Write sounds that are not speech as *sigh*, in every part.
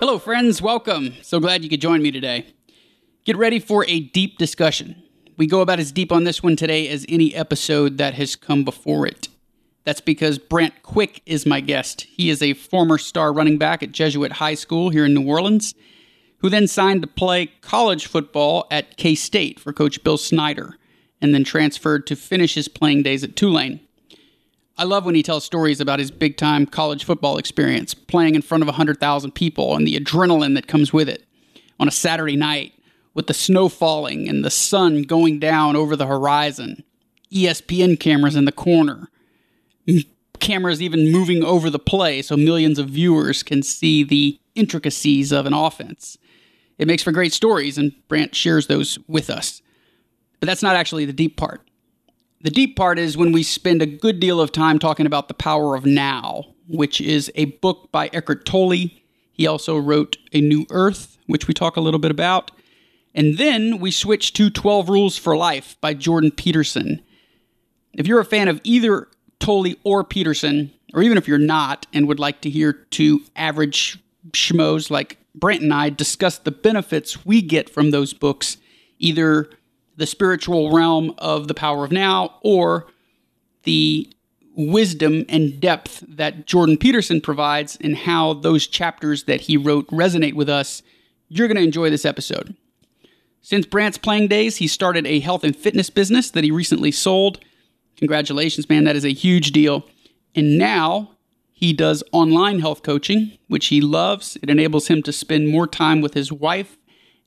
Hello, friends. Welcome. So glad you could join me today. Get ready for a deep discussion. We go about as deep on this one today as any episode that has come before it. That's because Brent Quick is my guest. He is a former star running back at Jesuit High School here in New Orleans, who then signed to play college football at K State for Coach Bill Snyder, and then transferred to finish his playing days at Tulane. I love when he tells stories about his big time college football experience, playing in front of 100,000 people and the adrenaline that comes with it on a Saturday night with the snow falling and the sun going down over the horizon, ESPN cameras in the corner, cameras even moving over the play so millions of viewers can see the intricacies of an offense. It makes for great stories, and Brant shares those with us. But that's not actually the deep part. The deep part is when we spend a good deal of time talking about the power of now, which is a book by Eckhart Tolle. He also wrote A New Earth, which we talk a little bit about. And then we switch to 12 Rules for Life by Jordan Peterson. If you're a fan of either Tolle or Peterson, or even if you're not and would like to hear two average schmoes like Brent and I discuss the benefits we get from those books, either the spiritual realm of the power of now or the wisdom and depth that Jordan Peterson provides and how those chapters that he wrote resonate with us, you're going to enjoy this episode. Since Brant's playing days, he started a health and fitness business that he recently sold. Congratulations, man, that is a huge deal. And now he does online health coaching, which he loves. It enables him to spend more time with his wife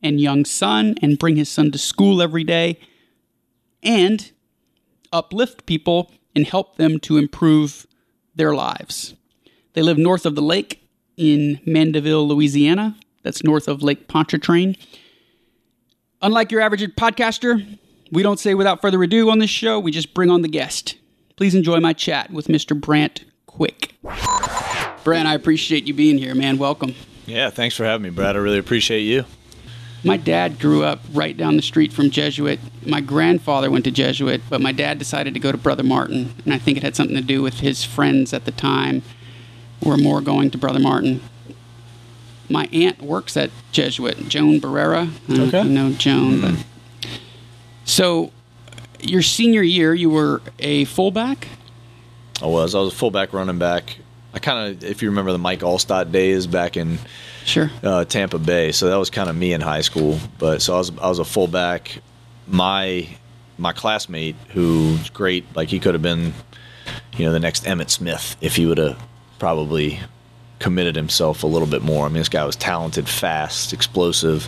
and young son and bring his son to school every day and uplift people and help them to improve their lives. They live north of the lake in Mandeville, Louisiana. That's north of Lake Pontchartrain. Unlike your average podcaster, we don't say without further ado on this show, we just bring on the guest. Please enjoy my chat with Mr. Brant Quick. Brant, I appreciate you being here, man. Welcome. Yeah, thanks for having me, Brad. I really appreciate you. My dad grew up right down the street from Jesuit. My grandfather went to Jesuit, but my dad decided to go to Brother Martin, and I think it had something to do with his friends at the time were more going to Brother Martin. My aunt works at Jesuit, Joan Barrera. I don't Okay. know Joan, but mm-hmm. so your senior year, you were a fullback. I was. I was a fullback running back. I kind of, if you remember the Mike Alstott days back in Sure. uh, Tampa Bay, so that was kind of me in high school. But so I was, I was a fullback. My my classmate, who's great, like he could have been, you know, the next Emmitt Smith if he would have probably committed himself a little bit more. I mean, this guy was talented, fast, explosive,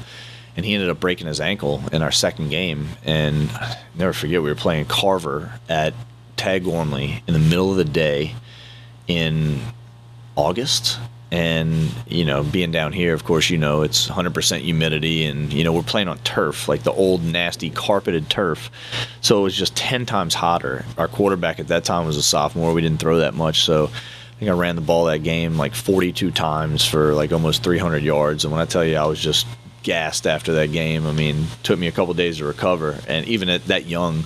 and he ended up breaking his ankle in our second game. And I'll never forget, we were playing Carver at Tad Gormley in the middle of the day in August. And, you know, being down here, of course, you know, it's 100% humidity. And, you know, we're playing on turf, like the old, nasty, carpeted turf. So it was just 10 times hotter. Our quarterback at that time was a sophomore. We didn't throw that much. So I think I ran the ball that game like 42 times for like almost 300 yards. And when I tell you I was just gassed after that game, I mean, took me a couple days to recover. And even at that young,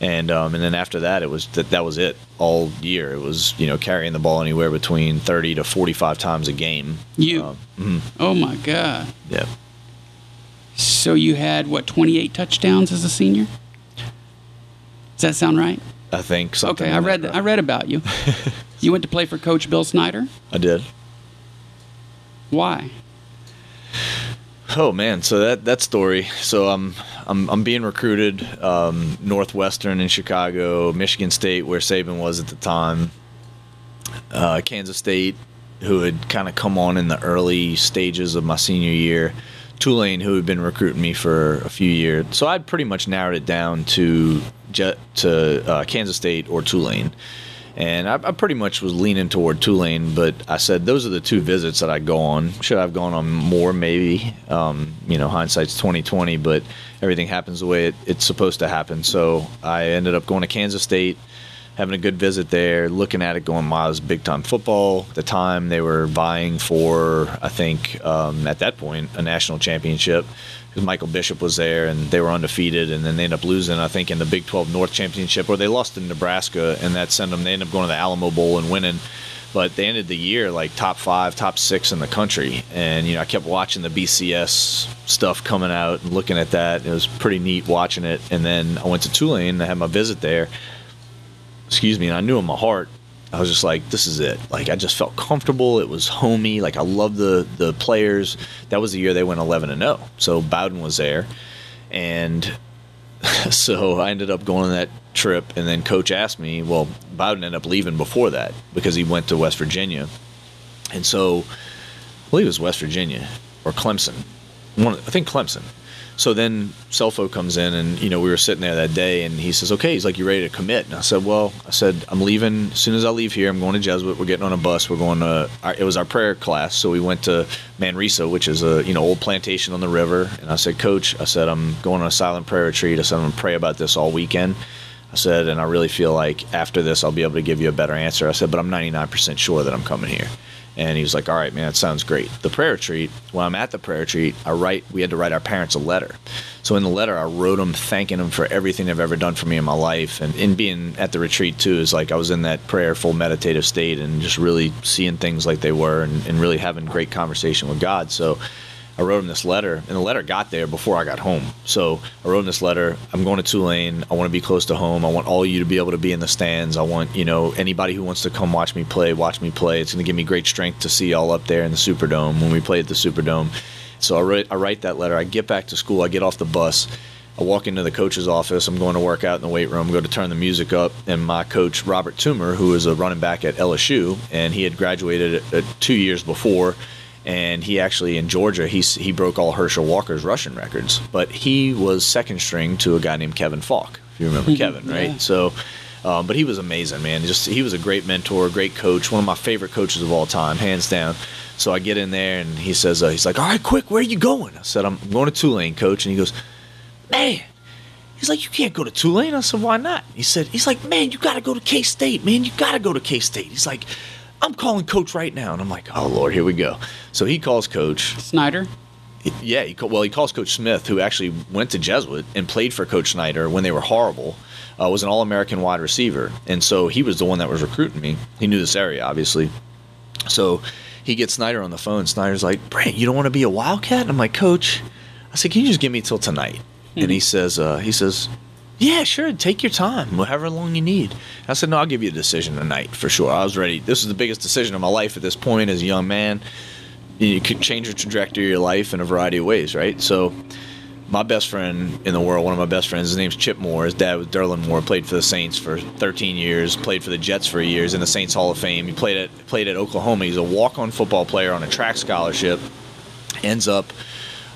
and um, and then after that, it was that that was it all year. It was you know carrying the ball anywhere between 30 to 45 times a game. You. Um, mhm, Oh my God. yeah. So you had what, 28 touchdowns as a senior? Does that sound right? I think something. Okay, I read that I read about you. *laughs* you went to play for Coach Bill Snyder. I did. Why? Oh man, so that that story. So I'm I'm I'm being recruited um, Northwestern in Chicago, Michigan State where Saban was at the time, uh, Kansas State, who had kind of come on in the early stages of my senior year, Tulane, who had been recruiting me for a few years. So I'd pretty much narrowed it down to to uh, Kansas State or Tulane. And I, I, pretty much was leaning toward Tulane, but I said those are the two visits that I go on. Should I've gone on more? Maybe. Um, you know, hindsight's twenty twenty, but everything happens the way it, it's supposed to happen. So I ended up going to Kansas State, having a good visit there, looking at it, going, "Wow, big time football." At the time, they were vying for, I think, um, at that point, a national championship because Michael Bishop was there and they were undefeated, and then they end up losing, I think, in the Big 12 North Championship, or they lost in Nebraska, and that sent them. They ended up going to the Alamo Bowl and winning. But they ended the year like top five, top six in the country, and you know I kept watching the BCS stuff coming out and looking at that. It was pretty neat watching it. And then I went to Tulane. I had my visit there. Excuse me, and I knew in my heart I was just like, this is it. Like I just felt comfortable. It was homey. Like I love the the players. That was the year they went 11 and 0. So Bowden was there, and *laughs* so I ended up going on that trip. And then coach asked me. Well, Bowden ended up leaving before that because he went to West Virginia, and so I believe it was West Virginia or Clemson. One, I think Clemson. So then Scelfo comes in, and you know we were sitting there that day, and he says, "Okay." He's like, "You ready to commit?" And I said, "Well," I said, "I'm leaving as soon as I leave here. I'm going to Jesuit. We're getting on a bus. We're going to. Our, it was our prayer class, so we went to Manresa, which is a you know old plantation on the river. And I said, Coach, I said I'm going on a silent prayer retreat. I said I'm going to pray about this all weekend. I said, and I really feel like after this, I'll be able to give you a better answer. I said, but I'm 99% sure that I'm coming here. And he was like, "All right, man, that sounds great." The prayer retreat. When I'm at the prayer retreat, I write. We had to write our parents a letter. So in the letter, I wrote them thanking them for everything they've ever done for me in my life, and in being at the retreat too is like I was in that prayerful, meditative state, and just really seeing things like they were, and, and really having great conversation with God. So I wrote him this letter, and the letter got there before I got home. So I wrote him this letter. I'm going to Tulane. I want to be close to home. I want all you to be able to be in the stands. I want you know anybody who wants to come watch me play, watch me play. It's going to give me great strength to see y'all up there in the Superdome when we play at the Superdome. So I write, I write that letter. I get back to school. I get off the bus. I walk into the coach's office. I'm going to work out in the weight room. Going to turn the music up, and my coach Robert Toomer, who is a running back at LSU, and he had graduated uh, two years before and he actually in Georgia he he broke all Herschel Walker's rushing records, but he was second string to a guy named Kevin Faulk. If you remember Kevin, right? Yeah. So. Um, but he was amazing, man. Just he was a great mentor, great coach, one of my favorite coaches of all time, hands down. So I get in there and he says, uh, he's like, "All right, quick, where are you going?" I said, "I'm going to Tulane, coach." And he goes, "Man, He's like, you can't go to Tulane. I said, why not? He said, he's like, man, you got to go to K State, man. You got to go to K State. He's like, I'm calling coach right now. And I'm like, oh, Lord, here we go. So he calls coach. Snyder? Yeah, he, well, he calls Coach Smith, who actually went to Jesuit and played for Coach Snyder when they were horrible. Uh, was an All-American wide receiver, and so he was the one that was recruiting me. He knew this area, obviously. So he gets Snyder on the phone. Snyder's like, Brant, you don't want to be a Wildcat? And I'm like, Coach, I said, can you just give me till tonight? Mm-hmm. And he says, uh, he says, yeah, sure. Take your time, however long you need. I said, no, I'll give you a decision tonight for sure. I was ready. This is the biggest decision of my life at this point as a young man. You could change the trajectory of your life in a variety of ways, right? So, my best friend in the world, one of my best friends, his name's Chip Moore. His dad was Derland Moore. Played for the Saints for 13 years. Played for the Jets for years in the Saints Hall of Fame. He played at played at Oklahoma. He's a walk-on football player on a track scholarship. Ends up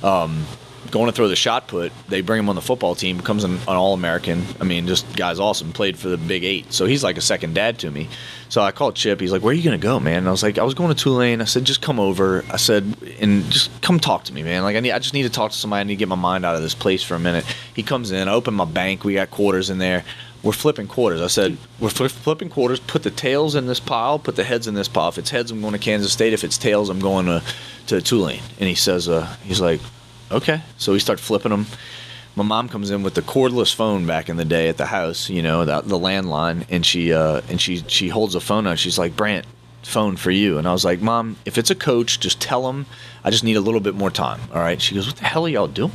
um, going to throw the shot put. They bring him on the football team, becomes an, an All American. I mean, just guy's awesome. Played for the Big Eight, so he's like a second dad to me. So I called Chip. He's like, "Where are you gonna go, man?" And I was like, "I was going to Tulane." I said, "Just come over." I said, "And just come talk to me, man. Like I need, I just need to talk to somebody. I need to get my mind out of this place for a minute." He comes in. I open my bank. We got quarters in there. We're flipping quarters. I said, "We're flipping quarters. Put the tails in this pile. Put the heads in this pile. If it's heads, I'm going to Kansas State. If it's tails, I'm going to to Tulane." And he says, uh, "He's like." Okay. So we start flipping them. My mom comes in with the cordless phone back in the day at the house, you know, the, the landline, and she uh, and she she holds a phone out. She's like, "Brant, phone for you." And I was like, "Mom, if it's a coach, just tell him I just need a little bit more time." All right. She goes, "What the hell are y'all doing?"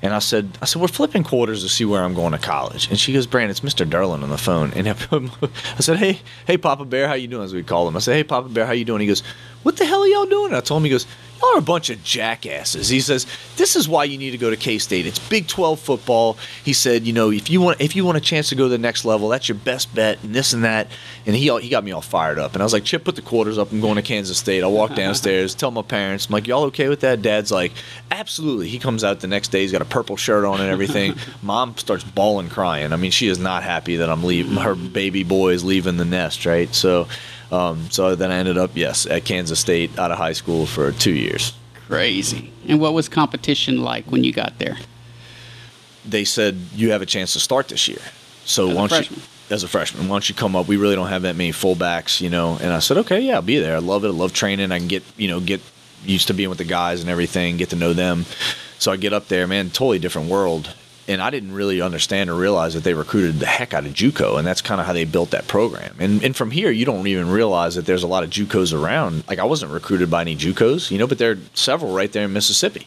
And I said, I said, we're flipping quarters to see where I'm going to college. And she goes, Brant, it's Mr. Derland on the phone. And *laughs* I said, hey, hey, Papa Bear, how you doing? As we call him. I said, hey, Papa Bear, how you doing? He goes, what the hell are y'all doing? And I told him, he goes, are a bunch of jackasses. He says, this is why you need to go to K State. It's Big 12 football. He said, you know, if you want if you want a chance to go to the next level, that's your best bet, and this and that. And he he got me all fired up. And I was like, Chip, put the quarters up. I'm going to Kansas State. I walk downstairs, tell my parents, I'm like, y'all okay with that? Dad's like, absolutely. He comes out the next day. He's got a purple shirt on and everything. *laughs* Mom starts bawling, crying. I mean, she is not happy that I'm leaving. Her baby boy is leaving the nest, right? So. Um, so then I ended up, yes, at Kansas State out of high school for two years. Crazy. And what was competition like when you got there? They said you have a chance to start this year. So As a once you, freshman. as a freshman, why don't you come up? We really don't have that many fullbacks, you know. And I said, okay, yeah, I'll be there. I love it. I love training. I can get, you know, get used to being with the guys and everything, get to know them. So I get up there, man, totally different world. And I didn't really understand or realize that they recruited the heck out of JUCO, and that's kind of how they built that program. And and from here, you don't even realize that there's a lot of JUCOs around. Like I wasn't recruited by any JUCOs, you know, but there are several right there in Mississippi.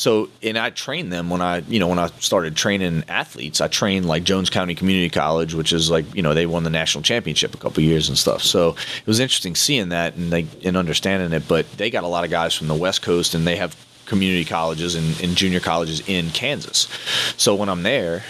So, and I trained them when I, you know, when I started training athletes. I trained like Jones County Community College, which is like, you know, they won the national championship a couple years and stuff. So it was interesting seeing that and like and understanding it. But they got a lot of guys from the West Coast, and they have community colleges and, and junior colleges in Kansas. So when I'm there,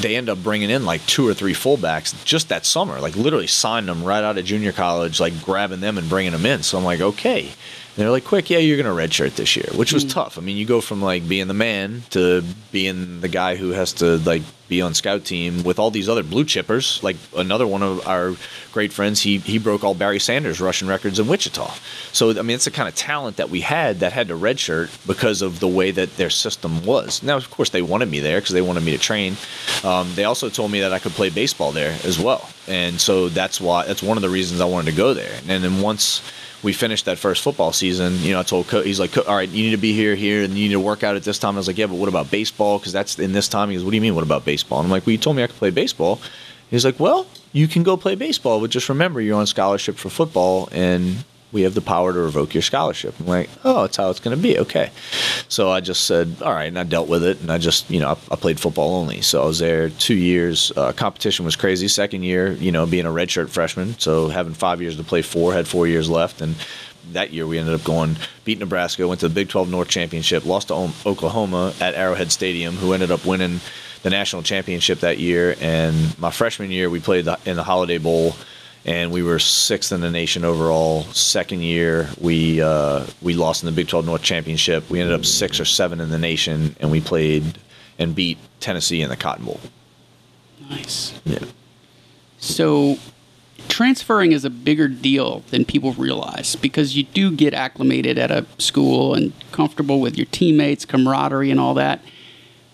they end up bringing in like two or three fullbacks just that summer. Like literally signed them right out of junior college, like grabbing them and bringing them in. So I'm like, okay. And they're like, quick, yeah, you're going to redshirt this year, which was tough. I mean, you go from like being the man to being the guy who has to like be on scout team with all these other blue chippers. Like another one of our great friends, he he broke all Barry Sanders rushing records in Wichita. So I mean, it's the kind of talent that we had that had to redshirt because of the way that their system was. Now, of course, they wanted me there because they wanted me to train. Um, they also told me that I could play baseball there as well, and so that's why that's one of the reasons I wanted to go there. And then once we finished that first football season, you know, I told Co- he's like, all right, you need to be here, here, and you need to work out at this time. I was like, yeah, but what about baseball? Because that's in this time. He goes, what do you mean, what about baseball? And I'm like, well, you told me I could play baseball. He's like, well, you can go play baseball, but just remember you're on scholarship for football, and we have the power to revoke your scholarship. I'm like, oh, that's how it's going to be. Okay. So I just said, all right, and I dealt with it, and I just, you know, I, I played football only. So I was there two years. Uh, competition was crazy. Second year, you know, being a redshirt freshman, so having five years to play four, had four years left, and that year we ended up going beat Nebraska, went to the Big 12 North Championship, lost to Oklahoma at Arrowhead Stadium, who ended up winning the national championship that year. And my freshman year, we played the, in the Holiday Bowl, and we were sixth in the nation overall. Second year, we uh, we lost in the Big 12 North Championship. We ended up six or seven in the nation, and we played and beat Tennessee in the Cotton Bowl. Nice. Yeah. So, transferring is a bigger deal than people realize because you do get acclimated at a school and comfortable with your teammates, camaraderie, and all that.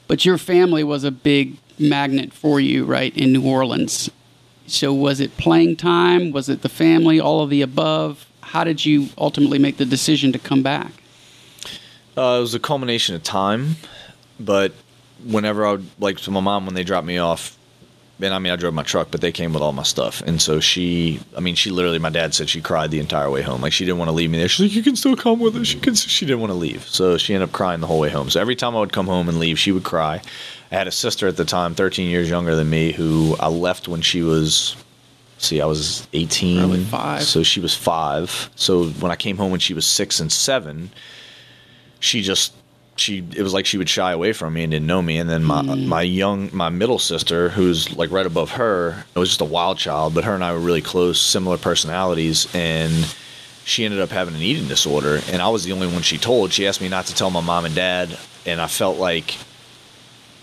But your family was a big magnet for you, right, in New Orleans. So, was it playing time? Was it the family? All of the above? How did you ultimately make the decision to come back? Uh, it was a culmination of time, but whenever I would like to my mom when they dropped me off, and I mean I drove my truck, but they came with all my stuff, and so she, I mean she literally, my dad said she cried the entire way home, like she didn't want to leave me there. She's like, you can still come with us. She can. She didn't want to leave, so she ended up crying the whole way home. So every time I would come home and leave, she would cry. I had a sister at the time, 13 years younger than me, who I left when she was. See, I was 18. Probably five. So she was five. So when I came home when she was six and seven, she just she it was like she would shy away from me and didn't know me. And then my my young my middle sister who's like right above her it was just a wild child but her and I were really close similar personalities. And she ended up having an eating disorder. And I was the only one she told. She asked me not to tell my mom and dad. And I felt like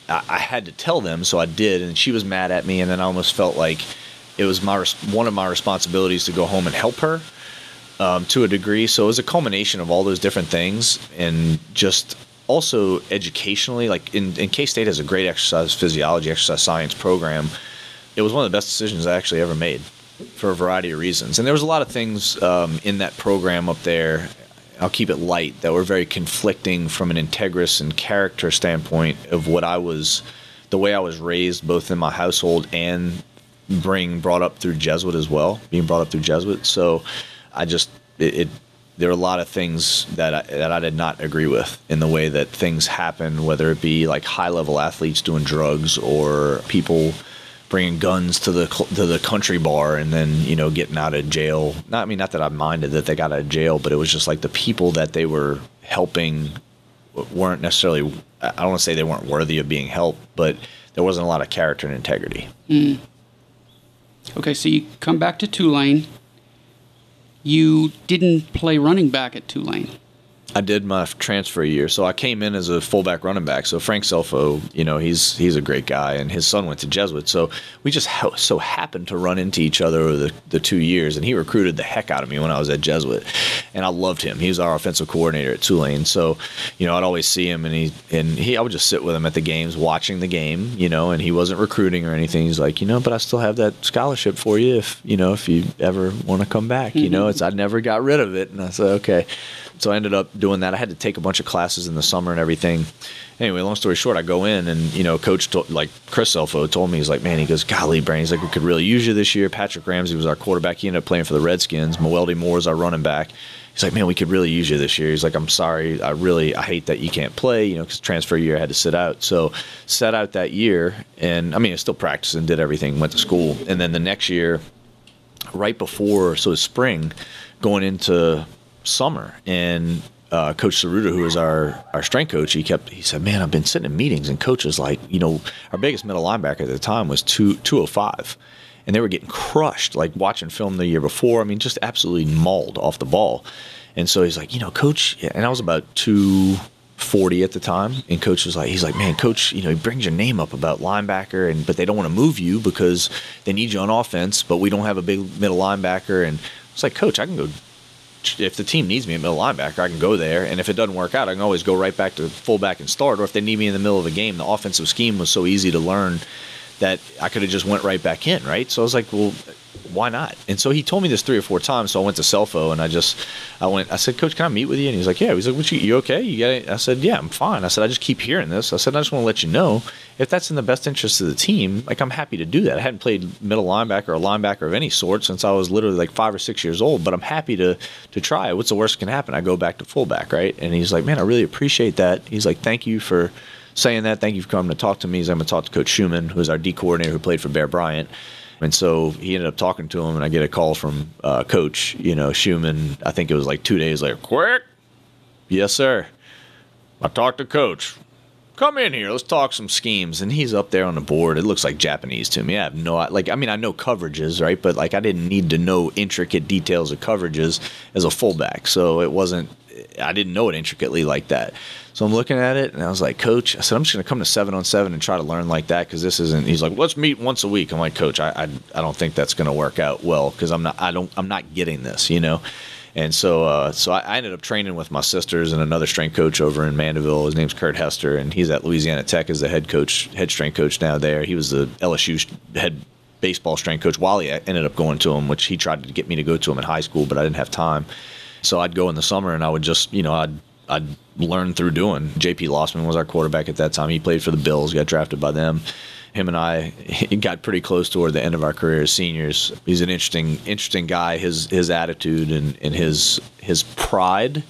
I, I had to tell them so I did. And she was mad at me. And then I almost felt like it was my one of my responsibilities to go home and help her um, to a degree. So it was a culmination of all those different things, and just also educationally, like in, in K State has a great exercise physiology, exercise science program. It was one of the best decisions I actually ever made for a variety of reasons. And there was a lot of things um, in that program up there. I'll keep it light that were very conflicting from an integrous and character standpoint of what I was, the way I was raised, both in my household and being brought up through Jesuit as well, being brought up through Jesuit. So I just it, it there are a lot of things that I, that I did not agree with in the way that things happen, whether it be like high level athletes doing drugs or people bringing guns to the to the country bar and then you know getting out of jail. Not I mean not that I minded that they got out of jail, but it was just like the people that they were helping weren't necessarily. I don't want to say they weren't worthy of being helped, but there wasn't a lot of character and integrity. Hmm. Okay, so you come back to Tulane. You didn't play running back at Tulane. I did my transfer year, so I came in as a fullback running back. So Frank Scelfo, you know, he's he's a great guy, and his son went to Jesuit. So we just ha- so happened to run into each other over the, the two years, and he recruited the heck out of me when I was at Jesuit, and I loved him. He was our offensive coordinator at Tulane. So, you know, I'd always see him, and he and he I would just sit with him at the games, watching the game, you know, and he wasn't recruiting or anything. He's like, you know, but I still have that scholarship for you if you know if you ever want to come back. You mm-hmm. know, it's I never got rid of it, and I said, okay. So I ended up doing that. I had to take a bunch of classes in the summer and everything. Anyway, long story short, I go in and you know, coach told, like Chris Scelfo told me he's like, man, he goes, golly, Brandon, he's like, we could really use you this year. Patrick Ramsey was our quarterback. He ended up playing for the Redskins. Mewelde Moore is our running back. He's like, man, we could really use you this year. He's like, I'm sorry, I really, I hate that you can't play, you know, because transfer year I had to sit out. So sat out that year, and I mean, I still practiced and did everything, went to school, and then the next year, right before, so spring, going into summer, and uh, Coach Saruta, who was our our strength coach, he kept he said, "Man, I've been sitting in meetings and coaches like, you know, our biggest middle linebacker at the time was two two oh five, and they were getting crushed. Like watching film the year before, I mean, just absolutely mauled off the ball. And so he's like, you know, coach, and I was about two forty at the time, and coach was like, he's like, man, coach, you know, he brings your name up about linebacker, and but they don't want to move you because they need you on offense, but we don't have a big middle linebacker, and it's like, coach, I can go if the team needs me at middle linebacker, I can go there. And if it doesn't work out, I can always go right back to fullback and start. Or if they need me in the middle of a game, the offensive scheme was so easy to learn that I could have just went right back in, right? So I was like, well, why not? And so he told me this three or four times. So I went to Scelfo and I just, I went, I said, Coach, can I meet with you? And he's like, Yeah. He's like, what you, you okay? You got it? I said, Yeah, I'm fine. I said, I just keep hearing this. I said, I just want to let you know if that's in the best interest of the team, like I'm happy to do that. I hadn't played middle linebacker or linebacker of any sort since I was literally like five or six years old, but I'm happy to to try. What's the worst can happen? I go back to fullback, right? And he's like, Man, I really appreciate that. He's like, Thank you for saying that. Thank you for coming to talk to me. I'm going to talk to Coach Schumann, who's our D coordinator who played for Bear Bryant. And so he ended up talking to him, and I get a call from uh, Coach, you know, Schumann. I think it was like two days later. Quick, yes, sir. I talked to Coach. Come in here. Let's talk some schemes. And he's up there on the board. It looks like Japanese to me. I have no like. I mean, I know coverages, right? But like, I didn't need to know intricate details of coverages as a fullback. So it wasn't. I didn't know it intricately like that. So I'm looking at it and I was like, Coach, I said, I'm just going to come to seven on seven and try to learn like that because this isn't. He's like, let's meet once a week. I'm like, Coach, I I, I don't think that's going to work out well because I'm not. I don't. I'm not getting this. You know. And so, uh, so I, I ended up training with my sisters and another strength coach over in Mandeville. His name's Kurt Hester, and he's at Louisiana Tech as the head coach, head strength coach now there. He was the LSU head baseball strength coach. Wally I ended up going to him, which he tried to get me to go to him in high school, but I didn't have time. So I'd go in the summer and I would just, you know, I'd I'd learn through doing. JP Losman was our quarterback at that time. He played for the Bills, got drafted by them. Him and I got pretty close toward the end of our career as seniors. He's an interesting, interesting guy. His his attitude and, and his his pride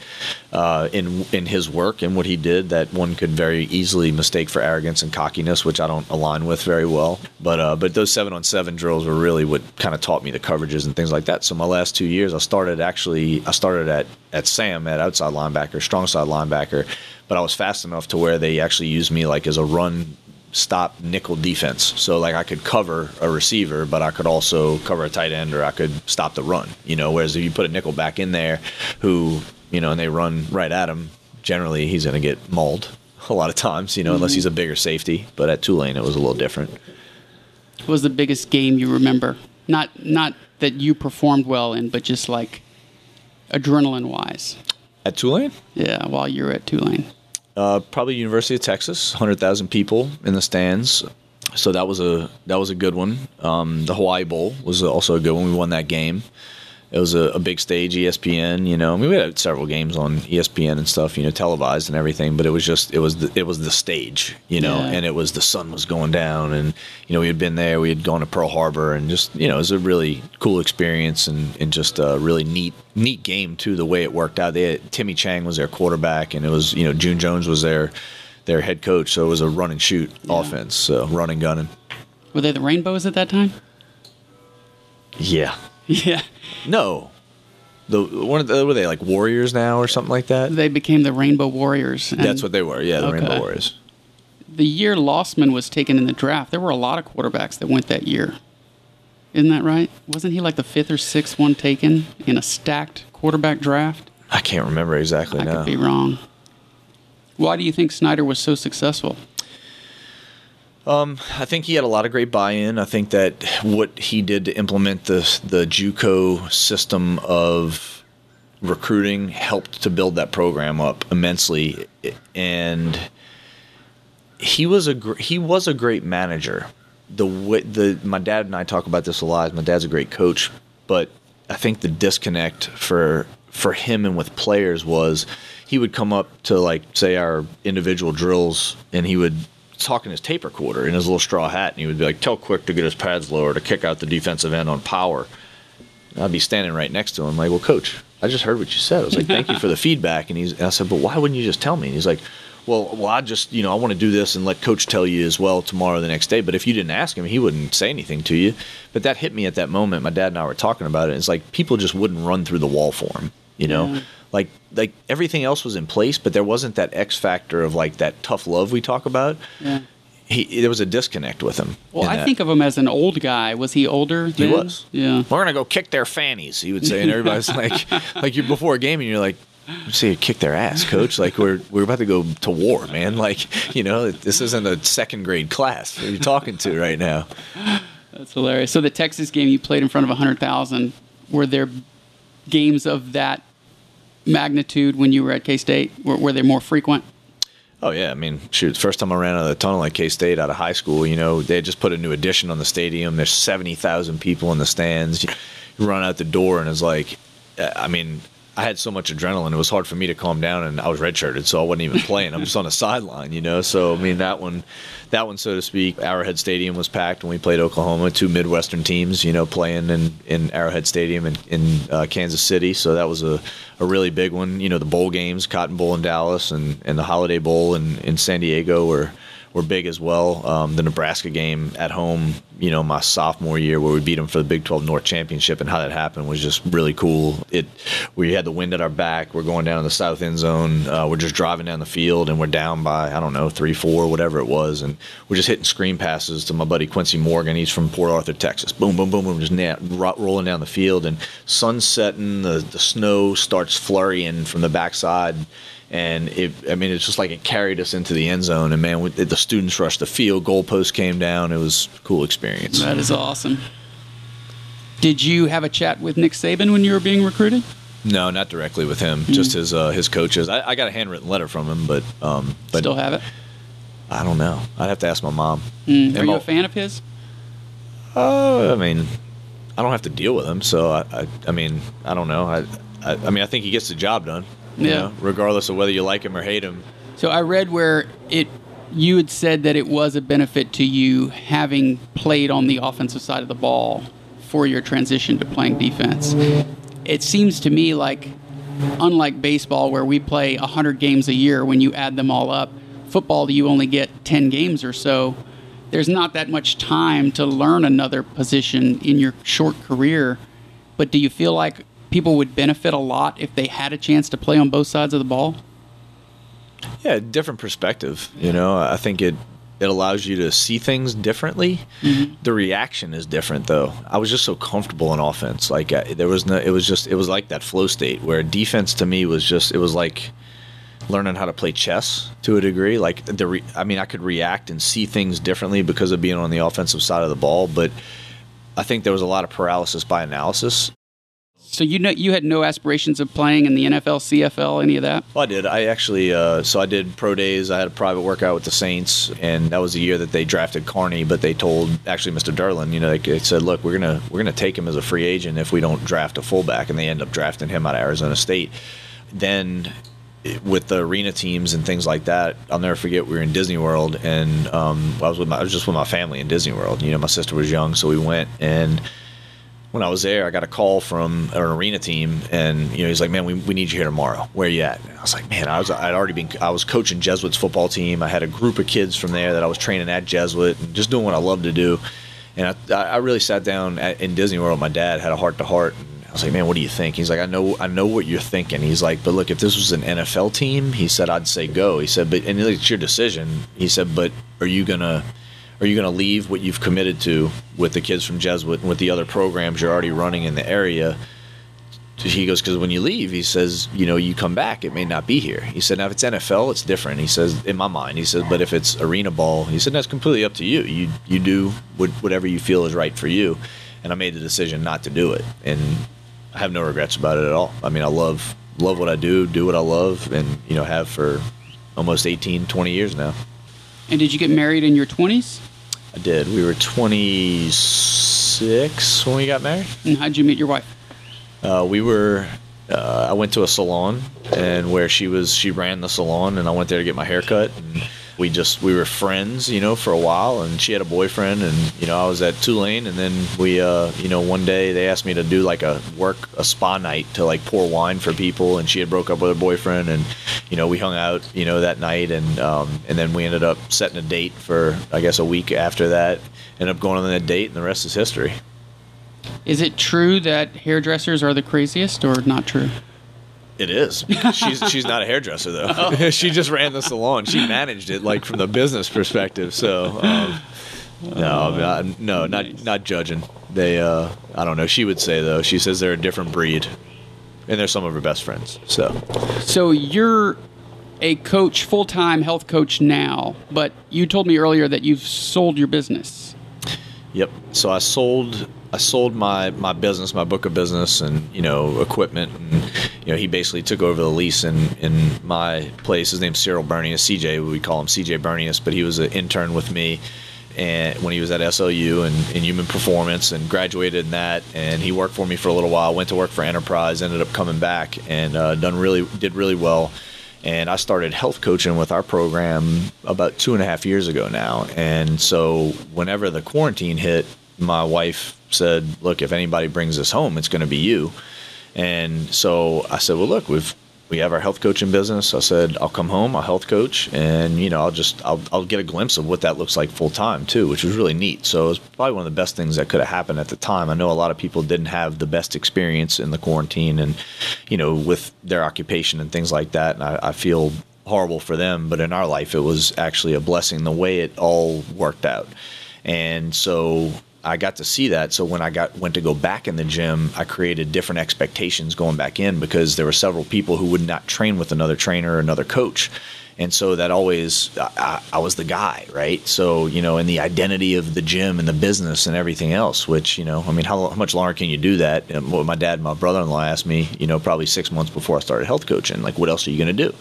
uh, in in his work and what he did that one could very easily mistake for arrogance and cockiness, which I don't align with very well. But uh, but those seven on seven drills were really what kind of taught me the coverages and things like that. So my last two years, I started actually I started at at Sam at outside linebacker, strong side linebacker, but I was fast enough to where they actually used me like as a run stop nickel defense. So like I could cover a receiver, but I could also cover a tight end or I could stop the run. You know, whereas if you put a nickel back in there, who you know, and they run right at him, generally he's going to get mauled a lot of times. You know, mm-hmm. unless he's a bigger safety. But at Tulane, it was a little different. What was the biggest game you remember? Not not that you performed well in, but just like adrenaline wise. At Tulane? Yeah, while you were at Tulane. Uh, probably University of Texas, hundred thousand people in the stands. So that was a that was a good one. Um, the Hawaii Bowl was also a good one. We won that game. It was a, a, big stage, ESPN. You know, I mean, we had several games on ESPN and stuff. You know, televised and everything. But it was just it was the, it was the stage. You know, yeah. and it was the sun was going down, and you know we had been there. We had gone to Pearl Harbor, and just you know it was a really cool experience and, and just a really neat neat game too. The way it worked out. They had, Timmy Chang was their quarterback, and it was you know June Jones was their their head coach. So it was a run and shoot yeah. offense, so running gunning. Were they the Rainbows at that time? Yeah. *laughs* Yeah. No. The one of the, were they like Warriors now or something like that? They became the Rainbow Warriors. That's what they were. Yeah, the Okay. Rainbow Warriors. The year Losman was taken in the draft, there were a lot of quarterbacks that went that year. Isn't that right? Wasn't he like the fifth or sixth one taken in a stacked quarterback draft? I can't remember exactly I now. could be wrong. Why do you think Snyder was so successful? Um, I think he had a lot of great buy-in. I think that what he did to implement the the JUCO system of recruiting helped to build that program up immensely, and he was a gr- he was a great manager. The way, the my dad and I talk about this a lot. My dad's a great coach, but I think the disconnect for for him and with players was he would come up to like say our individual drills and he would talk in his tape recorder in his little straw hat and he would be like tell quick to get his pads lower to kick out the defensive end on power and I'd be standing right next to him, like, "Well, coach, I just heard what you said." I was like, "Thank you for the *laughs* feedback." And he's, and I said, "But why wouldn't you just tell me?" And he's like, "Well, well, I just, you know, I want to do this and let coach tell you as well tomorrow, the next day. But if you didn't ask him, he wouldn't say anything to you." But that hit me at that moment. My dad and I were talking about it. It's like people just wouldn't run through the wall for him, you know. Yeah. Like, like everything else was in place, but there wasn't that X factor of like that tough love we talk about. Yeah. He, there was a disconnect with him. Well, I that. think of him as an old guy. Was he older? He then? was. Yeah. we're gonna go kick their fannies. He would say, and everybody's like, *laughs* like you're before a game, and you're like, you kick their ass, coach. Like we're we're about to go to war, man. Like you know, this isn't a second grade class. you're talking to right now? That's hilarious. So the Texas game you played in front of 100,000, were there games of that magnitude when you were at K State? Were, were they more frequent? Oh yeah, I mean, shoot, first time I ran out of the tunnel at K State out of high school, you know, they had just put a new addition on the stadium. There's seventy thousand people in the stands. You run out the door, and it's like, uh, I mean, I had so much adrenaline, it was hard for me to calm down, and I was redshirted, so I wasn't even playing. I'm just on the sideline, you know. So I mean, that one, that one, so to speak, Arrowhead Stadium was packed when we played Oklahoma. Two Midwestern teams, you know, playing in, in Arrowhead Stadium in, in uh, Kansas City. So that was a, a really big one. You know, the bowl games, Cotton Bowl in Dallas, and, and the Holiday Bowl in, in San Diego were were big as well. Um, the Nebraska game at home, you know, my sophomore year where we beat them for the Big 12 North Championship and how that happened was just really cool. It we had the wind at our back. We're going down in the south end zone. Uh, we're just driving down the field and we're down by I don't know three, four, whatever it was, and we're just hitting screen passes to my buddy Quincy Morgan. He's from Port Arthur, Texas. Boom, boom, boom, boom, just na- ro- rolling down the field and sun setting. The the snow starts flurrying from the backside and it i mean it's just like it carried us into the end zone and man we, the students rushed the field goalpost came down it was a cool experience That is awesome. Did you have a chat with Nick Saban when you were being recruited? no not directly with him just his uh, his coaches I, I got a handwritten letter from him but um but Still have it? i don't know i'd have to ask my mom Mm. Are you a fan of his? uh, i mean i don't have to deal with him so i i, I mean i don't know I, I i mean i think he gets the job done Yeah. know, regardless of whether you like him or hate him So I read where it you had said that it was a benefit to you having played on the offensive side of the ball for your transition to playing defense. It seems to me like unlike baseball where we play 100 games a year when you add them all up, football you only get 10 games or so. There's not that much time to learn another position in your short career. But do you feel like people would benefit a lot if they had a chance to play on both sides of the ball? Yeah, different perspective. You know, I think it it allows you to see things differently. Mm-hmm. The reaction is different, though. I was just so comfortable in offense. Like I, there was no, it was just it was like that flow state where defense to me was just it was like learning how to play chess to a degree. Like the, re, I mean, I could react and see things differently because of being on the offensive side of the ball, but. I think there was a lot of paralysis by analysis So you know you had no aspirations of playing in the NFL, CFL, any of that? Well, I did. I actually, uh, so I did pro days. I had a private workout with the Saints, and that was the year that they drafted Karney. But they told actually Mr. Derland, you know, they, they said, look, we're gonna we're gonna take him as a free agent if we don't draft a fullback, and they end up drafting him out of Arizona State. Then with the arena teams and things like that, I'll never forget we were in Disney World, and um, I was with my, I was just with my family in Disney World. You know, my sister was young, so we went and when I was there, I got a call from an arena team, and you know he's like, "Man, we, we need you here tomorrow. Where you at?" And I was like, "Man, I was I'd already been I was coaching Jesuit's football team. I had a group of kids from there that I was training at Jesuit and just doing what I love to do." And I, I really sat down at, in Disney World. My dad had a heart to heart. I was like, man, what do you think? He's like, I know, I know what you're thinking. He's like, but look, if this was an NFL team, he said, I'd say go. He said, but and it's your decision. He said, but are you gonna, are you gonna leave what you've committed to with the kids from Jesuit and with the other programs you're already running in the area? He goes, because when you leave, he says, you know, you come back, it may not be here. He said, now if it's NFL, it's different. He says, in my mind, he says, but if it's arena ball, he said, that's completely up to you. You you do whatever you feel is right for you. And I made the decision not to do it, and I have no regrets about it at all. I mean, I love love what I do, do what I love, and you know, have for almost 18, 20 years now. And did you get married in your 20s? I did. We were 26 when we got married. And how'd you meet your wife? Uh, we were. Uh, I went to a salon, and where she was, she ran the salon, and I went there to get my hair cut. And we just we were friends, you know, for a while. And she had a boyfriend, and you know, I was at Tulane, and then we, uh, you know, one day they asked me to do like a work a spa night to like pour wine for people, and she had broke up with her boyfriend, and you know, we hung out, you know, that night, and um, and then we ended up setting a date for I guess a week after that. Ended up going on that date, and the rest is history. Is it true that hairdressers are the craziest, or not true? It is. She's she's not a hairdresser though. *laughs* *laughs* she just ran the salon. She managed it like from the business perspective. So um, no, not, no, not not judging. They uh, I don't know. She would say though. She says they're a different breed, and they're some of her best friends. So So you're a coach, full time health coach now, but you told me earlier that you've sold your business. Yep. So I sold I sold my my business, my book of business, and you know equipment, and you know he basically took over the lease in in my place. His name's Cyril Bernius, CJ. We call him CJ Bernius, but he was an intern with me. And when he was at SLU and in human performance and graduated in that, and he worked for me for a little while. Went to work for Enterprise, ended up coming back and uh, done really did really well and I started health coaching with our program about two and a half years ago now. And so, whenever the quarantine hit, my wife said, "Look, if anybody brings us home, it's going to be you." And so I said, "Well, look, we've we have our health coaching business." I said, "I'll come home, I'll health coach, and you know, I'll just I'll I'll get a glimpse of what that looks like full time too, which was really neat." So it was probably one of the best things that could have happened at the time. I know a lot of people didn't have the best experience in the quarantine, and you know, with their occupation and things like that, and I, I feel horrible for them. But in our life, it was actually a blessing the way it all worked out. And so I got to see that. So when I got went to go back in the gym, I created different expectations going back in because there were several people who would not train with another trainer or another coach. And so that always, I, I was the guy, right? So, you know, and the identity of the gym and the business and everything else, which, you know, I mean, how, how much longer can you do that? And my dad and my brother in law asked me, you know, probably six months before I started health coaching, like, what else are you going to do?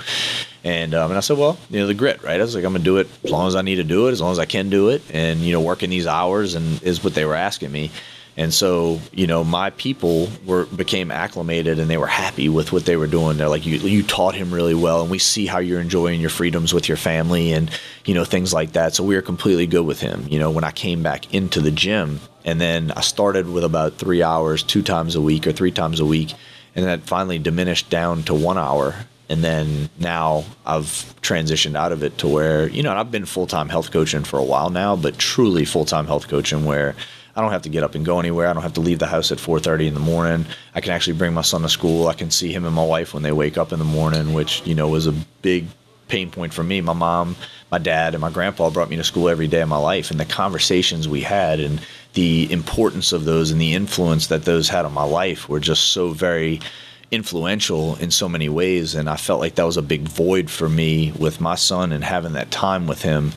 And, um, and I said, well, you know, the grit, right? I was like, I'm going to do it as long as I need to do it, as long as I can do it. And, you know, working these hours and is what they were asking me. And so, you know, my people were became acclimated and they were happy with what they were doing. They're like, you, you taught him really well, and we see how you're enjoying your freedoms with your family and, you know, things like that. So we were completely good with him. You know, when I came back into the gym, and then I started with about three hours, two times a week or three times a week, and that finally diminished down to one hour. And then now I've transitioned out of it to where, you know, I've been full time health coaching for a while now, but truly full time health coaching where I don't have to get up and go anywhere. I don't have to leave the house at 4:30 in the morning. I can actually bring my son to school. I can see him and my wife when they wake up in the morning, which you know was a big pain point for me. My mom, my dad, and my grandpa brought me to school every day of my life, and the conversations we had and the importance of those and the influence that those had on my life were just so very influential in so many ways and I felt like that was a big void for me with my son and having that time with him.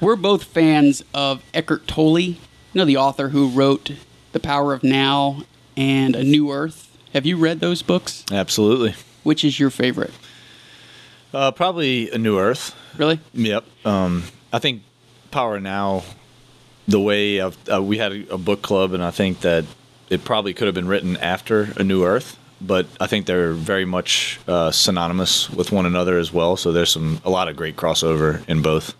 We're both fans of Eckhart Tolle, you know, the author who wrote The Power of Now and A New Earth. Have you read those books? Absolutely. Which is your favorite? Uh, probably A New Earth. Really? Yep. Um, I think Power Now, the way uh, we had a, a book club, and I think that it probably could have been written after A New Earth, but I think they're very much uh, synonymous with one another as well. So there's some a lot of great crossover in both.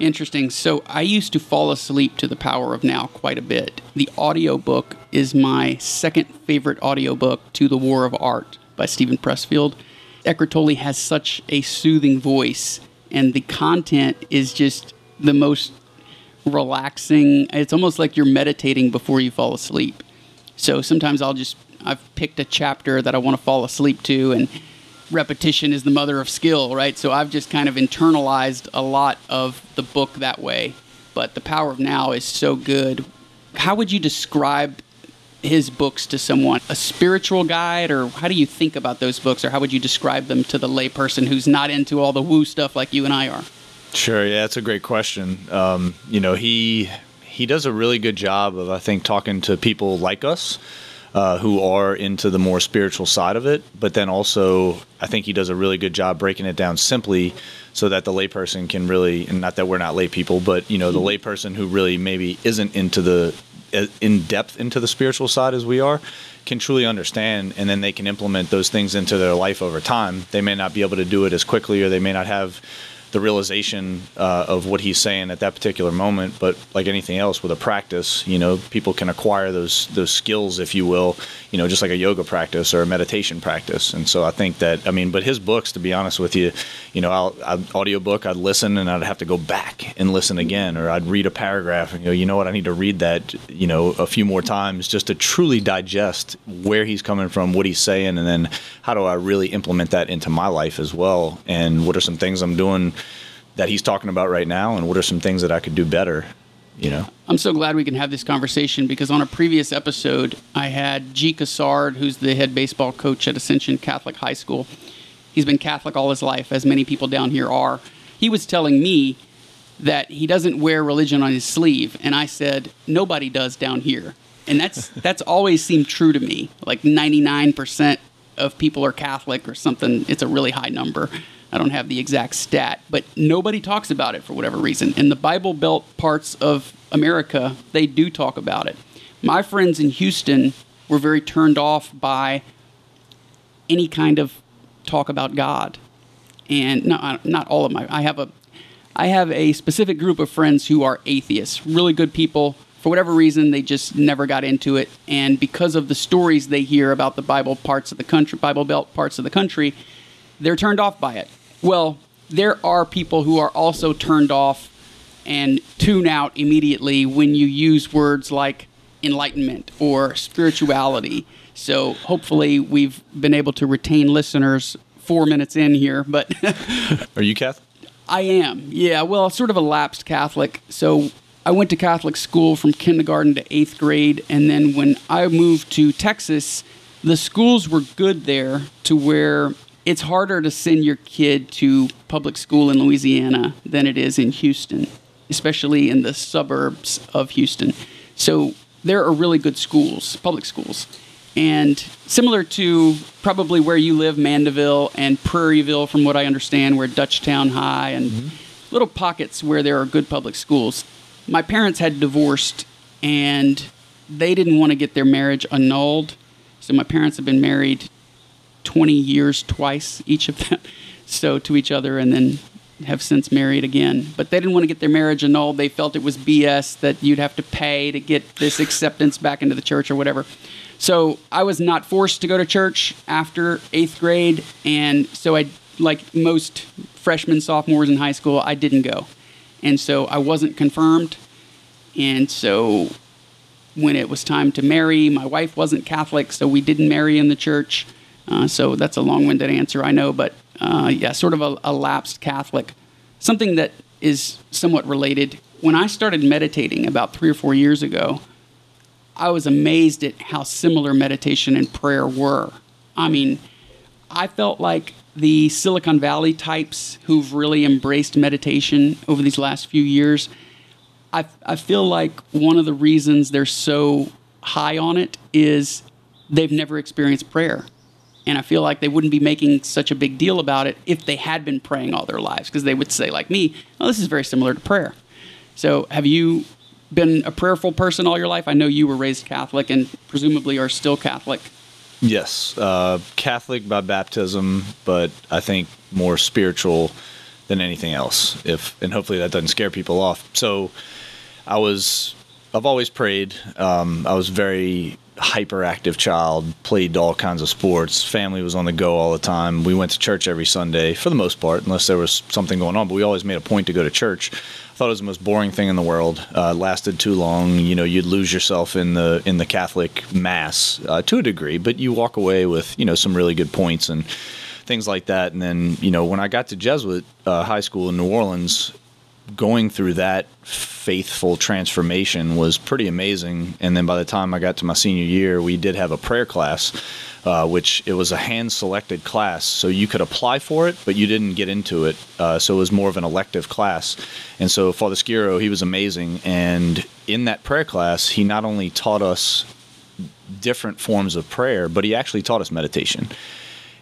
Interesting. So I used to fall asleep to the power of now quite a bit. The audiobook is my second favorite audiobook to The War of Art by Steven Pressfield. Eckhart Tolle has such a soothing voice and the content is just the most relaxing. It's almost like you're meditating before you fall asleep. So sometimes I'll just I've picked a chapter that I want to fall asleep to and repetition is the mother of skill, right? So I've just kind of internalized a lot of the book that way. But The Power of Now is so good. How would you describe his books to someone? A spiritual guide, or how do you think about those books, or how would you describe them to the layperson who's not into all the woo stuff like you and I are? Sure, yeah, that's a great question. Um, you know, he he does a really good job of I think talking to people like us uh, who are into the more spiritual side of it. But then also, I think he does a really good job breaking it down simply so that the layperson can really, and not that we're not lay people, but you know, the mm-hmm. layperson who really maybe isn't into the uh, in depth into the spiritual side as we are can truly understand and then they can implement those things into their life over time they may not be able to do it as quickly or they may not have the realization uh, of what he's saying at that particular moment. But like anything else, with a practice, you know, people can acquire those those skills, if you will, you know, just like a yoga practice or a meditation practice. And so I think that I mean, but his books, to be honest with you, you know, I'll, I'd audiobook, I'd listen and I'd have to go back and listen again, or I'd read a paragraph and go, you know what, I need to read that, you know, a few more times just to truly digest where he's coming from, what he's saying, and then how do I really implement that into my life as well, and what are some things I'm doing that he's talking about right now, and what are some things that I could do better? You know, I'm so glad we can have this conversation because on a previous episode, I had G. Cassard, who's the head baseball coach at Ascension Catholic High School. He's been Catholic all his life, as many people down here are. He was telling me that he doesn't wear religion on his sleeve, and I said nobody does down here, and that's *laughs* that's always seemed true to me. Like 99% of people are Catholic or something. It's a really high number. I don't have the exact stat, but nobody talks about it for whatever reason. In the Bible Belt parts of America, they do talk about it. My friends in Houston were very turned off by any kind of talk about God. And not, not all of my, I have a, I have a specific group of friends who are atheists, really good people. For whatever reason, they just never got into it. And because of the stories they hear about the Bible parts of the country, Bible Belt parts of the country, they're turned off by it. Well, there are people who are also turned off and tune out immediately when you use words like enlightenment or spirituality. So hopefully we've been able to retain listeners four minutes in here. But *laughs* are you Catholic? I am. Yeah. Well, sort of a lapsed Catholic. So I went to Catholic school from kindergarten to eighth grade, and then when I moved to Texas, the schools were good there to where it's harder to send your kid to public school in Louisiana than it is in Houston, especially in the suburbs of Houston. So there are really good schools, public schools. And similar to probably where you live, Mandeville and Prairieville, from what I understand, where Dutchtown High and mm-hmm. little pockets where there are good public schools. My parents had divorced and they didn't want to get their marriage annulled. So my parents have been married 20 years twice, each of them, *laughs* so to each other, and then have since married again. But they didn't want to get their marriage annulled. They felt it was BS that you'd have to pay to get this acceptance back into the church or whatever. So I was not forced to go to church after eighth grade, and so I, like most freshmen, sophomores in high school, I didn't go. And so I wasn't confirmed. And so when it was time to marry, my wife wasn't Catholic, so we didn't marry in the church. Uh, so that's a long winded answer, I know, but uh, yeah, sort of a, a lapsed Catholic. Something that is somewhat related. When I started meditating about three or four years ago, I was amazed at how similar meditation and prayer were. I mean, I felt like the Silicon Valley types who've really embraced meditation over these last few years, I, I feel like one of the reasons they're so high on it is they've never experienced prayer. And I feel like they wouldn't be making such a big deal about it if they had been praying all their lives, because they would say, like me, oh, this is very similar to prayer. So, have you been a prayerful person all your life? I know you were raised Catholic and presumably are still Catholic. Yes, uh, Catholic by baptism, but I think more spiritual than anything else. If and hopefully that doesn't scare people off. So, I was I've always prayed. Um, I was very hyperactive child, played all kinds of sports. Family was on the go all the time. We went to church every Sunday for the most part, unless there was something going on. But we always made a point to go to church. I thought it was the most boring thing in the world. Uh, lasted too long. You know, you'd lose yourself in the in the Catholic mass uh, to a degree, but you walk away with you know some really good points and things like that. And then you know when I got to Jesuit uh, high school in New Orleans, going through that faithful transformation was pretty amazing. And then by the time I got to my senior year, we did have a prayer class, uh, which it was a hand selected class. So you could apply for it, but you didn't get into it. Uh, so it was more of an elective class. And so Father Skiro, he was amazing. And in that prayer class, he not only taught us different forms of prayer, but he actually taught us meditation.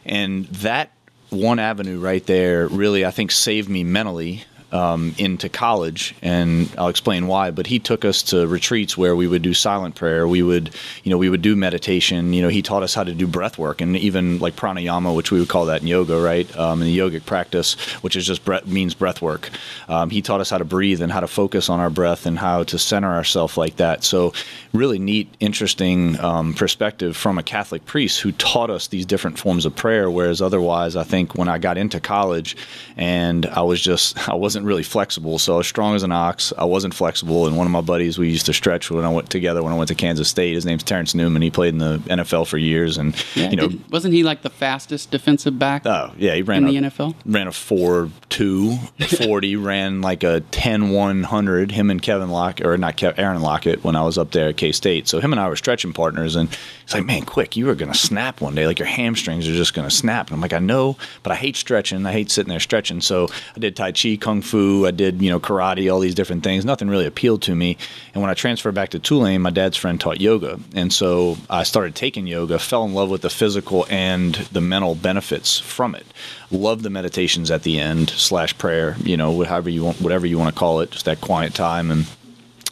And that one avenue right there really, I think, saved me mentally um, into college, and I'll explain why. But he took us to retreats where we would do silent prayer. We would, you know, we would do meditation. You know, he taught us how to do breath work and even like pranayama, which we would call that in yoga, right? Um, in the yogic practice, which is just breath, means breath work. Um, he taught us how to breathe and how to focus on our breath and how to center ourselves like that. So, really neat, interesting um, perspective from a Catholic priest who taught us these different forms of prayer. Whereas otherwise, I think when I got into college and I was just, *laughs* I wasn't really flexible. So I was strong as an ox. I wasn't flexible. And one of my buddies, we used to stretch when I went together when I went to Kansas State. His name's Terrence Newman. He played in the NFL for years. And, Yeah, you know, wasn't he like the fastest defensive back oh, yeah, he ran in a, the NFL? ran a 4 2 40 *laughs* ran like a 10 100 him and kevin lockett or not Kev, aaron lockett when i was up there at k-state so him and i were stretching partners and he's like man quick you are going to snap one day like your hamstrings are just going to snap and i'm like i know but i hate stretching i hate sitting there stretching so i did tai chi kung fu i did you know karate all these different things. Nothing really appealed to me. And when i transferred back to tulane my dad's friend taught yoga. And so i started taking yoga fell in love with the physical and the mental benefits from it. Love the meditations at the end slash prayer you know however you want whatever you want to call it just that quiet time and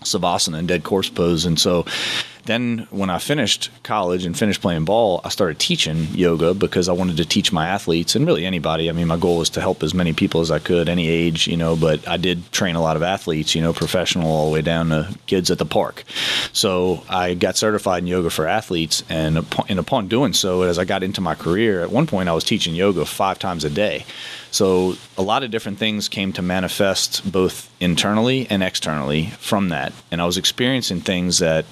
savasana and dead corpse pose. And so then when I finished college and finished playing ball, I started teaching yoga because I wanted to teach my athletes and really anybody. I mean, my goal was to help as many people as I could, any age, you know, but I did train a lot of athletes, you know, professional all the way down to kids at the park. So I got certified in yoga for athletes. And upon, and upon doing so, as I got into my career, at one point I was teaching yoga five times a day. So a lot of different things came to manifest both internally and externally from that. And I was experiencing things that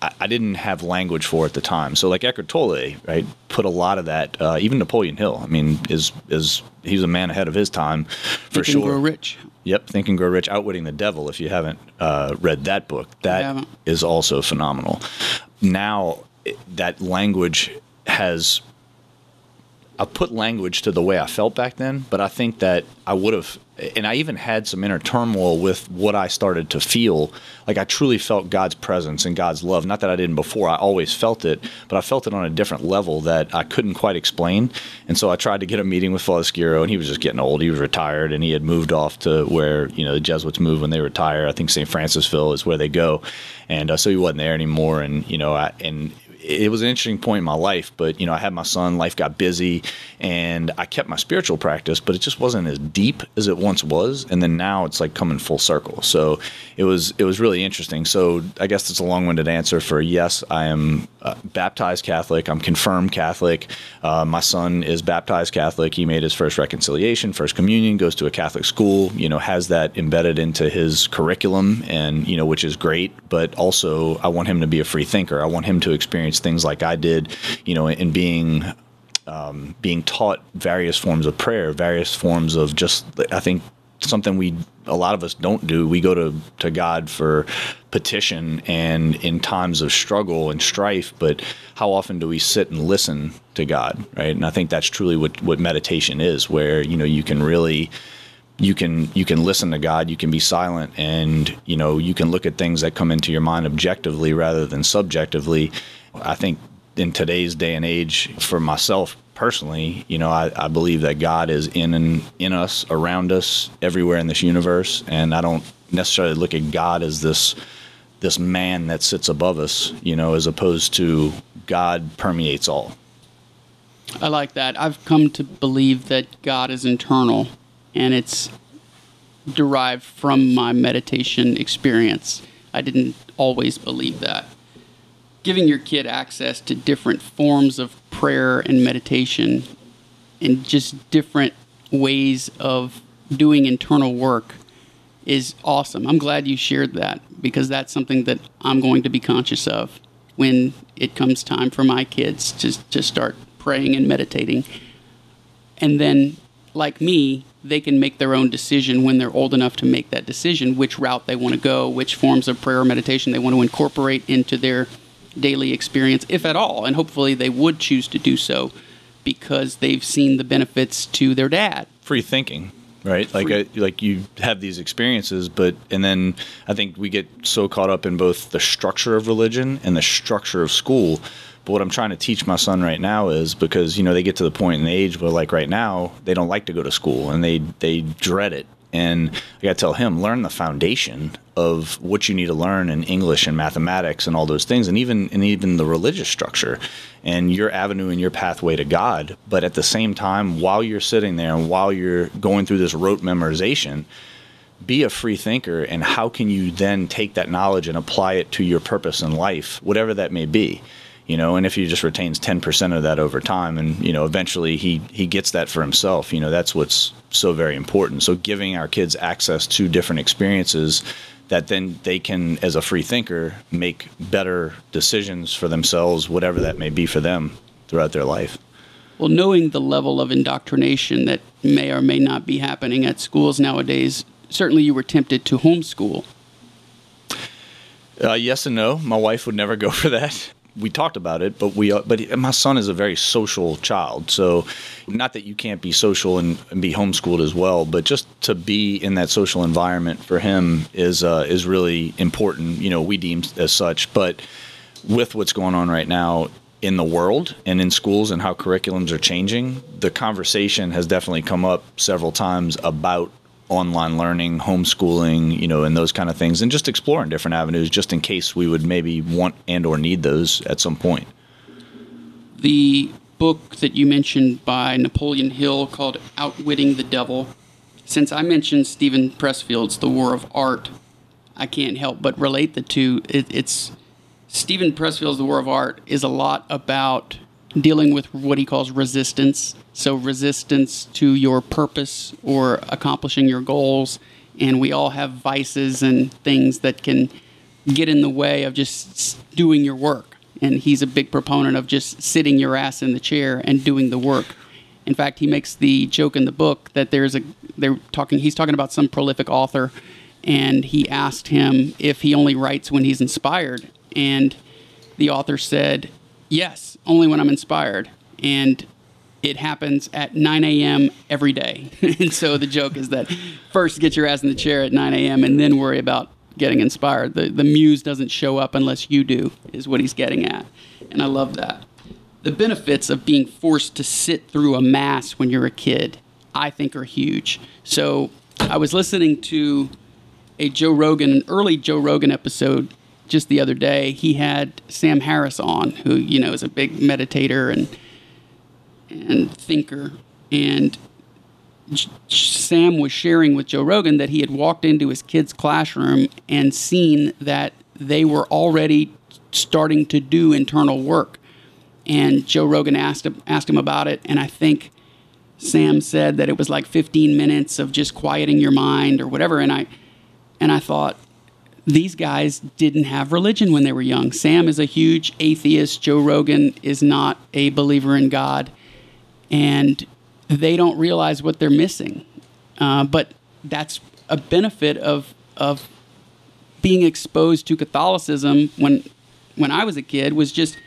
I, I didn't have language for at the time. So like Eckhart Tolle, right, put a lot of that. Uh, even Napoleon Hill, I mean, is is he's a man ahead of his time for Think and sure. Grow rich. Yep, Think and Grow Rich, Outwitting the Devil. If you haven't uh, read that book, that also phenomenal. Now that language has. I put language to the way I felt back then, but I think that I would have, and I even had some inner turmoil with what I started to feel. Like I truly felt God's presence and God's love. Not that I didn't before, I always felt it, but I felt it on a different level that I couldn't quite explain. And so I tried to get a meeting with Father Skiro, and he was just getting old. He was retired, and he had moved off to where you know the Jesuits move when they retire. I think St. Francisville is where they go, and uh, so he wasn't there anymore. And you know, I, and it was an interesting point in my life, but you know, I had my son, life got busy, and I kept my spiritual practice, but it just wasn't as deep as it once was. And then now it's like coming full circle. So it was it was really interesting. So I guess it's a long-winded answer for yes, I am uh, baptized Catholic. I'm confirmed Catholic. Uh, my son is baptized Catholic. He made his first reconciliation, first communion, goes to a Catholic school. You know, has that embedded into his curriculum, and you know, which is great. But also, I want him to be a free thinker. I want him to experience things like I did. You know, in being um, being taught various forms of prayer, various forms of just, I think, something we a lot of us don't do. We go to to God for petition and in times of struggle and strife, but how often do we sit and listen to God, right? And I think that's truly what what meditation is, where you know you can really you can you can listen to God, you can be silent, and you know you can look at things that come into your mind objectively rather than subjectively. I think in today's day and age, for myself personally, you know, I, I believe that God is in and in us, around us, everywhere in this universe, and I don't necessarily look at God as this this man that sits above us, you know, as opposed to God permeates all. I like that. I've come to believe that God is internal and it's derived from my meditation experience. I didn't always believe that. Giving your kid access to different forms of prayer and meditation and just different ways of doing internal work is awesome. I'm glad you shared that because that's something that I'm going to be conscious of when it comes time for my kids to, to start praying and meditating. And then, like me, they can make their own decision when they're old enough to make that decision which route they want to go, which forms of prayer or meditation they want to incorporate into their daily experience, if at all. And hopefully they would choose to do so because they've seen the benefits to their dad. Free thinking right like uh, like you have these experiences but and then i think we get so caught up in both the structure of religion and the structure of school but what i'm trying to teach my son right now is because you know they get to the point in the age where like right now they don't like to go to school and they they dread it and I got to tell him, learn the foundation of what you need to learn in English and mathematics and all those things, and even and even the religious structure and your avenue and your pathway to God. But at the same time, while you're sitting there and while you're going through this rote memorization, be a free thinker. And how can you then take that knowledge and apply it to your purpose in life, whatever that may be? You know and if he just retains 10% of that over time and you know eventually he he gets that for himself you know that's what's so very important. So giving our kids access to different experiences that then they can as a free thinker make better decisions for themselves whatever that may be for them throughout their life. Well knowing the level of indoctrination that may or may not be happening at schools nowadays certainly you were tempted to homeschool. Uh, yes and no. My wife would never go *laughs* for that we talked about it, but we uh, but my son is a very social child. So, not that you can't be social and, and, be homeschooled as well, but just to be in that social environment for him is uh, is really important. You know, we deem as such. But with what's going on right now in the world and in schools and how curriculums are changing, the conversation has definitely come up several times about online learning, homeschooling, you know, and those kind of things, and just exploring different avenues, just in case we would maybe want and or need those at some point. The book that you mentioned by Napoleon Hill called "Outwitting the Devil." Since I mentioned Steven Pressfield's "The War of Art," I can't help but relate the two. It, it's Steven Pressfield's "The War of Art" is a lot about dealing with what he calls resistance. So, resistance to your purpose or accomplishing your goals. And we all have vices and things that can get in the way of just doing your work. And he's a big proponent of just sitting your ass in the chair and doing the work. In fact, he makes the joke in the book that there's a they're talking he's talking about some prolific author and he asked him if he only writes when he's inspired and the author said Yes, only when I'm inspired. And it happens at 9 a.m. every day. *laughs* and so the joke is that first get your ass in the chair at 9 a.m. and then worry about getting inspired. The, the muse doesn't show up unless you do, is what he's getting at. And I love that. The benefits of being forced to sit through a mass when you're a kid, I think, are huge. So I was listening to a Joe Rogan, an early Joe Rogan episode just the other day, he had Sam Harris on, who you know is a big meditator and and thinker, and Sam was sharing with Joe Rogan that he had walked into his kids' classroom and seen that they were already starting to do internal work. And Joe Rogan asked him, asked him about it, and I think Sam said that it was like 15 minutes of just quieting your mind or whatever. And I and I thought, these guys didn't have religion when they were young. Sam is a huge atheist. Joe Rogan is not a believer in God. And they don't realize what they're missing. Uh, but that's a benefit of, of being exposed to Catholicism when, when I was a kid was just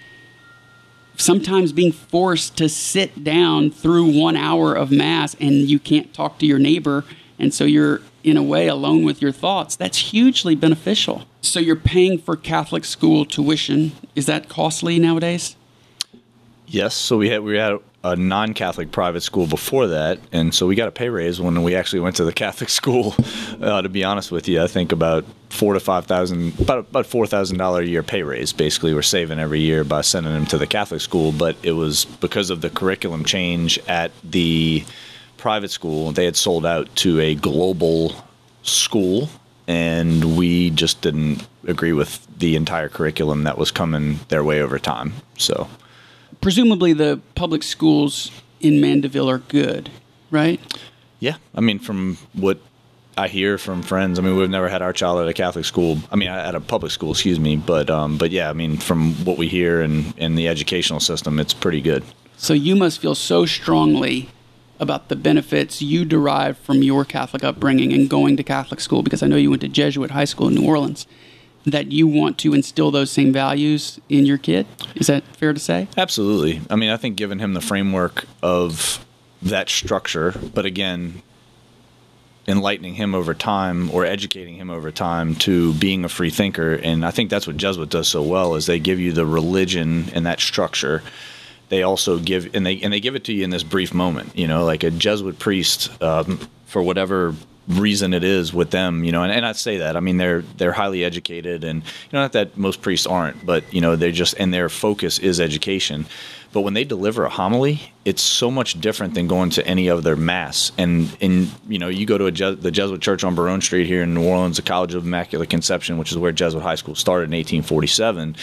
sometimes being forced to sit down through one hour of Mass and you can't talk to your neighbor. And so you're in a way alone with your thoughts, that's hugely beneficial. So you're paying for Catholic school tuition. Is that costly nowadays? Yes. So we had we had a non-Catholic private school before that, and so we got a pay raise when we actually went to the *laughs* Catholic school. Uh, to be honest with you, I think about four to five thousand, about about four thousand dollar a year pay raise. Basically, we're saving every year by sending them to the Catholic school, but it was because of the curriculum change at the private school. They had sold out to a global school, and we just didn't agree with the entire curriculum that was coming their way over time. So, presumably, the public schools in Mandeville are good, right? Yeah, I mean, from what I hear from friends, I mean, we've never had our child at a Catholic school. I mean, at a public school, excuse me. But, um, but yeah, I mean, from what we hear and in the educational system, it's pretty good. So you must feel so strongly about the benefits you derive from your Catholic upbringing and going to Catholic school, because I know you went to Jesuit high school in New Orleans, that you want to instill those same values in your kid. Is that fair to say? Absolutely. I mean, I think giving him the framework of that structure, but again, enlightening him over time or educating him over time to being a free thinker and i think that's what jesuit does so well is they give you the religion and that structure they also give and they and they give it to you in this brief moment. You know, like a Jesuit priest um, for whatever reason it is with them, you know, and, and I say that. I mean, they're they're highly educated, and you know, not that most priests aren't, but you know, they're just and their focus is education. But when they deliver a homily, it's so much different than going to any other mass. And and you know, you go to Je- the Jesuit church on Baronne Street here in New Orleans, the College of Immaculate Conception, which is where Jesuit High School started in 1847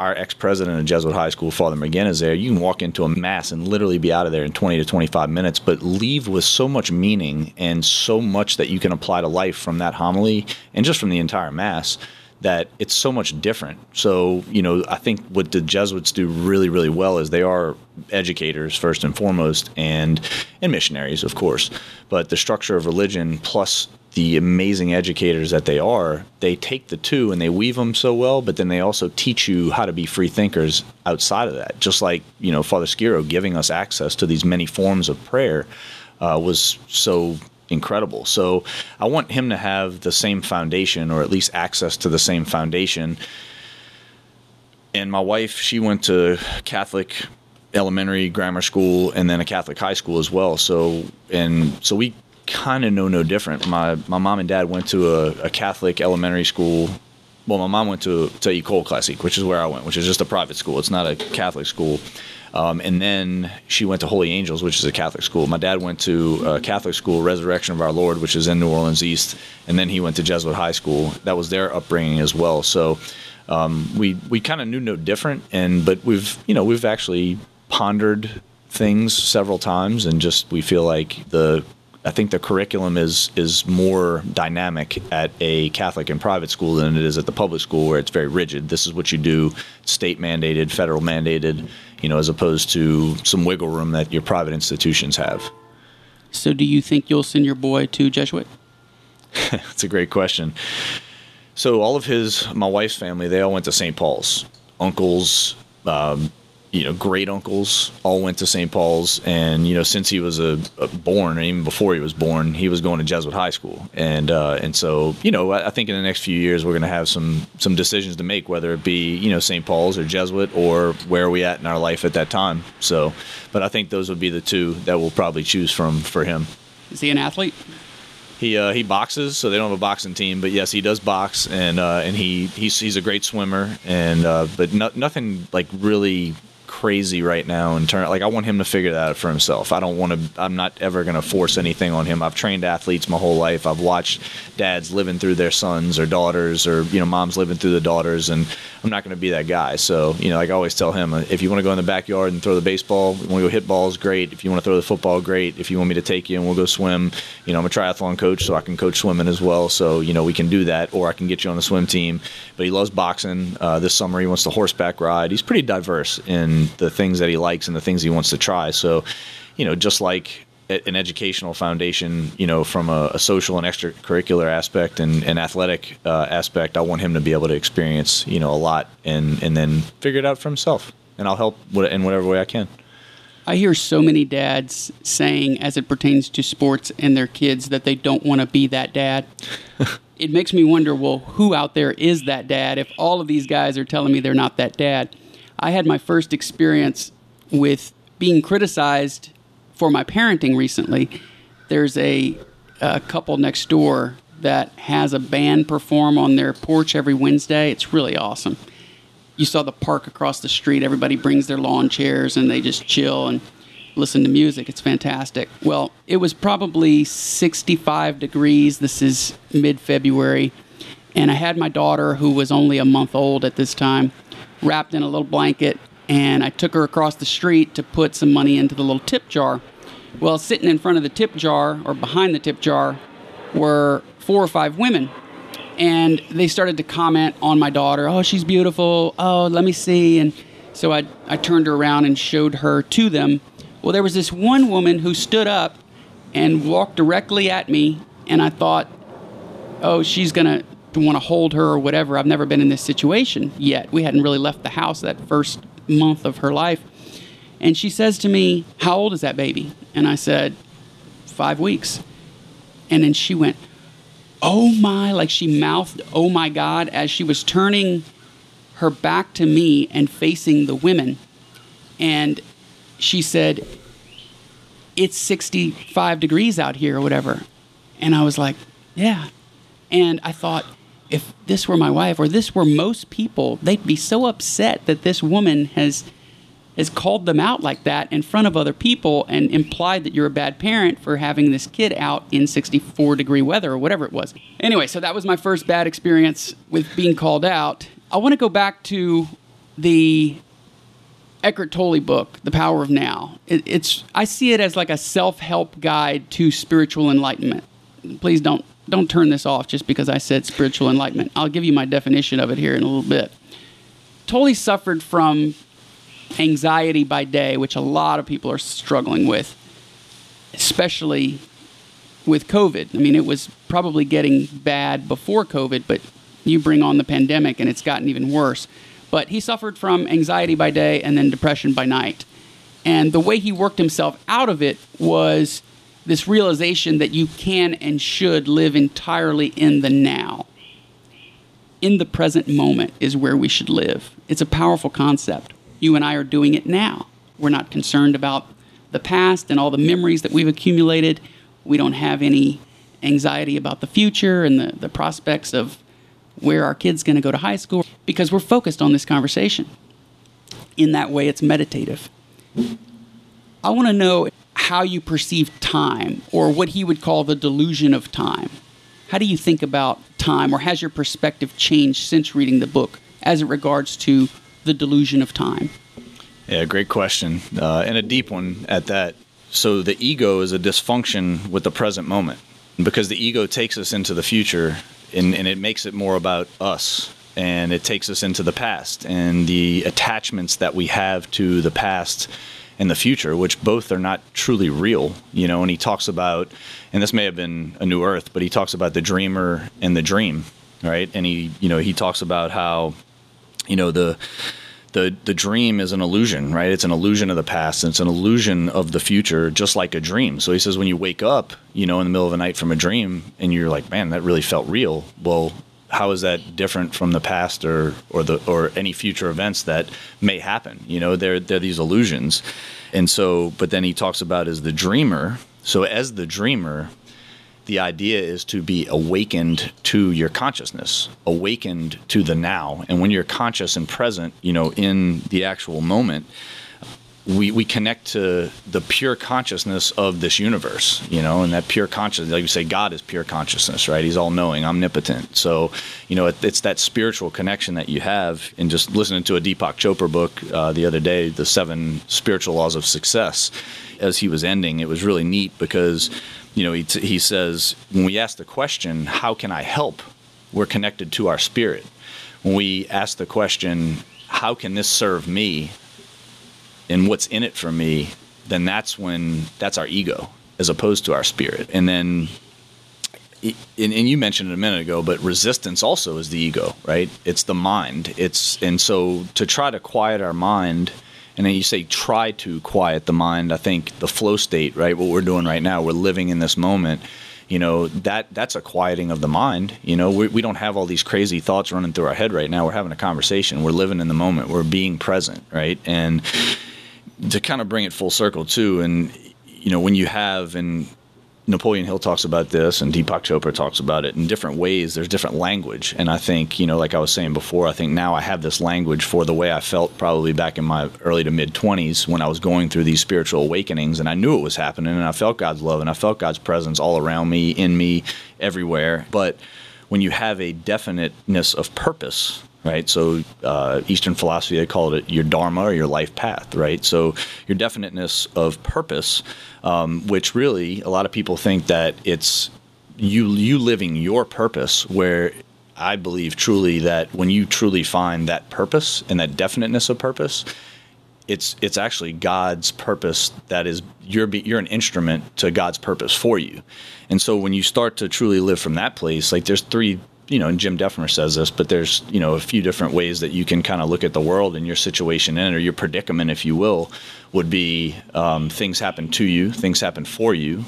our ex-president of Jesuit High School, Father McGinn, is there. You can walk into a mass and literally be out of there in 20 to 25 minutes, but leave with so much meaning and so much that you can apply to life from that homily and just from the entire mass that it's so much different. So, you know, I think what the Jesuits do really, really well is they are educators first and foremost and and missionaries, of course. But the structure of religion plus the amazing educators that they are, they take the two and they weave them so well, but then they also teach you how to be free thinkers outside of that. Just like, you know, Father Skiro giving us access to these many forms of prayer uh, was so incredible. So I want him to have the same foundation or at least access to the same foundation. And my wife, she went to Catholic elementary grammar school and then a Catholic high school as well. So and so we kind of know no different. My my mom and dad went to a, a Catholic elementary school. Well, my mom went to to Ecole Classique, which is where I went, which is just a private school. It's not a Catholic school. Um, and then she went to Holy Angels, which is a Catholic school. My dad went to a Catholic school, Resurrection of Our Lord, which is in New Orleans East, and then he went to Jesuit High School. That was their upbringing as well. So um, we we kind of knew no different, and but we've you know we've actually pondered things several times, and just we feel like the I think the curriculum is is more dynamic at a Catholic and private school than it is at the public school, where it's very rigid. This is what you do, state mandated, federal mandated, you know, as opposed to some wiggle room that your private institutions have. So, do you think you'll send your boy to Jesuit? *laughs* That's a great question. So, all of his, my wife's family, they all went to St. Paul's. Uncles, um, you know, great uncles all went to St. Paul's, and you know, since he was a, a, born, and even before he was born, he was going to Jesuit high school, and uh, and so you know, I, I, think in the next few years we're going to have some some decisions to make, whether it be you know St. Paul's or Jesuit or where are we at in our life at that time. So, but I think those would be the two that we'll probably choose from for him. Is he an athlete? He uh, he boxes, so they don't have a boxing team. But yes, he does box, and uh, and he he's he's a great swimmer, and uh, but no, nothing like really crazy right now and turn like I want him to figure that out for himself. I don't want to I'm not ever going to force anything on him. I've trained athletes my whole life. I've watched dads living through their sons or daughters or you know moms living through the daughters and I'm not going to be that guy. So, you know, like I always tell him if you want to go in the backyard and throw the baseball, you want to go hit balls, great. If you want to throw the football, great. If you want me to take you and we'll go swim, you know, I'm a triathlon coach so I can coach swimming as well. So, you know, we can do that or I can get you on the swim team. But he loves boxing. Uh, this summer he wants to horseback ride. He's pretty diverse in the things that he likes and the things he wants to try. So, you know, just like an educational foundation, you know, from a, a social and extracurricular aspect and, and athletic uh, aspect, I want him to be able to experience, you know, a lot and, and then figure it out for himself. And I'll help in whatever way I can. I hear so many dads saying, as it pertains to sports and their kids, that they don't want to be that dad. *laughs* it makes me wonder well, who out there is that dad if all of these guys are telling me they're not that dad? I had my first experience with being criticized for my parenting recently. There's a, a couple next door that has a band perform on their porch every Wednesday. It's really awesome. You saw the park across the street. Everybody brings their lawn chairs and they just chill and listen to music. It's fantastic. Well, it was probably 65 degrees. This is mid February. And I had my daughter, who was only a month old at this time, wrapped in a little blanket, and I took her across the street to put some money into the little tip jar. Well, sitting in front of the tip jar or behind the tip jar were four or five women. And they started to comment on my daughter. Oh, she's beautiful. Oh, let me see. And so I, I turned her around and showed her to them. Well, there was this one woman who stood up and walked directly at me. And I thought, oh, she's going to want to hold her or whatever. I've never been in this situation yet. We hadn't really left the house that first month of her life. And she says to me, How old is that baby? And I said, Five weeks. And then she went, Oh my, like she mouthed, Oh my God, as she was turning her back to me and facing the women. And she said, It's 65 degrees out here or whatever. And I was like, Yeah. And I thought, if this were my wife or this were most people, they'd be so upset that this woman has has called them out like that in front of other people and implied that you're a bad parent for having this kid out in 64 degree weather or whatever it was. Anyway, so that was my first bad experience with being called out. I want to go back to the Eckhart Tolle book, The Power of Now. It, it's I see it as like a self-help guide to spiritual enlightenment. Please don't don't turn this off just because I said spiritual enlightenment. I'll give you my definition of it here in a little bit. Tolle suffered from anxiety by day, which a lot of people are struggling with, especially with COVID. I mean, it was probably getting bad before COVID, but you bring on the pandemic and it's gotten even worse. But he suffered from anxiety by day and then depression by night. And the way he worked himself out of it was this realization that you can and should live entirely in the now. In the present moment is where we should live. It's a powerful concept. You and I are doing it now. We're not concerned about the past and all the memories that we've accumulated. We don't have any anxiety about the future and the, the prospects of where our kid's going to go to high school because we're focused on this conversation. In that way, it's meditative. I want to know how you perceive time or what he would call the delusion of time. How do you think about time, or has your perspective changed since reading the book as it regards to the delusion of time? Yeah, great question, uh, and a deep one at that. So, the ego is a dysfunction with the present moment because the ego takes us into the future and, and it makes it more about us and it takes us into the past and the attachments that we have to the past and the future, which both are not truly real, you know. And he talks about, and this may have been a new earth, but he talks about the dreamer and the dream, right? And he, you know, he talks about how, you know, the the the dream is an illusion, right? It's an illusion of the past. And it's an illusion of the future, just like a dream. So he says when you wake up, you know, in the middle of the night from a dream, and you're like, man, that really felt real. Well, how is that different from the past or or the or any future events that may happen? You know, they're they're these illusions, and so. But then he talks about as the dreamer. So as the dreamer, the idea is to be awakened to your consciousness, awakened to the now, and when you're conscious and present, you know, in the actual moment we, we connect to the pure consciousness of this universe, you know, and that pure consciousness, like you say, God is pure consciousness, right? He's all knowing, omnipotent. So, you know, it, it's that spiritual connection that you have. And just listening to a Deepak Chopra book uh, the other day, The Seven Spiritual Laws of Success, as he was ending, it was really neat because, you know, he, t- he says, when we ask the question, how can I help? We're connected to our spirit. When we ask the question, how can this serve me? And what's in it for me, then that's when that's our ego as opposed to our spirit. And then, and, and you mentioned it a minute ago, but resistance also is the ego, right? It's the mind. It's and so to try to quiet our mind. And then you say try to quiet the mind. I think the flow state, right? What we're doing right now, we're living in this moment you know that that's a quieting of the mind you know we, we don't have all these crazy thoughts running through our head right now we're having a conversation we're living in the moment we're being present right and to kind of bring it full circle too, and you know when you have and Napoleon Hill talks about this, and Deepak Chopra talks about it in different ways. There's different language, and I think you know, like I was saying before, I think now I have this language for the way I felt probably back in my early to mid 20s when I was going through these spiritual awakenings, and I knew it was happening, and I felt God's love, and I felt God's presence all around me, in me, everywhere. But when you have a definiteness of purpose, right? So uh, Eastern philosophy, they call it your dharma or your life path, right? So your definiteness of purpose, um, which really a lot of people think that it's you you living your purpose, where I believe truly that when you truly find that purpose and that definiteness of purpose, it's it's actually God's purpose that is you're you're an instrument to God's purpose for you. And so when you start to truly live from that place, like there's three you know, and Jim Dethmer says this, but there's, you know, a few different ways that you can kind of look at the world and your situation in or your predicament, if you will, would be um, things happen to you, things happen for you,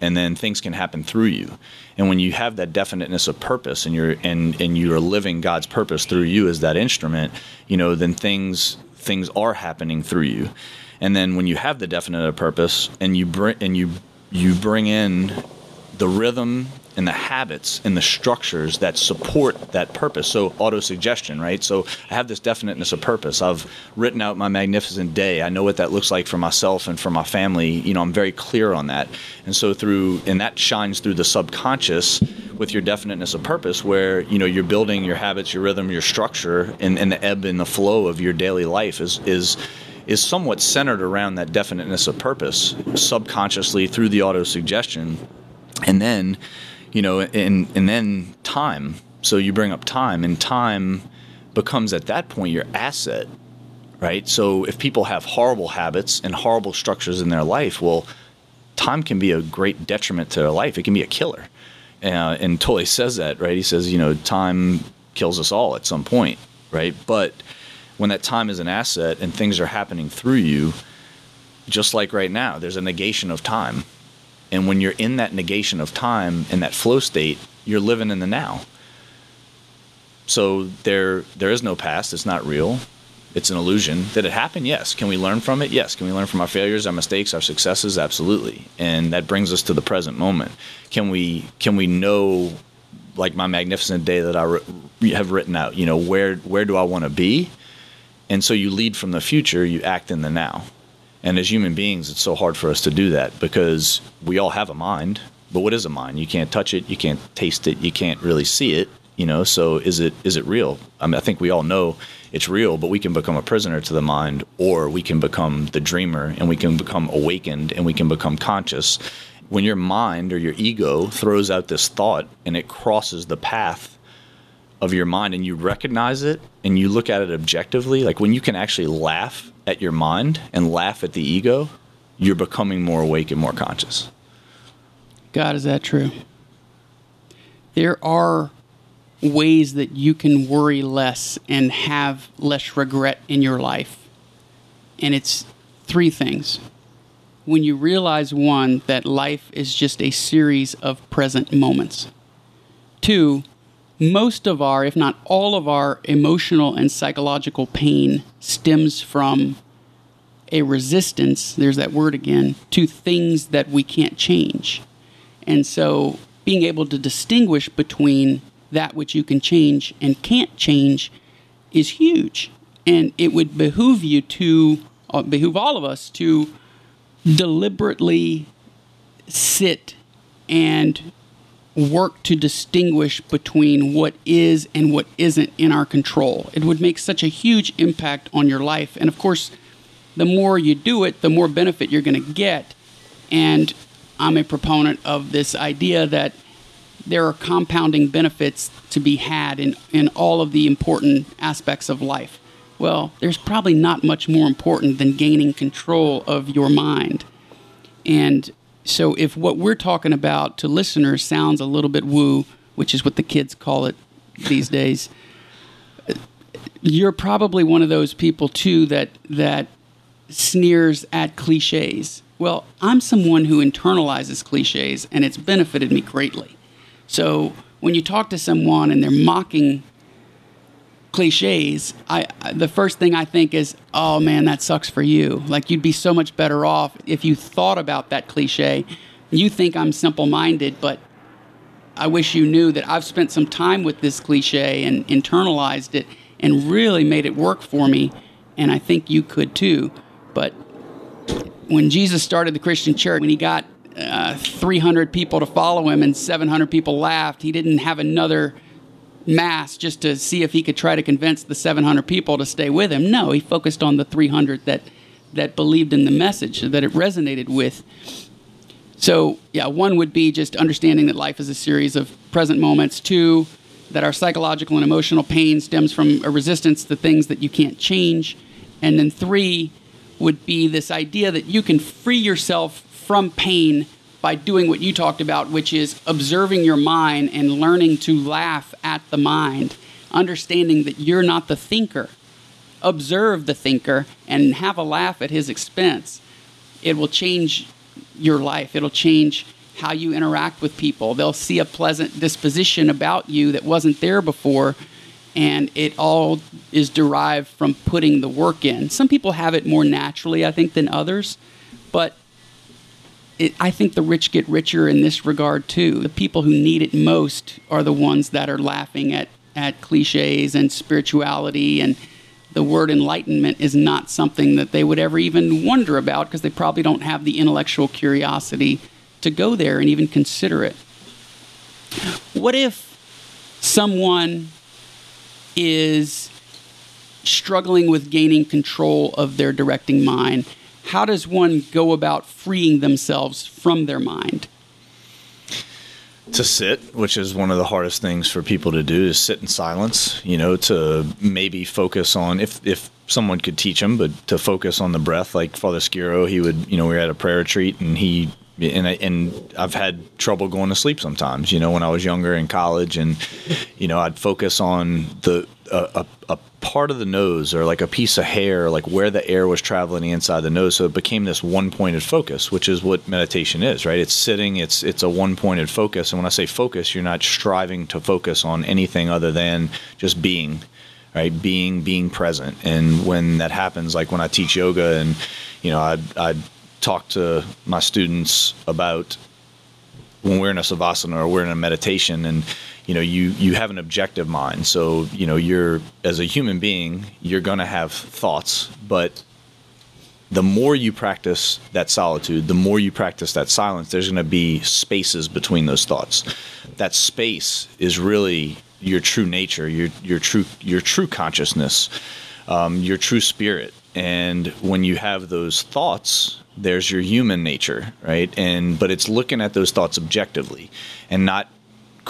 and then things can happen through you. And when you have that definiteness of purpose and you're and and you're living God's purpose through you as that instrument, you know, then things things are happening through you. And then when you have the definite purpose and you bring and you you bring in the rhythm and the habits and the structures that support that purpose. So auto-suggestion, right? So I have this definiteness of purpose. I've written out my magnificent day. I know what that looks like for myself and for my family. You know, I'm very clear on that. And so through and that shines through the subconscious with your definiteness of purpose where, you know, you're building your habits, your rhythm, your structure and, and the ebb and the flow of your daily life is is is somewhat centered around that definiteness of purpose subconsciously through the auto suggestion and then you know and and then time. So you bring up time and time becomes at that point your asset right? So if people have horrible habits and horrible structures in their life well time can be a great detriment to their life. It can be a killer. Uh, and Tolle says that right? He says you know time kills us all at some point right? But when that time is an asset and things are happening through you just like right now there's a negation of time and when you're in that negation of time in that flow state, you're living in the now. So there there is no past, it's not real. It's an illusion. Did it happen? Yes. Can we learn from it? Yes. Can we learn from our failures, our mistakes, our successes? Absolutely. And that brings us to the present moment. Can we can we know like my magnificent day that I have written out, you know, where where do I want to be? And so you lead from the future, you act in the now. And as human beings, it's so hard for us to do that because we all have a mind. But what is a mind? You can't touch it, you can't taste it, you can't really see it. You know, so is it is it real? I mean, I think we all know it's real, but we can become a prisoner to the mind, or we can become the dreamer, and we can become awakened, and we can become conscious. When your mind or your ego throws out this thought and it crosses the path of your mind and you recognize it and you look at it objectively, like when you can actually laugh at your mind and laugh at the ego, you're becoming more awake and more conscious. God, is that true? There are ways that you can worry less and have less regret in your life. And it's three things. When you realize one, that life is just a series of present moments. Two, most of our, if not all of our emotional and psychological pain stems from a resistance, there's that word again, to things that we can't change. And so being able to distinguish between that which you can change and can't change is huge. And it would behoove you to, uh, behoove all of us to deliberately sit and work to distinguish between what is and what isn't in our control. It would make such a huge impact on your life. And of course, the more you do it, the more benefit you're going to get. And I'm a proponent of this idea that there are compounding benefits to be had in, in all of the important aspects of life. Well, there's probably not much more important than gaining control of your mind. And so if what we're talking about to listeners sounds a little bit woo, which is what the kids call it these *laughs* days, you're probably one of those people too that that sneers at cliches. Well, I'm someone who internalizes cliches and it's benefited me greatly. So when you talk to someone and they're mocking cliches, I, the first thing I think is, oh man, that sucks for you. Like you'd be so much better off if you thought about that cliche. You think I'm simple minded, but I wish you knew that I've spent some time with this cliche and internalized it and really made it work for me. And I think you could too. But when Jesus started the Christian church, when he got uh, 300 people to follow him and 700 people laughed. He didn't have another mass just to see if he could try to convince the 700 people to stay with him. No, he focused on the 300 that that believed in the message that it resonated with. So, yeah, one would be just understanding that life is a series of present moments. Two, that our psychological and emotional pain stems from a resistance to things that you can't change. And then three would be this idea that you can free yourself from pain by doing what you talked about, which is observing your mind and learning to laugh at the mind, understanding that you're not the thinker. Observe the thinker and have a laugh at his expense. It will change your life, it'll change how you interact with people. They'll see a pleasant disposition about you that wasn't there before, and it all is derived from putting the work in. Some people have it more naturally, I think, than others, but it, I think the rich get richer in this regard too. The people who need it most are the ones that are laughing at, at cliches and spirituality and the word enlightenment is not something that they would ever even wonder about because they probably don't have the intellectual curiosity to go there and even consider it. What if someone is struggling with gaining control of their directing mind how does one go about freeing themselves from their mind? To sit, which is one of the hardest things for people to do, is sit in silence. You know, to maybe focus on if if someone could teach them, but to focus on the breath. Like Father Skiro, he would. You know, we were at a prayer retreat, and he and I, and I've had trouble going to sleep sometimes. You know, when I was younger in college, and you know, I'd focus on the a, a, part of the nose or like a piece of hair, like where the air was traveling inside the nose. So it became this one pointed focus, which is what meditation is, right? It's sitting, it's it's a one pointed focus. And when I say focus, you're not striving to focus on anything other than just being, right? Being being present. And when that happens, like when I teach yoga, and you know, I I talk to my students about when we're in a savasana or we're in a meditation and you know you you have an objective mind. So you know you're as a human being you're going to have thoughts but the more you practice that solitude the more you practice that silence there's going to be spaces between those thoughts. That space is really your true nature your your true your true consciousness um, your true spirit. And when you have those thoughts there's your human nature right? And but it's looking at those thoughts objectively and not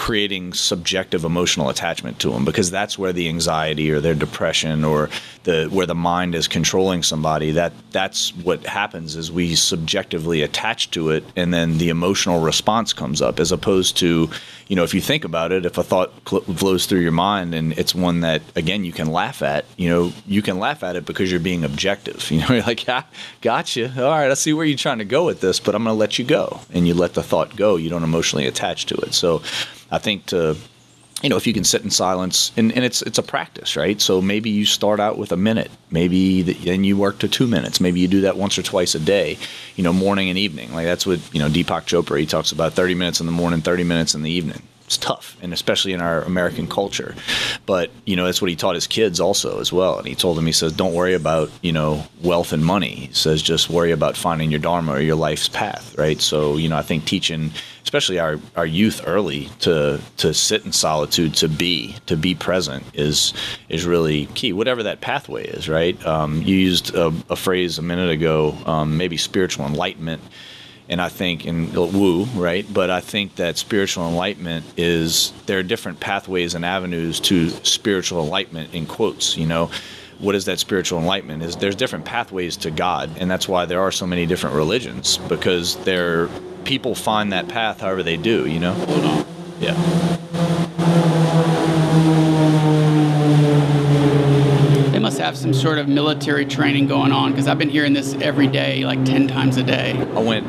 creating subjective emotional attachment to them because that's where the anxiety or their depression or the where the mind is controlling somebody that that's what happens is we subjectively attach to it and then the emotional response comes up as opposed to you know if you think about it if a thought cl- flows through your mind and it's one that again you can laugh at you know you can laugh at it because you're being objective *laughs* you know you're like yeah gotcha all right i see where you're trying to go with this but i'm going to let you go and you let the thought go you don't emotionally attach to it. So I think to you know, if you can sit in silence, and, and it's it's a practice, right? So maybe you start out with a minute, maybe the, then you work to two minutes, maybe you do that once or twice a day, you know, morning and evening. Like that's what you know Deepak Chopra he talks about: thirty minutes in the morning, thirty minutes in the evening it's tough, and especially in our American culture. But you know, that's what he taught his kids also as well. And he told them, he says, don't worry about you know wealth and money. He says, just worry about finding your dharma or your life's path, right? So you know, I think teaching, especially our our youth early to to sit in solitude, to be to be present is is really key. Whatever that pathway is, right? Um, you used a, a, phrase a minute ago, um, maybe spiritual enlightenment and I think in woo, right? But I think that spiritual enlightenment is there are different pathways and avenues to spiritual enlightenment in quotes, you know. What is that spiritual enlightenment? Is there's different pathways to God, and that's why there are so many different religions because there people find that path however they do, you know. Hold on. Yeah. Have some sort of military training going on because I've been hearing this every day, like 10 times a day. I went,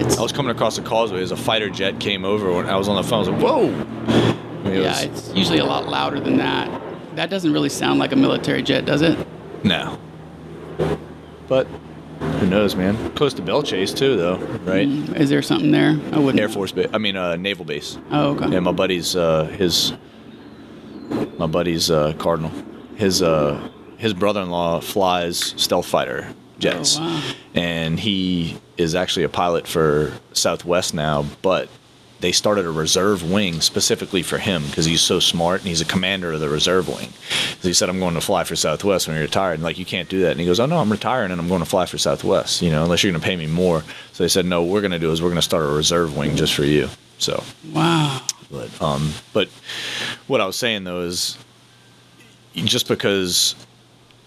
it's, I was coming across the causeway as a fighter jet came over when I was on the phone. I was like, whoa! I mean, it yeah, was, it's usually a lot louder than that. That doesn't really sound like a military jet, does it? No. But who knows, man? Close to Belle Chasse too, though, right? Mm, is there something there? I wouldn't. Air Force base. I mean, uh, naval base. Oh, okay. Yeah, my buddy's uh, his my buddy's uh, cardinal. His uh, his brother-in-law flies stealth fighter jets, Oh, wow. and he is actually a pilot for Southwest now, but. They started a reserve wing specifically for him because he's so smart and he's a commander of the reserve wing. So he said, "I'm going to fly for Southwest when you're retired." And like, you can't do that. And he goes, "Oh no, I'm retiring and I'm going to fly for Southwest. You know, unless you're going to pay me more." So they said, "No, what we're going to do is we're going to start a reserve wing just for you." So Wow. but um, but what I was saying though is just because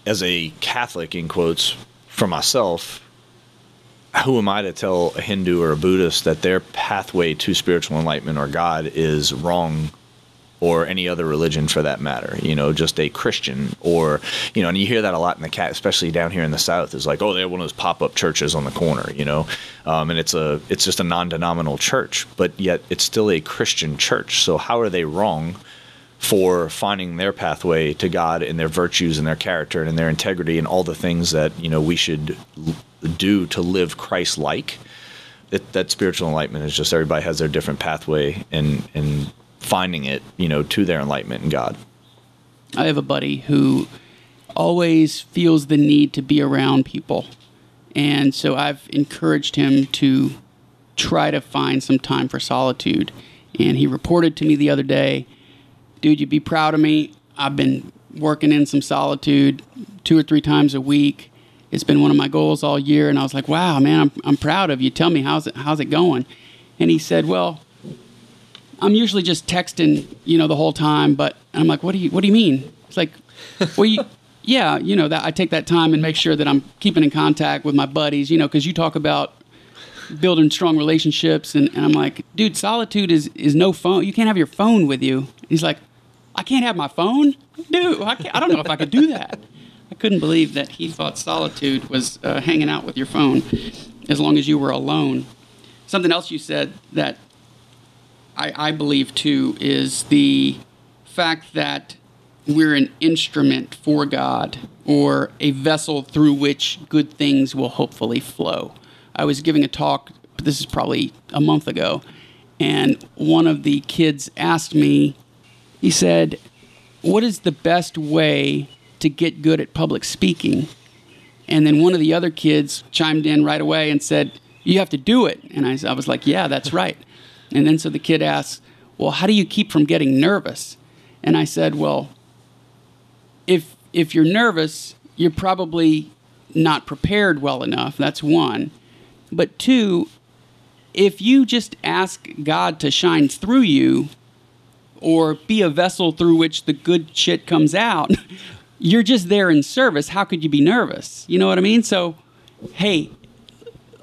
as a Catholic in quotes for myself, who am I to tell a Hindu or a Buddhist that their pathway to spiritual enlightenment or God is wrong or any other religion for that matter, you know, just a Christian or, you know, and you hear that a lot in the cat, especially down here in the South is like, oh, they have one of those pop up churches on the corner, you know, um, and it's a, it's just a non denominational church, but yet it's still a Christian church. So how are they wrong for finding their pathway to God and their virtues and their character and their integrity and all the things that, you know, we should do to live Christ like? That, that spiritual enlightenment is just everybody has their different pathway and, and, finding it, you know, to their enlightenment in God. I have a buddy who always feels the need to be around people. And so I've encouraged him to try to find some time for solitude. And he reported to me the other day, dude, you'd be proud of me. I've been working in some solitude two or three times a week. It's been one of my goals all year. And I was like, wow, man, I'm, I'm proud of you. Tell me, how's it, how's it going? And he said, well, I'm usually just texting, you know, the whole time. But I'm like, what do you what do you mean? It's like, well, you, *laughs* yeah, you know that I take that time and make sure that I'm keeping in contact with my buddies, you know, because you talk about building strong relationships, and, and I'm like, dude, solitude is is no phone. You can't have your phone with you. He's like, I can't have my phone, dude. I, I don't know if I could do that. I couldn't believe that he thought solitude was uh, hanging out with your phone as long as you were alone. Something else you said that I, I believe too is the fact that we're an instrument for God or a vessel through which good things will hopefully flow. I was giving a talk, this is probably a month ago, and one of the kids asked me, he said, What is the best way to get good at public speaking? And then one of the other kids chimed in right away and said, You have to do it. And I, I was like, Yeah, that's *laughs* right. And then so the kid asks, Well, how do you keep from getting nervous? And I said, Well, if if you're nervous, you're probably not prepared well enough. That's one. But two, if you just ask God to shine through you or be a vessel through which the good shit comes out, *laughs* you're just there in service. How could you be nervous? You know what I mean? So, hey,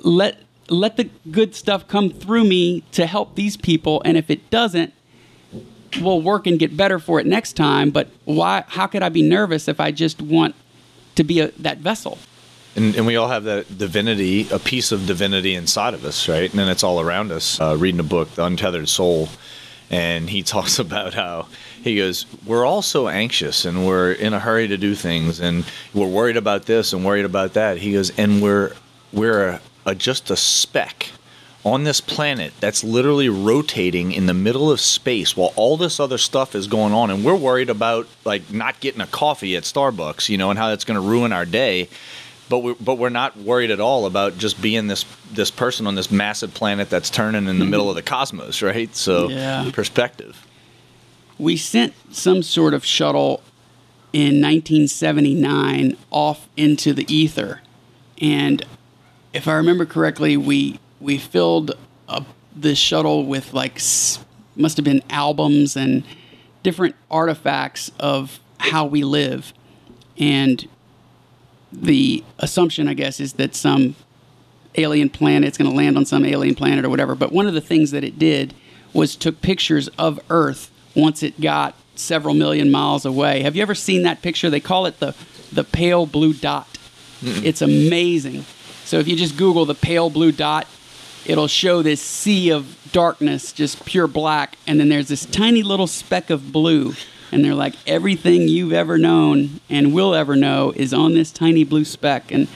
let let the good stuff come through me to help these people and if it doesn't we'll work and get better for it next time but why how could i be nervous if i just want to be a, that vessel And, and we all have that divinity, a piece of divinity inside of us, right? And then it's all around us. Uh, reading a book, The Untethered Soul, and he *laughs* talks about how he goes, We're all so anxious and we're in a hurry to do things and we're worried about this and worried about that. He goes, And we're, we're a, a, just a speck on this planet that's literally rotating in the middle of space while all this other stuff is going on and we're worried about like not getting a coffee at Starbucks, you know, and how that's going to ruin our day. But we but we're not worried at all about just being this this person on this massive planet that's turning in the middle of the cosmos, right? So Yeah. perspective. we sent some sort of shuttle in 1979 off into the ether and if i remember correctly we we filled up the shuttle with like must have been albums and different artifacts of how we live and the assumption i guess is that some alien planet. It's going to land on some alien planet or whatever. But one of the things that it did was took pictures of Earth once it got several million miles away. Have you ever seen that picture? They call it the the pale blue dot. It's amazing. So if you just Google the pale blue dot, it'll show this sea of darkness, just pure black, and then there's this tiny little speck of blue. And they're like, everything you've ever known and will ever know is on this tiny blue speck. And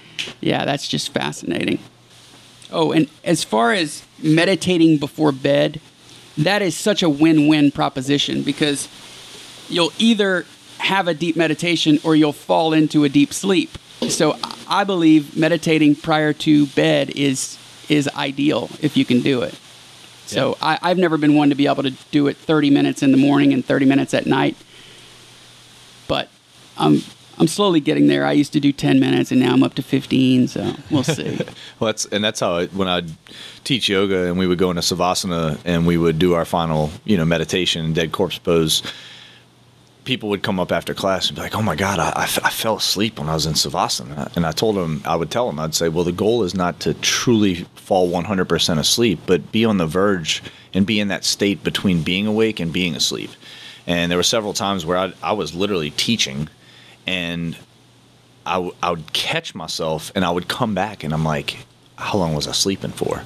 yeah, that's just fascinating. Oh, and as far as meditating before bed, that is such a win win proposition because you'll either have a deep meditation or you'll fall into a deep sleep. So I believe meditating prior to bed is is ideal if you can do it. So I, I've never been one to be able to do it 30 minutes in the morning and 30 minutes at night. But I'm I'm slowly getting there. I used to do 10 minutes, and now I'm up to 15. So we'll see. *laughs* Well, that's and that's how I, when I teach yoga and we would go into savasana and we would do our final, you know, meditation, dead corpse pose. People would come up after class and be like, "Oh my God, I, I f- I fell asleep when I was in savasana." And I told them, I would tell them, I'd say, "Well, the goal is not to truly fall 100% asleep, but be on the verge and be in that state between being awake and being asleep." And there were several times where I, I was literally teaching, and I, w- I would catch myself and I would come back and I'm like, how long was I sleeping for?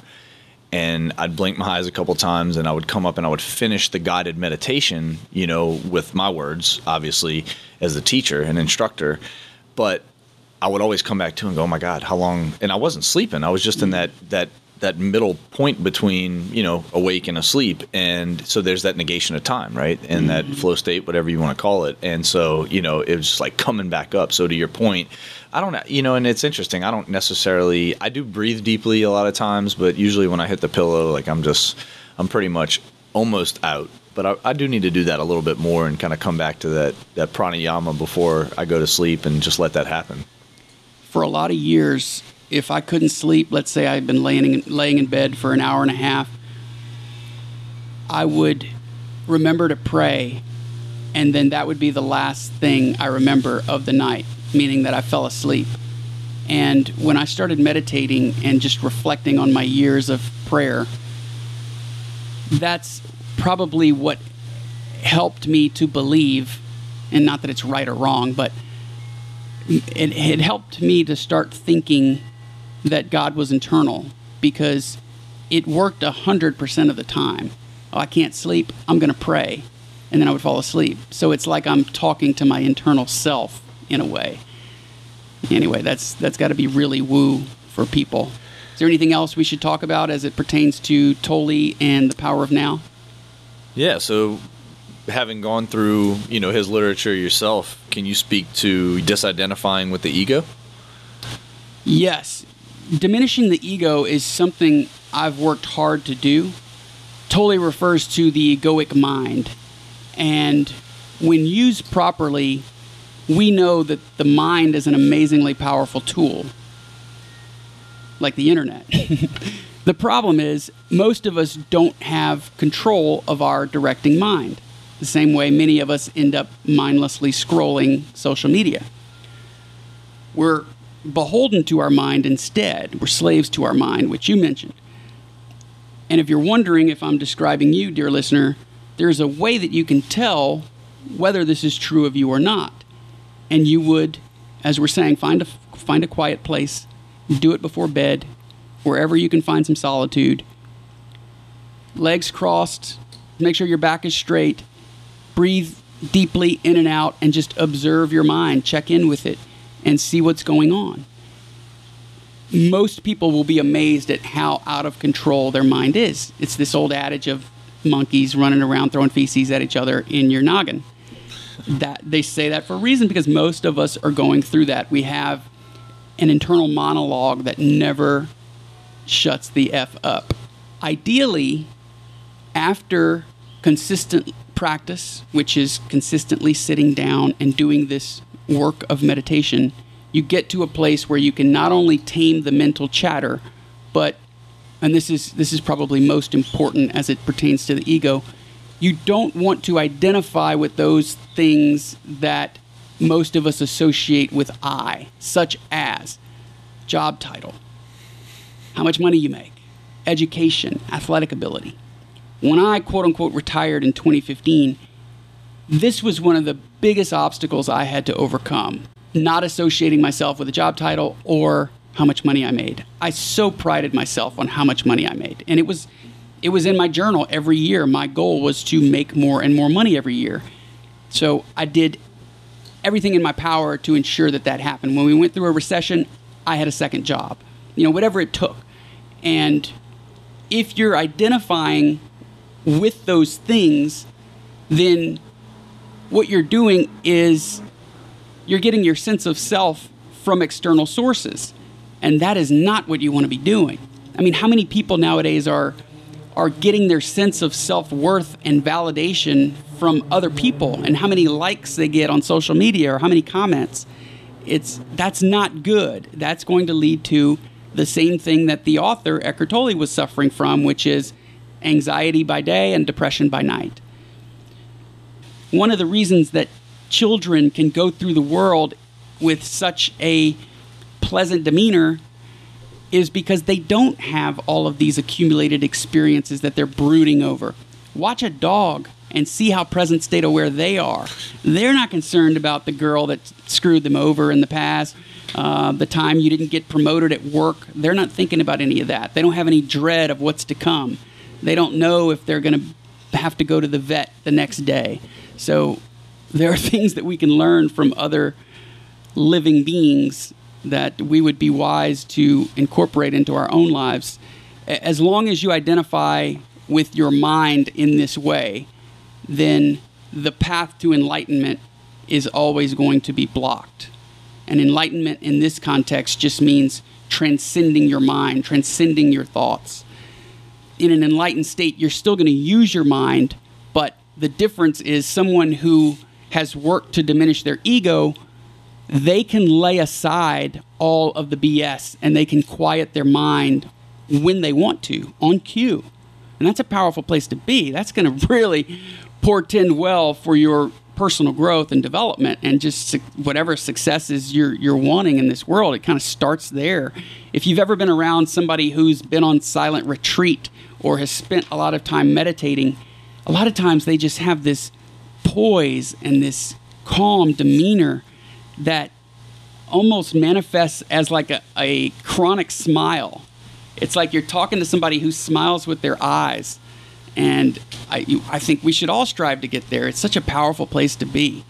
And I'd blink my eyes a couple times and I would come up and I would finish the guided meditation, you know, with my words, obviously, as the teacher and instructor. But I would always come back to and go, oh my God, how long? And I wasn't sleeping. I was just in that, that, that middle point between you know awake and asleep and so there's that negation of time right? And that mm-hmm. flow state whatever you want to call it. And so you know it was just like coming back up. So to your point i don't you know and it's interesting i don't necessarily i do breathe deeply a lot of times but usually when i hit the pillow like i'm just i'm pretty much almost out. But I, I do need to do that a little bit more and kind of come back to that that pranayama before i go to sleep and just let that happen. For a lot of years, if I couldn't sleep, let's say I'd been laying in, laying in bed for an hour and a half, I would remember to pray, and then that would be the last thing I remember of the night, meaning that I fell asleep. And when I started meditating and just reflecting on my years of prayer, that's probably what helped me to believe, and not that it's right or wrong, but it, it helped me to start thinking that God was internal because it worked 100% of the time. Oh, I can't sleep, I'm going to pray. And then I would fall asleep. So it's like I'm talking to my internal self in a way. Anyway, that's that's got to be really woo for people. Is there anything else we should talk about as it pertains to Tolle and the power of now? Yeah, so having gone through, you know, his literature yourself, can you speak to disidentifying with the ego? Yes. Diminishing the ego is something I've worked hard to do. Tolle refers to the egoic mind. And when used properly, we know that the mind is an amazingly powerful tool, like the internet. *laughs* the problem is, most of us don't have control of our directing mind, the same way many of us end up mindlessly scrolling social media. We're beholden to our mind instead. We're slaves to our mind, which you mentioned. And if you're wondering if I'm describing you, dear listener, there's a way that you can tell whether this is true of you or not. And you would, as we're saying, find a find a quiet place, do it before bed, wherever you can find some solitude. Legs crossed, make sure your back is straight. Breathe deeply in and out and just observe your mind, check in with it and see what's going on. Most people will be amazed at how out of control their mind is. It's this old adage of monkeys running around throwing feces at each other in your noggin. That they say that for a reason because most of us are going through that. We have an internal monologue that never shuts the f up. Ideally, after consistent practice, which is consistently sitting down and doing this work of meditation, you get to a place where you can not only tame the mental chatter, but and this is this is probably most important as it pertains to the ego, you don't want to identify with those things that most of us associate with I, such as job title, how much money you make, education, athletic ability. When I quote unquote retired in 2015, this was one of the biggest obstacles I had to overcome, not associating myself with a job title or how much money I made. I so prided myself on how much money I made. And it was it was in my journal every year. My goal was to make more and more money every year. So I did everything in my power to ensure that that happened. When we went through a recession, I had a second job. You know, whatever it took. And if you're identifying with those things, then what you're doing is you're getting your sense of self from external sources. And that is not what you want to be doing. I mean, how many people nowadays are are getting their sense of self-worth and validation from other people and how many likes they get on social media or how many comments? It's that's not good. That's going to lead to the same thing that the author Eckhart Tolle was suffering from, which is anxiety by day and depression by night. One of the reasons that children can go through the world with such a pleasant demeanor is because they don't have all of these accumulated experiences that they're brooding over. Watch a dog and see how present state aware they are. They're not concerned about the girl that screwed them over in the past, uh, the time you didn't get promoted at work. They're not thinking about any of that. They don't have any dread of what's to come. They don't know if they're going to have to go to the vet the next day. So there are *laughs* things that we can learn from other living beings that we would be wise to incorporate into our own lives. As long as you identify with your mind in this way then the path to enlightenment is always going to be blocked. And enlightenment in this context just means transcending your mind transcending your thoughts. In an enlightened state you're still going to use your mind the difference is someone who has worked to diminish their ego they can lay aside all of the BS and they can quiet their mind when they want to on cue. And that's a powerful place to be. That's going *laughs* to really portend well for your personal growth and development and just whatever successes you're you're wanting in this world. It kind of starts there. If you've ever been around somebody who's been on silent retreat or has spent a lot of time meditating, a lot of times they just have this poise and this calm demeanor that almost manifests as like a, a chronic smile. It's like you're talking to somebody who smiles with their eyes. And I, you, I think we should all strive to get there. It's such a powerful place to be.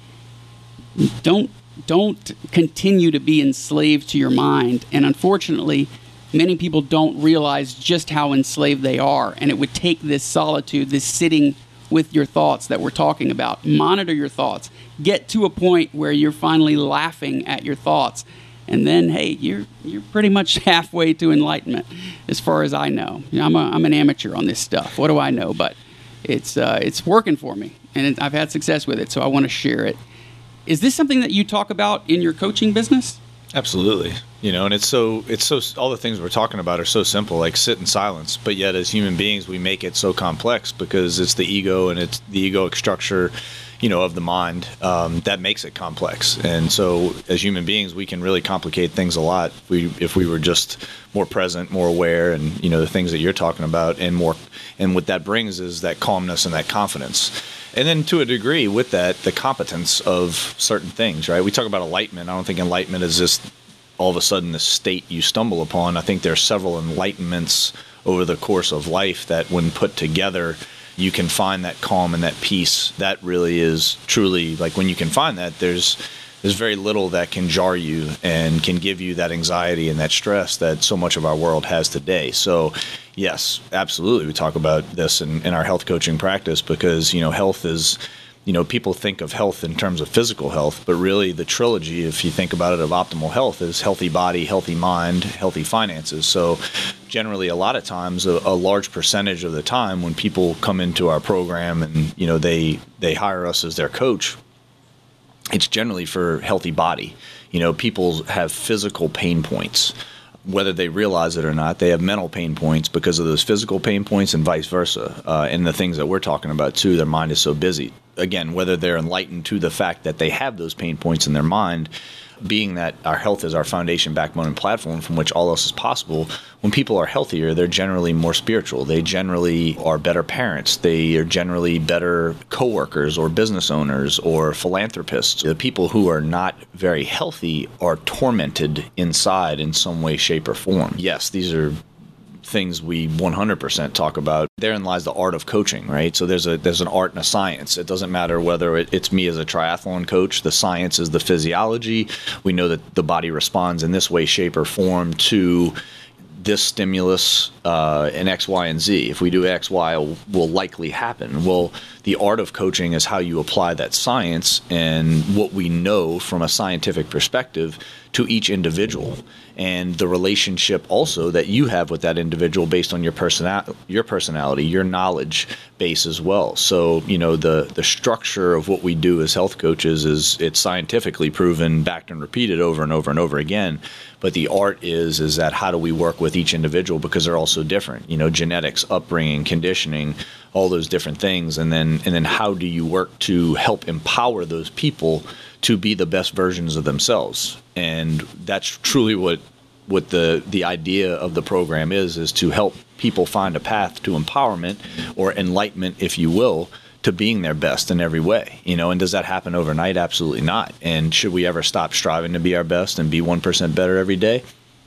Don't don't continue to be enslaved to your mind. And unfortunately, many people don't realize just how enslaved they are. And it would take this solitude, this sitting with your thoughts that we're talking about. Monitor your thoughts. Get to a point where you're finally laughing at your thoughts. And then, hey, you're you're pretty much *laughs* halfway to enlightenment, as far as I know. I'm, a, I'm an amateur on this stuff. What do I know? But it's uh, it's working for me, and it, I've had success with it. So I want to share it. Is this something that you talk about in your coaching business? Absolutely. You know, and it's so it's so all the things we're talking about are so simple, like sit in silence. But yet, as human beings, we make it so complex because it's the ego and it's the egoic structure, you know, of the mind um, that makes it complex. And so, as human beings, we can really complicate things a lot. If we if we were just more present, more aware, and you know the things that you're talking about, and more, and what that brings is that calmness and that confidence and then to a degree with that the competence of certain things right? We talk about enlightenment. I don't think enlightenment is just all of a sudden the state you stumble upon. I think there are several enlightenments over the course of life that when put together you can find that calm and that peace. That really is truly like when you can find that there's there's very little that can jar you and can give you that anxiety and that stress that so much of our world has today. So, yes, absolutely, we talk about this in, in our health coaching practice because you know health is you know, people think of health in terms of physical health, but really the trilogy, if you think about it, of optimal health is healthy body, healthy mind, healthy finances. So, generally, a lot of times, a, a, large percentage of the time, when people come into our program and you know they they hire us as their coach, it's generally for healthy body. You know, people have physical pain points. Whether they realize it or not, they have mental pain points because of those physical pain points and vice versa. Uh, and the things that we're talking about too, their mind is so busy. Again, whether they're enlightened to the fact that they have those pain points in their mind being that our health is our foundation, backbone, and platform from which all else is possible, when people are healthier, they're generally more spiritual. They generally are better parents. They are generally better coworkers or business owners or philanthropists. The people who are not very healthy are tormented inside in some way, shape, or form. Yes, these are things we 100% talk about. Therein lies the art of coaching, right? So there's a there's an art and a science. It doesn't matter whether it, it's me as a triathlon coach. The science is the physiology. We know that the body responds in this way, shape, or form to this stimulus uh, in X, Y, and Z. If we do X, Y, will, will likely happen. Well, the art of coaching is how you apply that science and what we know from a scientific perspective to each individual and the relationship also that you have with that individual based on your personality your personality your knowledge base as well. So you know the the structure of what we do as health coaches is it's scientifically proven backed and repeated over and over and over again. But the art is is that how do we work with each individual because they're all so different? You know genetics upbringing conditioning all those different things. And then and then how do you work to help empower those people to be the best versions of themselves? And that's truly what what the the idea of the program is is to help people find a path to empowerment or enlightenment if you will to being their best in every way you know and does that happen overnight? Absolutely not. And should we ever stop striving to be our best and be 1% better every day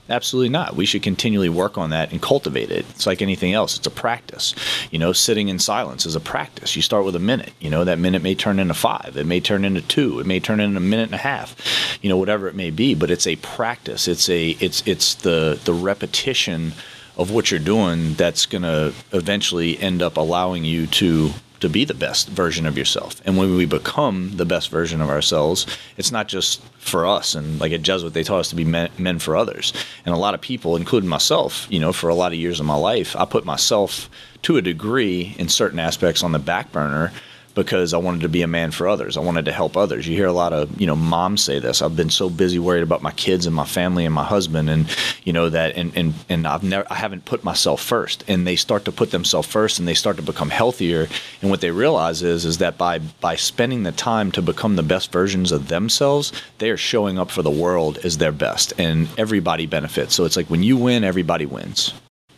Absolutely not. We should continually work on that and cultivate it. It's like anything else. It's a practice. You know, sitting in silence is a practice. You start with a minute. You know, that minute may turn into five. It may turn into two. It may turn into a minute and a half. You know, whatever it may be. But it's a practice. It's a it's it's the the repetition of what you're doing that's going to eventually end up allowing you to to be the best version of yourself. And when we become the best version of ourselves, it's not just for us. And like at Jesuit, they taught us to be men, men for others. And a lot of people, including myself, you know, for a lot of years of my life, I put myself to a degree in certain aspects on the back burner because I wanted to be a man for others. I wanted to help others. You hear a lot of, you know, moms say this. I've been so busy worried about my kids and my family and my husband and, you know, that and and and I've never I haven't put myself first. And they start to put themselves first and they start to become healthier. And what they realize is is that by by spending the time to become the best versions of themselves, they are showing up for the world as their best and everybody benefits. So it's like when you win, everybody wins.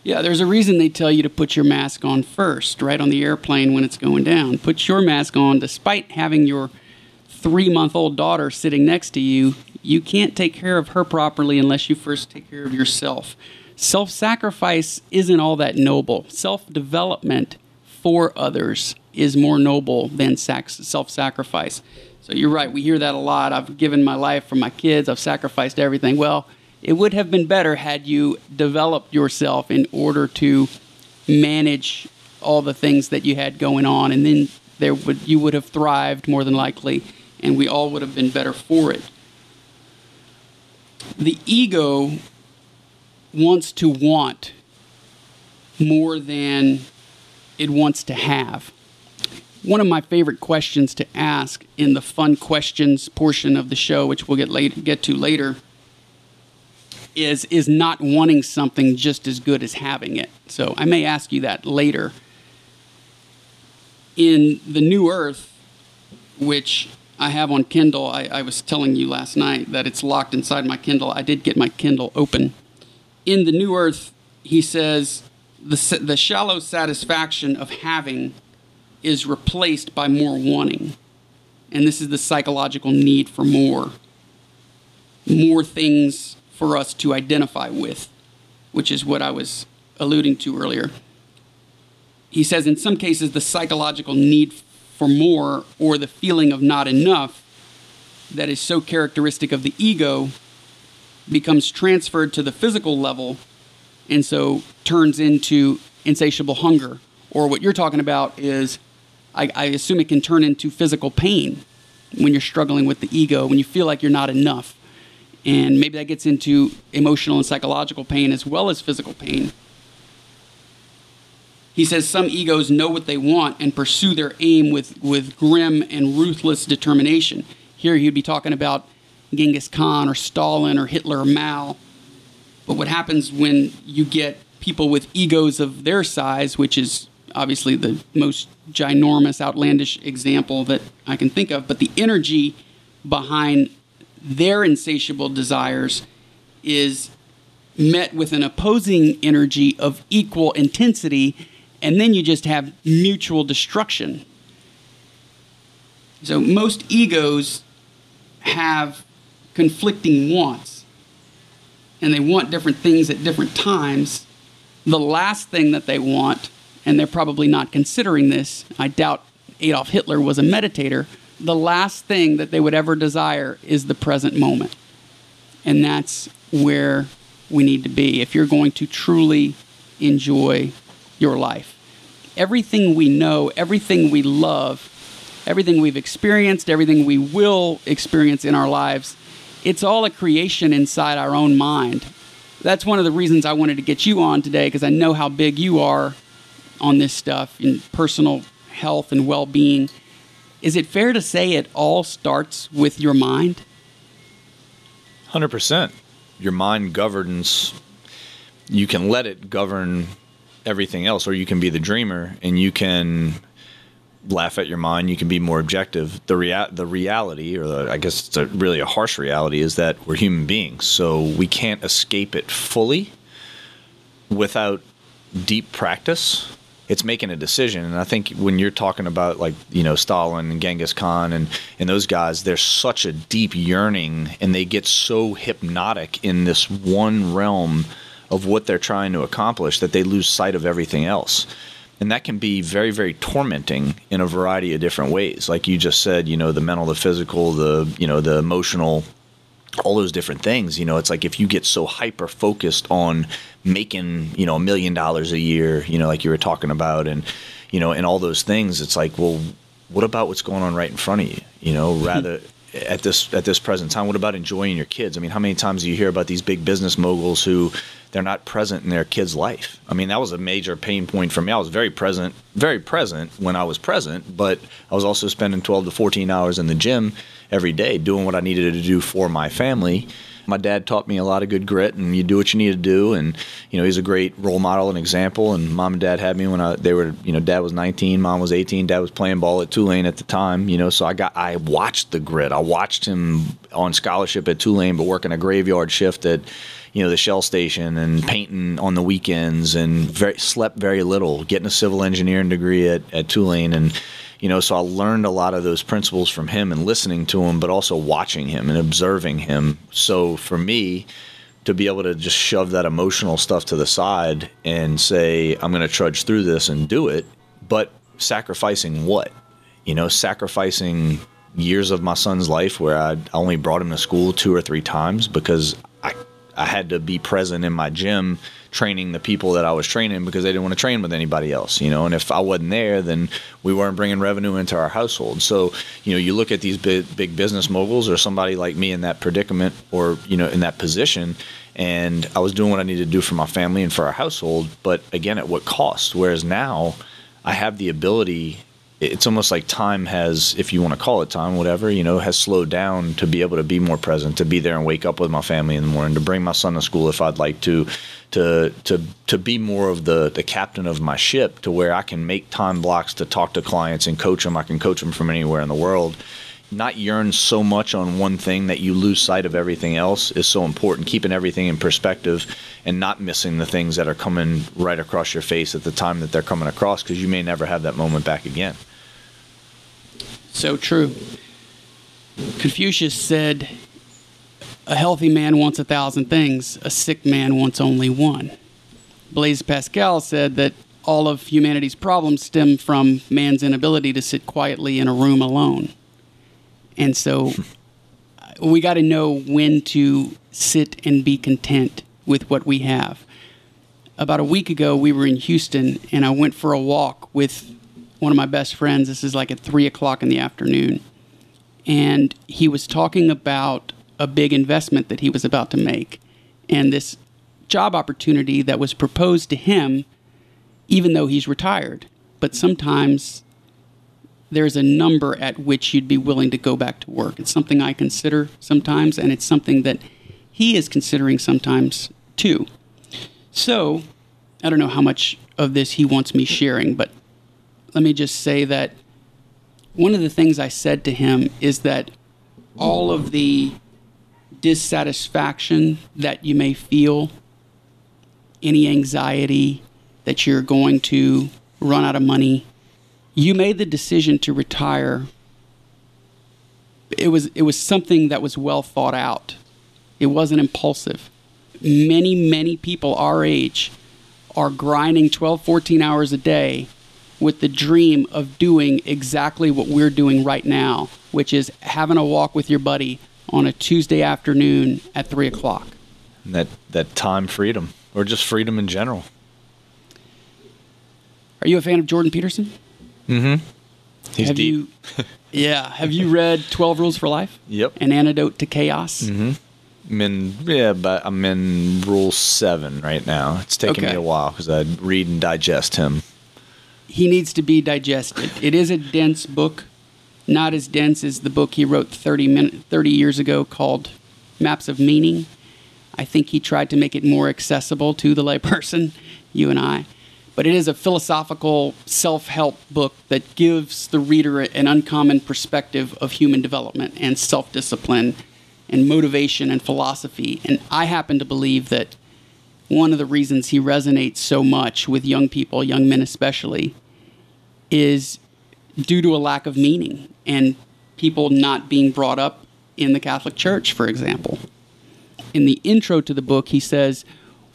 Yeah, there's a reason they tell you to put your mask on first, right on the airplane when it's going down. Put your mask on despite having your three month old daughter sitting next to you. You can't take care of her properly unless you first take care of yourself. Self sacrifice isn't all that noble. Self development for others is more noble than self sacrifice. So you're right, we hear that a lot. I've given my life for my kids, I've sacrificed everything. Well, it would have been better had you developed yourself in order to manage all the things that you had going on, and then there would you would have thrived more than likely, and we all would have been better for it. The ego wants to want more than it wants to have. One of my favorite questions to ask in the fun questions portion of the show, which we'll get late, get to later, is is not wanting something just as good as having it. So I may ask you that later. In the New Earth, which I have on Kindle, I, I was telling you last night that it's locked inside my Kindle. I did get my Kindle open. In the New Earth, he says the the shallow satisfaction of having is replaced by more wanting. And this is the psychological need for more. More things for us to identify with, which is what I was alluding to earlier. He says in some cases, the psychological need for more or the feeling of not enough that is so characteristic of the ego becomes transferred to the physical level and so turns into insatiable hunger. Or what you're talking about is, I, I, assume it can turn into physical pain when you're struggling with the ego, when you feel like you're not enough and maybe that gets into emotional and psychological pain as well as physical pain. He says some egos know what they want and pursue their aim with, with grim and ruthless determination. Here he'd be talking about Genghis Khan or Stalin or Hitler or Mao. But what happens when you get people with egos of their size, which is obviously the most ginormous, outlandish example that I can think of, but the energy behind their insatiable desires is met with an opposing energy of equal intensity, and then you just have mutual destruction. So, most egos have conflicting wants, and they want different things at different times. The last thing that they want, and they're probably not considering this, I doubt Adolf Hitler was a meditator the last thing that they would ever desire is the present moment. And that's where we need to be if you're going to truly enjoy your life. Everything we know, everything we love, everything we've experienced, everything we will experience in our lives it's all a creation inside our own mind. That's one of the reasons I wanted to get you on today because I know how big you are on this stuff in personal health and well being. Is it fair to say it all starts with your mind? 100%. Your mind governs, you can let it govern everything else, or you can be the dreamer and you can laugh at your mind. You can be more objective. The rea- the reality, or the, I guess it's a, really a harsh reality, is that we're human beings, so we can't escape it fully without deep practice. It's making a decision, and I think when you're talking about like you know Stalin and Genghis Khan and and those guys, there's such a deep yearning, and they get so hypnotic in this one realm of what they're trying to accomplish that they lose sight of everything else. And that can be very very tormenting in a variety of different ways. Like you just said you know the mental the physical the you know the emotional all those different things. You know it's like if you get so hyper focused on making you know a million dollars a year you know like you were talking about and you know and all those things it's like well what about what's going on right in front of you you know *laughs* rather at this at this present time what about enjoying your kids i mean how many times do you hear about these big business moguls who they're not present in their kid's life. I mean, that was a major pain point for me. I was very present, very present when I was present, but I was also spending 12 to 14 hours in the gym every day doing what I needed to do for my family. My dad taught me a lot of good grit, and you do what you need to do. And you know, he's a great role model and example. And mom and dad had me when I they were, you know, dad was 19, mom was 18, dad was playing ball at Tulane at the time. You know, so I got I watched the grit. I watched him on scholarship at Tulane, but working a graveyard shift at you know the shell station and painting on the weekends and very, slept very little getting a civil engineering degree at, at tulane and you know so i learned a lot of those principles from him and listening to him but also watching him and observing him. So for me to be able to just shove that emotional stuff to the side and say i'm going to trudge through this and do it but sacrificing what? You know sacrificing years of my son's life where I only brought him to school two or three times because I had to be present in my gym training the people that I was training because they didn't want to train with anybody else, you know. And if I wasn't there, then we weren't bringing revenue into our household. So, you know, you look at these big, big business moguls or somebody like me in that predicament or, you know, in that position, and I was doing what I needed to do for my family and for our household, but again, at what cost? Whereas now I have the ability it's almost like time has, if you want to call it time, whatever, you know, has slowed down to be able to be more present, to be there and wake up with my family in the morning, to bring my son to school if I'd like to, to to to be more of the the captain of my ship, to where I can make time blocks to talk to clients and coach them. I can coach them from anywhere in the world. Not yearn so much on one thing that you lose sight of everything else is so important. Keeping everything in perspective and not missing the things that are coming right across your face at the time that they're coming across because you may never have that moment back again. So true. Confucius said, A healthy man wants a thousand things, a sick man wants only one. Blaise Pascal said that all of humanity's problems stem from man's inability to sit quietly in a room alone. And so uh, we got to know when to sit and be content with what we have. About a week ago, we were in Houston, and I went for a walk with one of my best friends. This is like at three o'clock in the afternoon. And he was talking about a big investment that he was about to make and this job opportunity that was proposed to him, even though he's retired. But sometimes there's a number at which you'd be willing to go back to work. It's something I consider sometimes, and it's something that he is considering sometimes too. So, I don't know how much of this he wants me sharing, but let me just say that one of the things I said to him is that all of the dissatisfaction that you may feel, any anxiety that you're going to run out of money, you made the decision to retire. It was it was something that was well thought out. It wasn't impulsive. Many many people our age are grinding 12 14 hours a day with the dream of doing exactly what we're doing right now, which is having a walk with your buddy on a Tuesday afternoon at three o'clock. And that that time freedom, or just freedom in general. Are you a fan of Jordan Peterson? Mm-hmm. He's have deep. you? *laughs* yeah. Have you read Twelve Rules for Life? Yep. An Antidote to Chaos. Mm-hmm. I'm in, yeah, but I'm in rule seven right now. It's taking Okay. me a while because I read and digest him. He needs to be digested. It is a dense book, not as dense as the book he wrote 30 min- 30 years ago called Maps of Meaning. I think he tried to make it more accessible to the layperson, *laughs* you and I. But it is a philosophical self help book that gives the reader an uncommon perspective of human development and self discipline and motivation and philosophy. And I happen to believe that one of the reasons he resonates so much with young people, young men especially, is due to a lack of meaning and people not being brought up in the Catholic Church, for example. In the intro to the book, he says,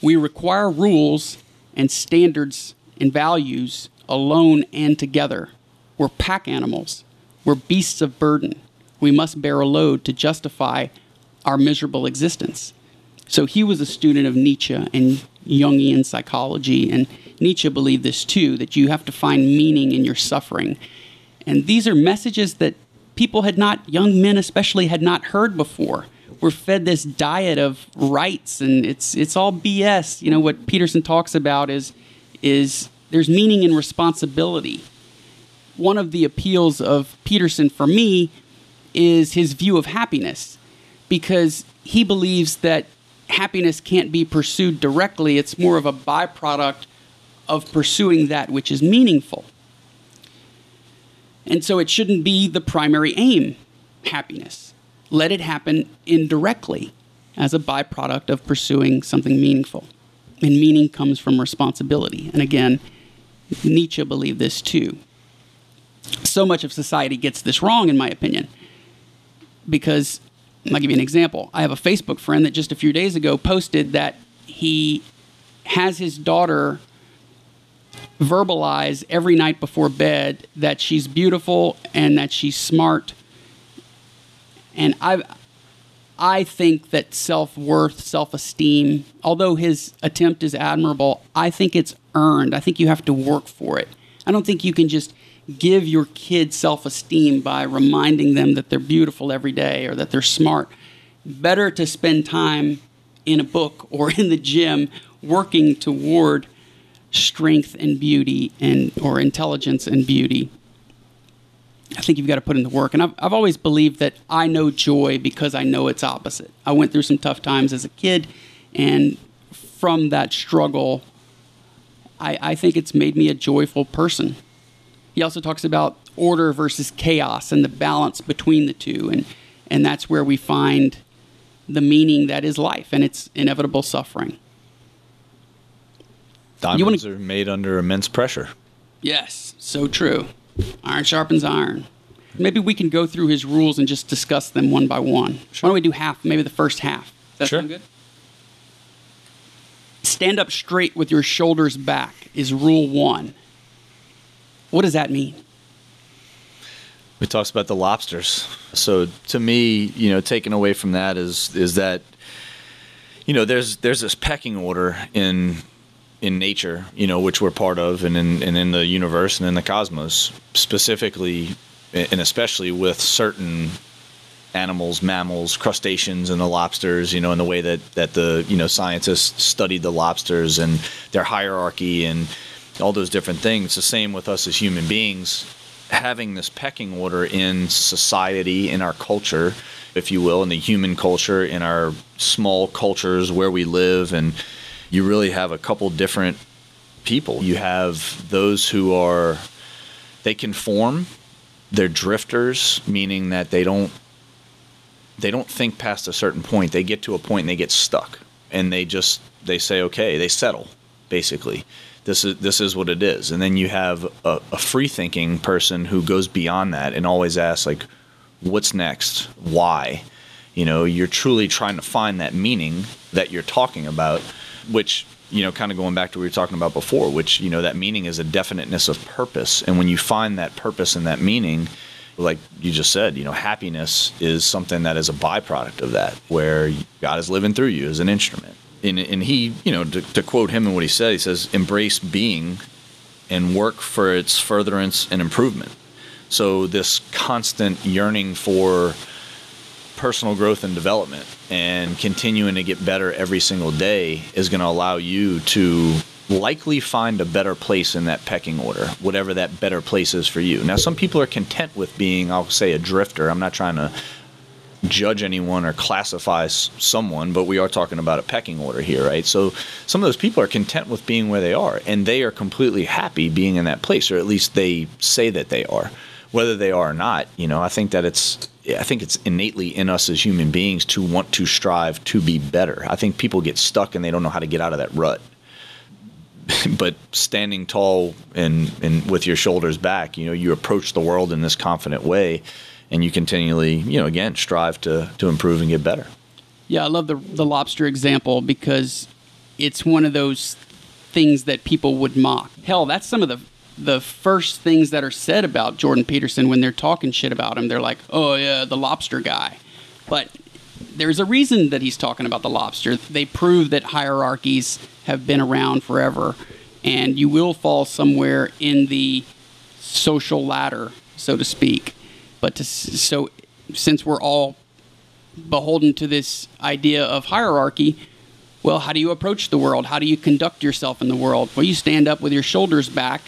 We require rules and standards and values alone and together. We're pack animals. We're beasts of burden. We must bear a load to justify our miserable existence. So he was a student of Nietzsche and Jungian psychology, and Nietzsche believed this too that you have to find meaning in your suffering. And these are messages that people had not, young men especially, had not heard before. We're fed this diet of rights, and it's it's all BS. You know what Peterson talks about is is there's meaning and responsibility. One of the appeals of Peterson for me is his view of happiness because he believes that happiness can't be pursued directly. It's more of a byproduct of pursuing that which is meaningful. And so it shouldn't be the primary aim, happiness. Let it happen indirectly as a byproduct of pursuing something meaningful. And meaning comes from responsibility. And again, Nietzsche believed this too. So much of society gets this wrong, in my opinion, because I'll give you an example. I have a Facebook friend that just a few days ago posted that he has his daughter verbalize every night before bed that she's beautiful and that she's smart. And I I think that self-worth, self-esteem, although his attempt is admirable, I think it's earned. I think you have to work for it. I don't think you can just give your kids self-esteem by reminding them that they're beautiful every day or that they're smart. Better to spend time in a book or *laughs* in the gym working toward strength and beauty and or intelligence and beauty. I think you've got to put in the work. And I've, I've always believed that I know joy because I know its opposite. I went through some tough times as a kid, and from that struggle, I, I think it's made me a joyful person. He also talks about order versus chaos and the balance between the two. And, and that's where we find the meaning that is life and its inevitable suffering. Diamonds wanna- are made under immense pressure. Yes, so true. Iron sharpens iron. Maybe we can go through his rules and just discuss them one by one. Why don't we do half, maybe the first half? Does that Sure. sound good? Stand up straight with your shoulders back is rule one. What does that mean? He talks about the lobsters. So to me, you know, taken away from that is is that you know there's there's this pecking order in in nature, you know, which we're part of, and in and in the universe and in the cosmos, specifically and especially with certain animals, mammals, crustaceans, and the lobsters. You know, in the way that that the you know scientists studied the lobsters and their hierarchy and all those different things. It's the same with us as human beings, having this pecking order in society, in our culture, if you will, in the human culture, in our small cultures where we live, and you really have a couple different people. You have those who are they conform, they're drifters, meaning that they don't they don't think past a certain point. They get to a point and they get stuck, and they just they say okay, they settle basically. This is this is what it is, and then you have a, a free thinking person who goes beyond that and always asks like, what's next? Why? You know, you're truly trying to find that meaning that you're talking about, which you know, kind of going back to what we were talking about before, which you know that meaning is a definiteness of purpose, and when you find that purpose and that meaning, like you just said, you know, happiness is something that is a byproduct of that, where God is living through you as an instrument. And, and he, you know, to, to quote him and what he said, he says, embrace being and work for its furtherance and improvement. So this constant yearning for personal growth and development and continuing to get better every single day is going to allow you to likely find a better place in that pecking order, whatever that better place is for you. Now, some people are content with being, I'll say, a drifter. I'm not trying to judge anyone or classify someone, but we are talking about a pecking order here, right? So some of those people are content with being where they are, and they are completely happy being in that place, or at least they say that they are. Whether they are or not, you know, I think that it's I think it's innately in us as human beings to want to strive to be better. I think people get stuck and they don't know how to get out of that rut. *laughs* but standing tall and, and with your shoulders back, you know, you approach the world in this confident way and you continually, you know, again, strive to, to improve and get better. Yeah, I love the, the lobster example because it's one of those things that people would mock. Hell, that's some of the the first things that are said about Jordan Peterson when they're talking shit about him. They're like, "Oh yeah, the lobster guy," but there's a reason that he's talking about the lobster. They prove that hierarchies have been around forever, and you will fall somewhere in the social ladder, so to speak. But to, so, since we're all beholden to this idea of hierarchy, well, how do you approach the world? How do you conduct yourself in the world? Well, you stand up with your shoulders back,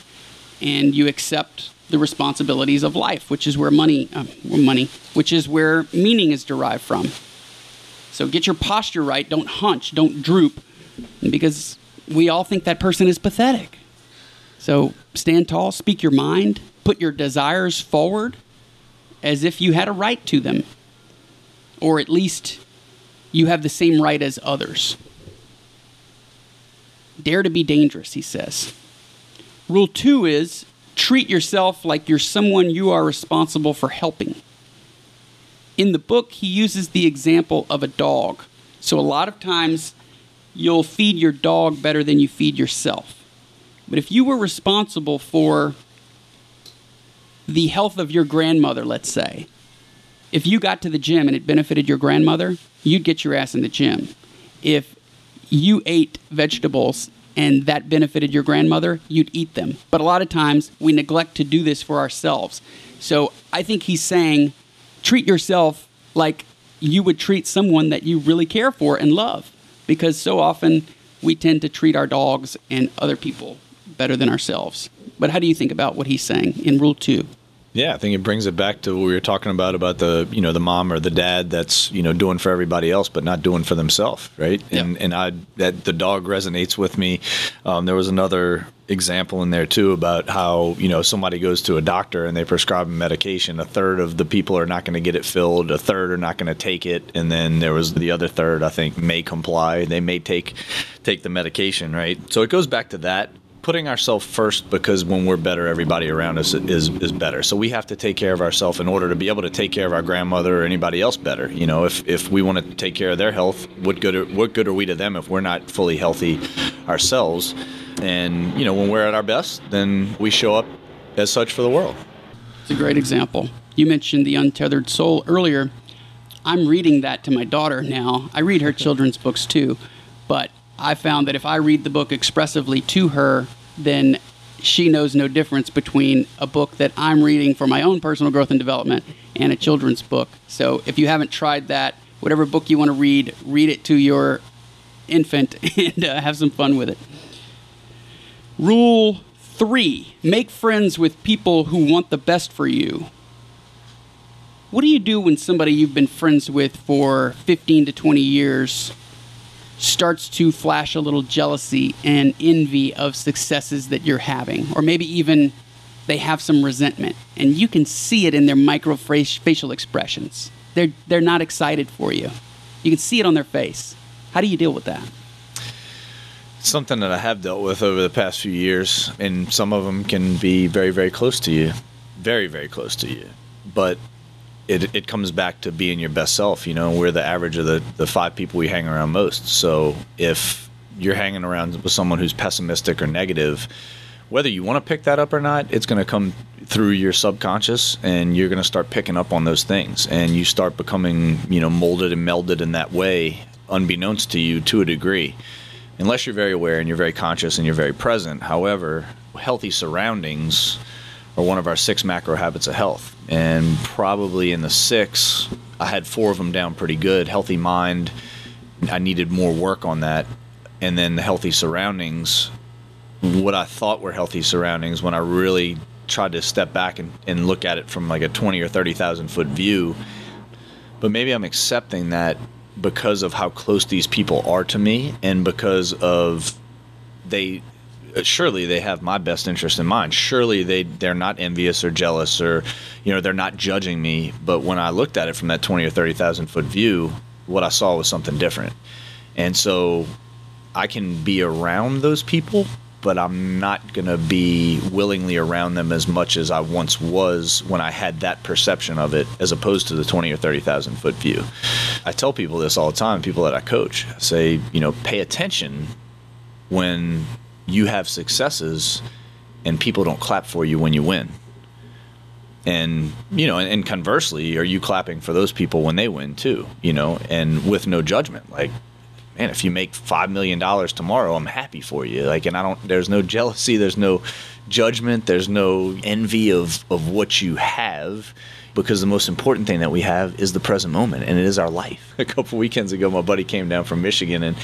and you accept the responsibilities of life, which is where money, uh, money, which is where meaning is derived from. So get your posture right. Don't hunch. Don't droop, because we all think that person is pathetic. So stand tall. Speak your mind. Put your desires forward as if you had a right to them, or at least you have the same right as others. Dare to be dangerous, he says. Rule two is treat yourself like you're someone you are responsible for helping. In the book, he uses the example of a dog. So, a lot of times, you'll feed your dog better than you feed yourself. But if you were responsible for the health of your grandmother, let's say, if you got to the gym and it benefited your grandmother, you'd get your ass in the gym. If you ate vegetables and that benefited your grandmother, you'd eat them. But a lot of times we neglect to do this for ourselves. So I think he's saying treat yourself like you would treat someone that you really care for and love. Because so often we tend to treat our dogs and other people better than ourselves. But how do you think about what he's saying in Rule 2? Yeah, I think it brings it back to what we were talking about about the you know the mom or the dad that's you know doing for everybody else but not doing for themselves, right? Yep. And and I that the dog resonates with me. Um, there was another example in there too about how you know somebody goes to a doctor and they prescribe a medication. A third of the people are not going to get it filled. A third are not going to take it, and then there was the other third I think may comply. They may take take the medication, right? So it goes back to that putting ourselves first because when we're better, everybody around us is is better. So we have to take care of ourselves in order to be able to take care of our grandmother or anybody else better. You know, if if we want to take care of their health, what good are, what good are we to them if we're not fully healthy ourselves? And you know, when we're at our best, then we show up as such for the world. It's a great example. You mentioned the untethered soul earlier. I'm reading that to my daughter now. I read her children's books too, but I found that if I read the book expressively to her, then she knows no difference between a book that I'm reading for my own personal growth and development and a children's book. So if you haven't tried that, whatever book you want to read, read it to your infant *laughs* and uh, have some fun with it. Rule three make friends with people who want the best for you. What do you do when somebody you've been friends with for 15 to 20 years starts to flash a little jealousy and envy of successes that you're having, or maybe even they have some resentment, and you can see it in their micro facial expressions. They're they're not excited for you. You can see it on their face. How do you deal with that? Something that I have dealt with over the past few years, and some of them can be very, very close to you, very, very close to you. But it, it comes back to being your best self. You know, we're the average of the, the five people we hang around most. So if you're hanging around with someone who's pessimistic or negative, whether you want to pick that up or not, it's going to come through your subconscious and you're going to start picking up on those things and you start becoming, you know, molded and melded in that way, unbeknownst to you to a degree. Unless you're very aware and you're very conscious and you're very present. However, healthy surroundings are one of our six macro habits of health. And probably in the six, I had four of them down pretty good. Healthy mind, I needed more work on that. And then the healthy surroundings, what I thought were healthy surroundings, when I really tried to step back and, and look at it from like a 20 or 30,000 foot view. But maybe I'm accepting that because of how close these people are to me and because of they Uh, surely they have my best interest in mind. Surely they they're not envious or jealous or you know they're not judging me. But when I looked at it from that twenty or thirty thousand foot view, what I saw was something different. And so I can be around those people, but I'm not going to be willingly around them as much as I once was when I had that perception of it, as opposed to the 20 or 30,000 foot view. I tell people this all the time, people that I coach, I say, you know, pay attention when you have successes and people don't clap for you when you win. And, you know, and, conversely, are you clapping for those people when they win too, you know, and with no judgment? Like, man, if you make $5 million tomorrow, I'm happy for you. Like, and I don't, there's no jealousy, there's no judgment, there's no envy of, of what you have because the most important thing that we have is the present moment and it is our life. *laughs* A couple weekends ago, my buddy came down from Michigan and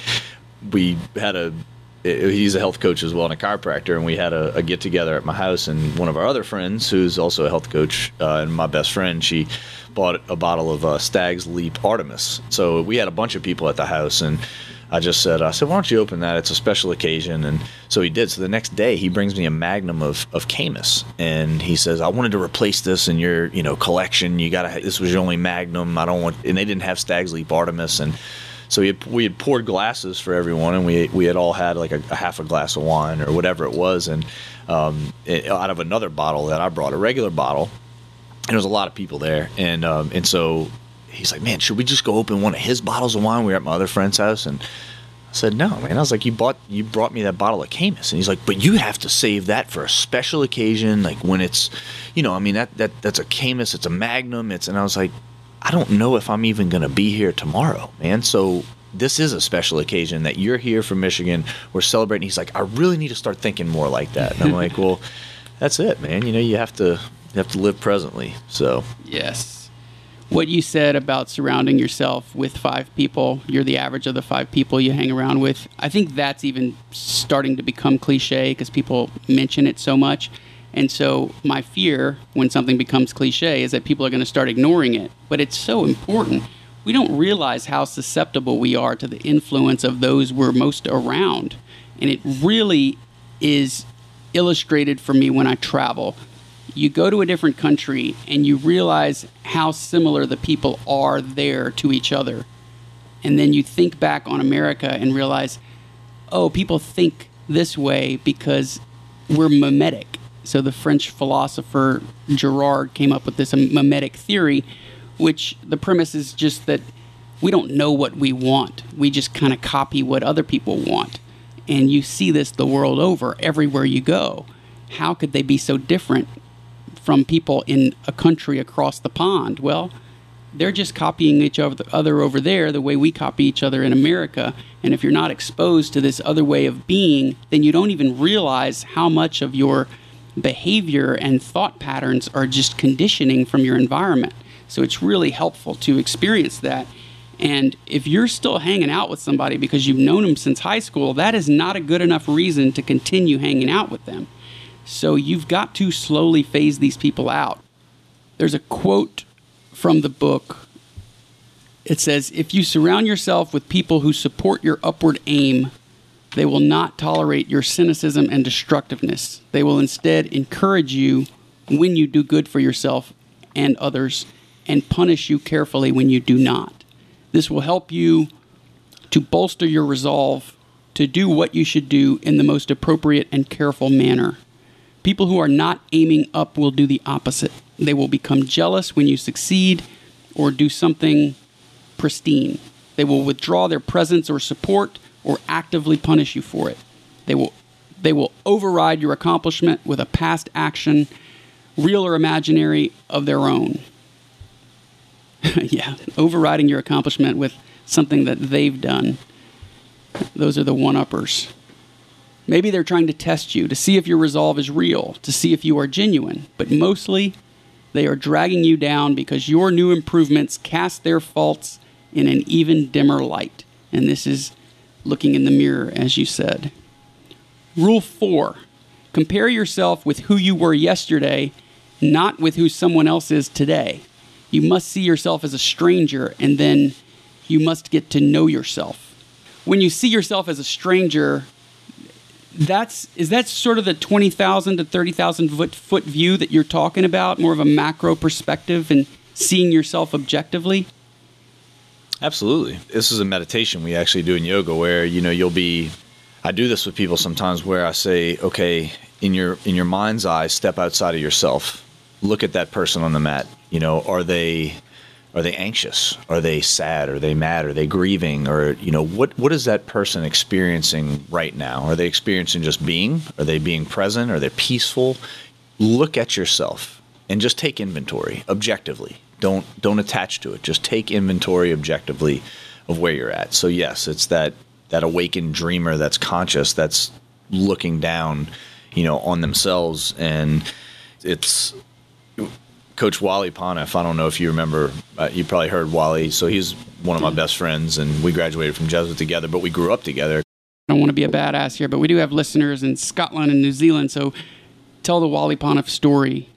we had a he's a health coach as well and a chiropractor and we had a, a, get together at my house and one of our other friends who's also a health coach uh, and my best friend she bought a bottle of uh, stag's leap artemis. So we had a bunch of people at the house and i just said i said why don't you open that? It's a special occasion. And so he did. So the next day he brings me a magnum of, of Caymus and he says i wanted to replace this in your you know collection. You gotta this was your only magnum. I don't want and they didn't have stag's leap artemis and so we had, we had poured glasses for everyone, and we we had all had like a, a half a glass of wine or whatever it was, and um, it, out of another bottle that I brought, a regular bottle, and there was a lot of people there, and um, and so he's like, man, should we just go open one of his bottles of wine? We were at my other friend's house, and I said, no, man. I was like, you bought, you brought me that bottle of Caymus, and he's like, but you have to save that for a special occasion, like when it's, you know, I mean that that that's a Caymus, it's a Magnum, it's, and I was like, I don't know if I'm even going to be here tomorrow, man. So this is a special occasion that you're here from Michigan. We're celebrating. He's like, I really need to start thinking more like that. And I'm like, *laughs* well, that's it, man. You know, you have to you have to live presently. So yes. What you said about surrounding yourself with five people, you're the average of the five people you hang around with. I think that's even starting to become cliche because people mention it so much. And so, my fear when something becomes cliche is that people are going to start ignoring it. But it's so important. We don't realize how susceptible we are to the influence of those we're most around. And it really is illustrated for me when I travel. You go to a different country and you realize how similar the people are there to each other. And then you think back on America and realize, oh, people think this way because we're mimetic so the French philosopher Girard came up with this mimetic theory, which the premise is just that we don't know what we want. We just kind of copy what other people want. And you see this the world over, everywhere you go. How could they be so different from people in a country across the pond? Well, they're just copying each other over there the way we copy each other in America. And if you're not exposed to this other way of being, then you don't even realize how much of your behavior and thought patterns are just conditioning from your environment. So it's really helpful to experience that. And if you're still hanging out with somebody because you've known them since high school, that is not a good enough reason to continue hanging out with them. So you've got to slowly phase these people out. There's a quote from the book. It says, If you surround yourself with people who support your upward aim, they will not tolerate your cynicism and destructiveness. They will instead encourage you when you do good for yourself and others and punish you carefully when you do not. This will help you to bolster your resolve to do what you should do in the most appropriate and careful manner. People who are not aiming up will do the opposite. They will become jealous when you succeed or do something pristine. They will withdraw their presence or support or actively punish you for it. They will they will override your accomplishment with a past action, real or imaginary, of their own. *laughs* yeah, overriding your accomplishment with something that they've done. Those are the one uppers. Maybe they're trying to test you to see if your resolve is real, to see if you are genuine, but mostly they are dragging you down because your new improvements cast their faults in an even dimmer light. And this is looking in the mirror, as you said. Rule four compare yourself with who you were yesterday, not with who someone else is today. You must see yourself as a stranger, and then you must get to know yourself. When you see yourself as a stranger, that's is that sort of the 20,000 to 30,000 foot, foot view that you're talking about, more of a macro perspective and seeing yourself objectively? Absolutely. This is a meditation we actually do in yoga where, you know, you'll be I do this with people sometimes where I say, okay, in your in your mind's eye, step outside of yourself. Look at that person on the mat. You know, are they are they anxious? Are they sad? Are they mad? Are they grieving? Or you know, what what is that person experiencing right now? Are they experiencing just being? Are they being present? Are they peaceful? Look at yourself and just take inventory objectively. Don't don't attach to it. Just take inventory objectively of where you're at. So yes, it's that that awakened dreamer that's conscious that's looking down, you know, on themselves and it's Coach Wally Pontiff. I don't know if you remember. Uh, you probably heard Wally. So he's one of my best friends, and we graduated from Jesuit together, but we grew up together. I don't want to be a badass here, but we do have listeners in Scotland and New Zealand. So tell the Wally Pontiff story.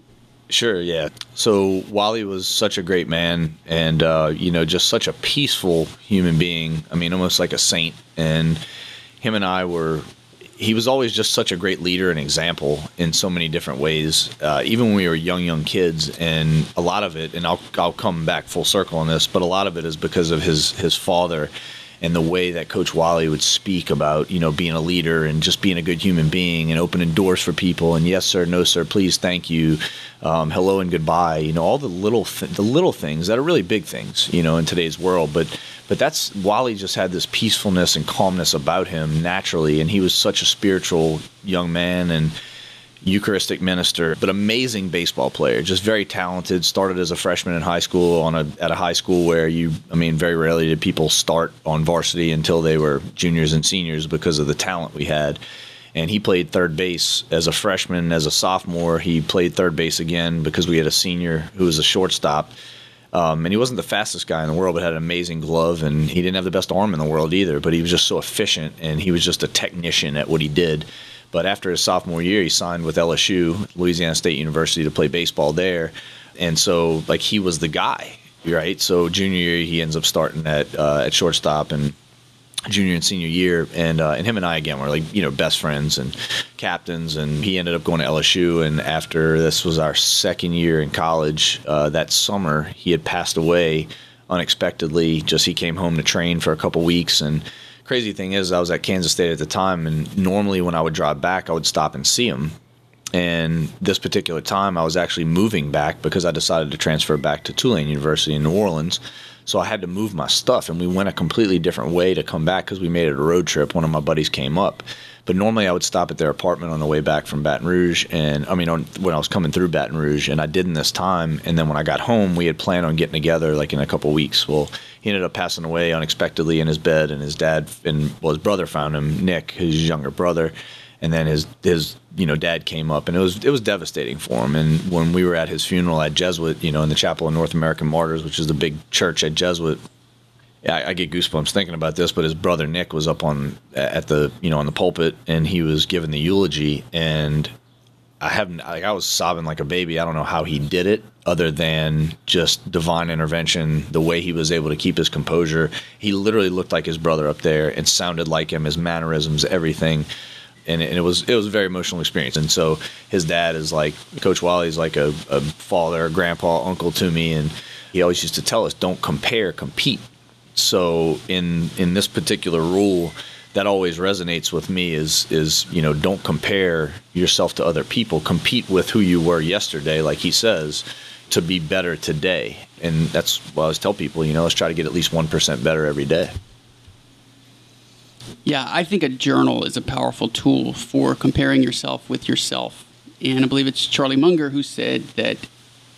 Sure, yeah. So Wally was such a great man, and uh, you know, just such a peaceful human being. I mean, almost like a saint. And him and I were he was always just such a great leader and example in so many different ways. Uh, even when we were young, young kids, and a lot of it, and I'll I'll come back full circle on this, but a lot of it is because of his his father and the way that Coach Wally would speak about you know being a leader and just being a good human being and opening doors for people and yes sir, no sir, please, thank you, um, hello and goodbye. You know all the little th- the little things that are really big things you know in today's world, but but that's Wally just had this peacefulness and calmness about him naturally, and he was such a spiritual young man and Eucharistic minister, but amazing baseball player, just very talented. Started as a freshman in high school on a at a high school where you, I mean, very rarely did people start on varsity until they were juniors and seniors because of the talent we had. And he played third base as a freshman. As a sophomore, he played third base again because we had a senior who was a shortstop um, and he wasn't the fastest guy in the world, but had an amazing glove, and he didn't have the best arm in the world either. But he was just so efficient, and he was just a technician at what he did. But after his sophomore year, he signed with LSU, Louisiana State University, to play baseball there. And so, like, he was the guy, right? So junior year, he ends up starting at uh, at shortstop, and junior and senior year, and uh, and him and I again were like you know best friends and captains, and he ended up going to LSU. And after this was our second year in college, uh, that summer he had passed away unexpectedly. Just he came home to train for a couple weeks, and crazy thing is I was at Kansas State at the time, and normally when I would drive back, I would stop and see him. And this particular time, I was actually moving back because I decided to transfer back to Tulane University in New Orleans so I had to move my stuff, and we went a completely different way to come back because we made it a road trip. One of my buddies came up, but normally I would stop at their apartment on the way back from Baton Rouge, and I mean on, when I was coming through Baton Rouge, and I didn't this time. And then when I got home, we had planned on getting together like in a couple weeks. Well, he ended up passing away unexpectedly in his bed, and his dad and well, his brother found him, Nick, his younger brother and then his his you know dad came up and it was it was devastating for him and when we were at his funeral at Jesuit you know in the chapel of North American Martyrs which is the big church at Jesuit I, I, get goosebumps thinking about this but his brother Nick was up on at the you know on the pulpit and he was giving the eulogy and I haven't like I was sobbing like a baby I don't know how he did it other than just divine intervention the way he was able to keep his composure he literally looked like his brother up there and sounded like him his mannerisms everything and it, and it, was it was a very emotional experience. And so his dad is like Coach Wally's like a, a father, grandpa, uncle to me, and he always used to tell us, "Don't compare, compete." So in in this particular rule, that always resonates with me is is you know don't compare yourself to other people. Compete with who you were yesterday, like he says, to be better today. And that's what I always tell people. You know, let's try to get at least one percent better every day. Yeah, I think a journal is a powerful tool for comparing yourself with yourself. And I believe it's Charlie Munger who said that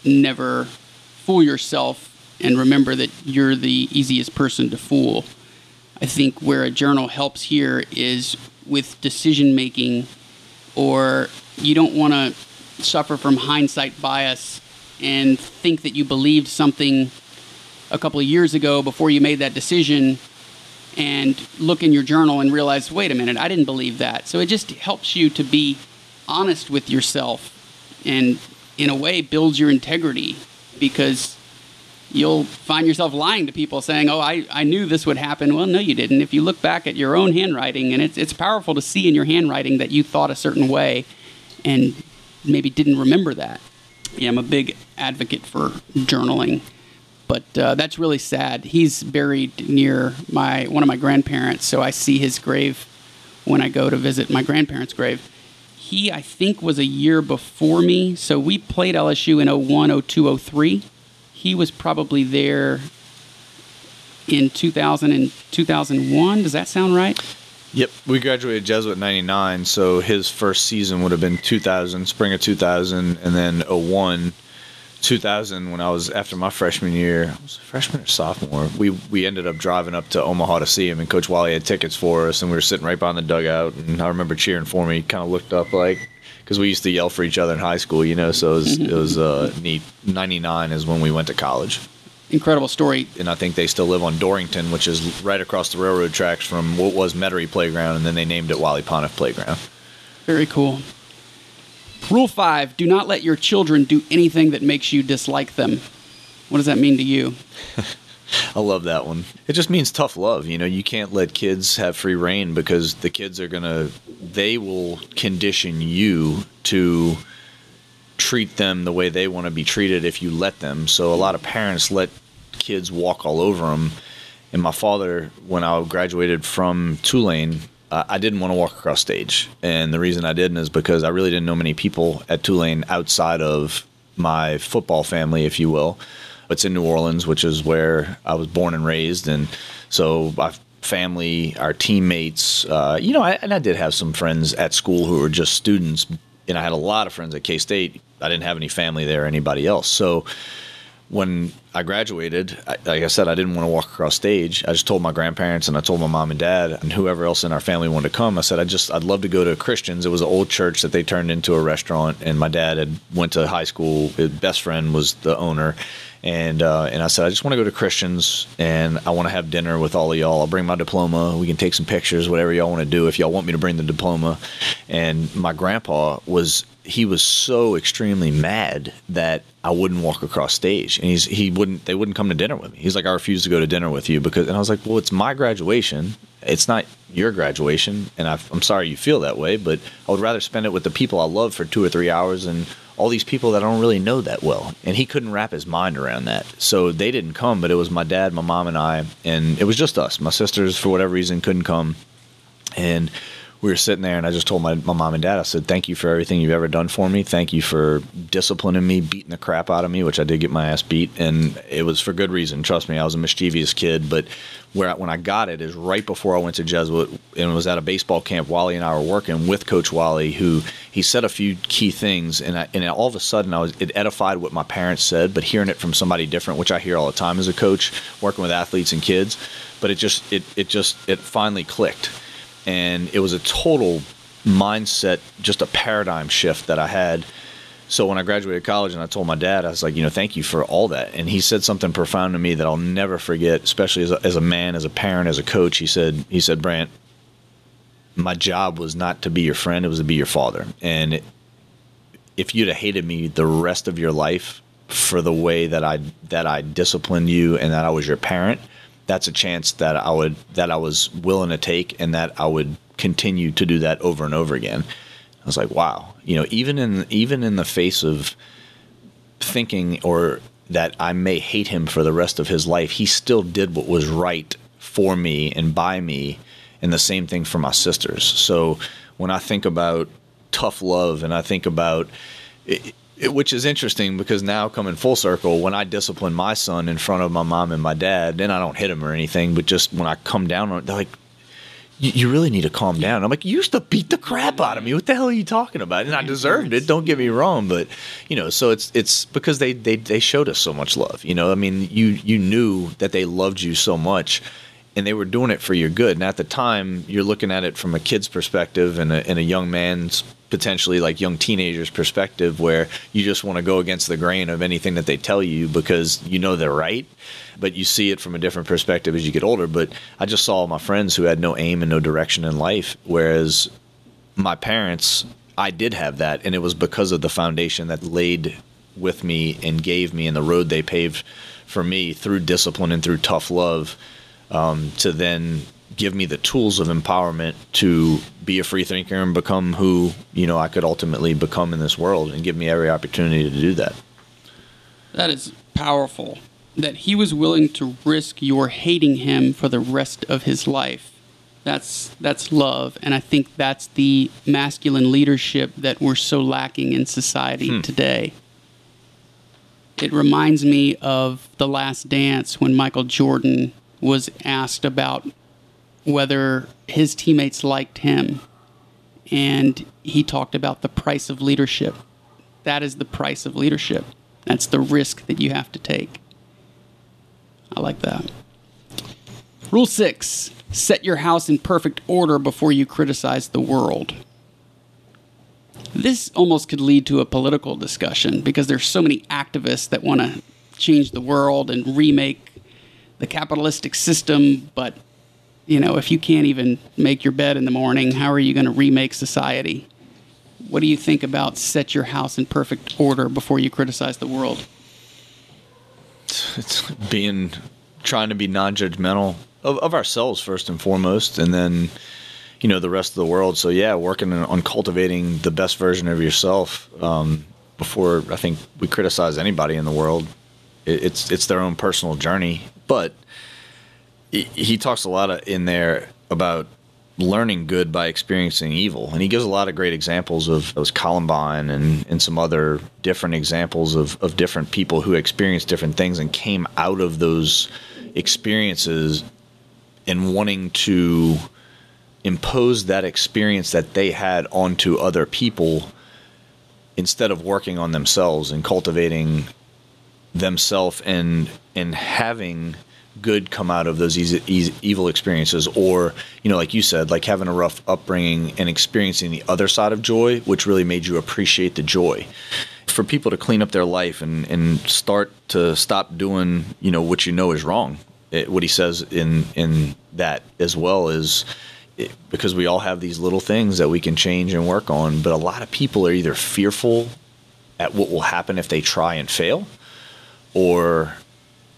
never fool yourself and remember that you're the easiest person to fool. I think where a journal helps here is with decision making, or you don't want to suffer from hindsight bias and think that you believed something a couple of years ago before you made that decision and look in your journal and realize, wait a minute, I didn't believe that. So it just helps you to be honest with yourself and, in a way, builds your integrity because you'll find yourself lying to people saying, oh, I, I knew this would happen. Well, no, you didn't. If you look back at your own handwriting, and it's, it's powerful to see in your handwriting that you thought a certain way and maybe didn't remember that. Yeah, I'm a big advocate for journaling but uh, that's really sad. He's buried near my one of my grandparents, so I see his grave when I go to visit my grandparents' grave. He, I think, was a year before me, so we played LSU in 01, 02, 03. He was probably there in 2000 and 2001. Does that sound right? Yep, we graduated Jesuit 99, so his first season would have been 2000, spring of 2000, and then 01 2000 when I was after my freshman year, was freshman or sophomore. We we ended up driving up to Omaha to see him, and Coach Wally had tickets for us, and we were sitting right behind the dugout. And I remember cheering for me. He Kind of looked up like because we used to yell for each other in high school, you know. So it was it was uh, neat. 99 is when we went to college. Incredible story. And I think they still live on Dorrington, which is right across the railroad tracks from what was Metairie Playground, and then they named it Wally Pontiff Playground. Very cool. Rule five do not let your children do anything that makes you dislike them. What does that mean to you? *laughs* I love that one. It just means tough love. You know, you can't let kids have free reign because the kids are going to, they will condition you to treat them the way they want to be treated if you let them. So a lot of parents let kids walk all over them. And my father, when I graduated from Tulane, I didn't want to walk across stage. And the reason I didn't is because I really didn't know many people at Tulane outside of my football family, if you will. It's in New Orleans, which is where I was born and raised. And so my family, our teammates, uh, you know, I, and I did have some friends at school who were just students. And I had a lot of friends at K State. I didn't have any family there, or anybody else. So when I graduated, I, like I said, I didn't want to walk across stage. I just told my grandparents and I told my mom and dad and whoever else in our family wanted to come. I said, I just, I'd love to go to Christians. It was an old church that they turned into a restaurant, and my dad had went to high school. His best friend was the owner, and uh, and I said, I just want to go to Christians and I want to have dinner with all of y'all. I'll bring my diploma. We can take some pictures, whatever y'all want to do. If y'all want me to bring the diploma, and my grandpa was he was so extremely mad that I wouldn't walk across stage, and he's he wouldn't they wouldn't come to dinner with me. He's like, I refuse to go to dinner with you because, and I was like, well, it's my graduation. It's not your graduation, and i am sorry you feel that way, but I would rather spend it with the people I love for two or three hours and all these people that I don't really know that well. And he couldn't wrap his mind around that. So they didn't come, but it was my dad, my mom, and I, and it was just us. My sisters, for whatever reason, couldn't come. And we were sitting there and I just told my, my mom and dad, I said, Thank you for everything you've ever done for me. Thank you for disciplining me, beating the crap out of me, which I did get my ass beat. And it was for good reason. Trust me, I was a mischievous kid. But where I, when I got it is right before I went to Jesuit and was at a baseball camp. Wally and I were working with Coach Wally, who he said a few key things. And, I, and all of a sudden, I was it edified what my parents said, but hearing it from somebody different, which I hear all the time as a coach, working with athletes and kids. But it just, it, it just, it finally clicked and it was a total mindset, just a paradigm shift that I had. So when I graduated college and I told my dad, I was like, you know, thank you for all that. And he said something profound to me that I'll never forget, especially as a, as a man, as a parent, as a coach. He said, he said, Brant, my job was not to be your friend; it was to be your father. And it, if you'd have hated me the rest of your life for the way that I that I disciplined you and that I was your parent, that's a chance that I would that I was willing to take and that I would continue to do that over and over again. I was like, wow, you know, even in even in the face of thinking or that I may hate him for the rest of his life, he still did what was right for me and by me, and the same thing for my sisters. So when I think about tough love and I think about it, it, which is interesting because now coming full circle, when I discipline my son in front of my mom and my dad, then I don't hit him or anything, but just when I come down on it, they're like, you really need to calm down. I'm like, you used to beat the crap out of me. What the hell are you talking about? And I deserved it. Don't get me wrong, but you know, so it's it's because they they they showed us so much love. You know, I mean, you you knew that they loved you so much, and they were doing it for your good. And at the time, you're looking at it from a kid's perspective and a, and a young man's potentially like young teenager's perspective, where you just want to go against the grain of anything that they tell you because you know they're right. But you see it from a different perspective as you get older. But I just saw my friends who had no aim and no direction in life, whereas my parents, I did have that, and it was because of the foundation that laid with me and gave me and the road they paved for me through discipline and through tough love um, to then give me the tools of empowerment to be a free thinker and become who you know I could ultimately become in this world and give me every opportunity to do that. That is powerful. That he was willing to risk your hating him for the rest of his life. That's that's love, and I think that's the masculine leadership that we're so lacking in society hmm. today. It reminds me of The Last Dance when Michael Jordan was asked about whether his teammates liked him. And he talked about the price of leadership. That is the price of leadership. That's the risk that you have to take. I like that. Rule six set your house in perfect order before you criticize the world. This almost could lead to a political discussion because there's so many activists that want to change the world and remake the capitalistic system, but you know, if you can't even make your bed in the morning, how are you going to remake society? What do you think about set your house in perfect order before you criticize the world? It's being trying to be non-judgmental of, of ourselves first and foremost, and then you know the rest of the world. So yeah, working on cultivating the best version of yourself um, before I think we criticize anybody in the world. It, it's it's their own personal journey, but he talks a lot in there about learning good by experiencing evil. And he gives a lot of great examples of those Columbine and, and some other different examples of, of different people who experienced different things and came out of those experiences and wanting to impose that experience that they had onto other people instead of working on themselves and cultivating themselves and and having good come out of those easy, easy, evil experiences or you know like you said like having a rough upbringing and experiencing the other side of joy which really made you appreciate the joy. For people to clean up their life and, and start to stop doing you know what you know is wrong it, what he says in in that as well is it, because we all have these little things that we can change and work on but a lot of people are either fearful at what will happen if they try and fail or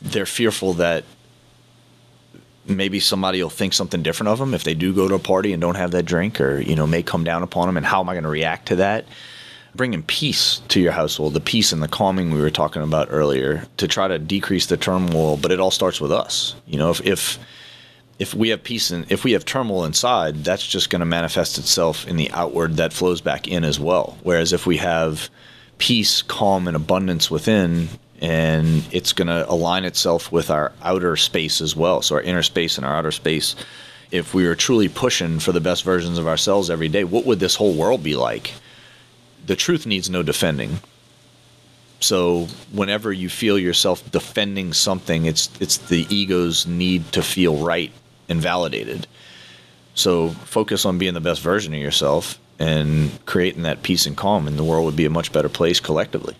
they're fearful that maybe somebody will think something different of them if they do go to a party and don't have that drink or you know may come down upon them. And how am i going to react to that? Bringing peace to your household the peace and the calming we were talking about earlier to try to decrease the turmoil but it all starts with us. You know if if if we have peace and if we have turmoil inside that's just going to manifest itself in the outward that flows back in as well. Whereas if we have peace calm and abundance within and it's going to align itself with our outer space as well. So our inner space and our outer space. If we were truly pushing for the best versions of ourselves every day, what would this whole world be like? The truth needs no defending. So whenever you feel yourself defending something, it's it's the ego's need to feel right and validated. So focus on being the best version of yourself and creating that peace and calm, and the world would be a much better place collectively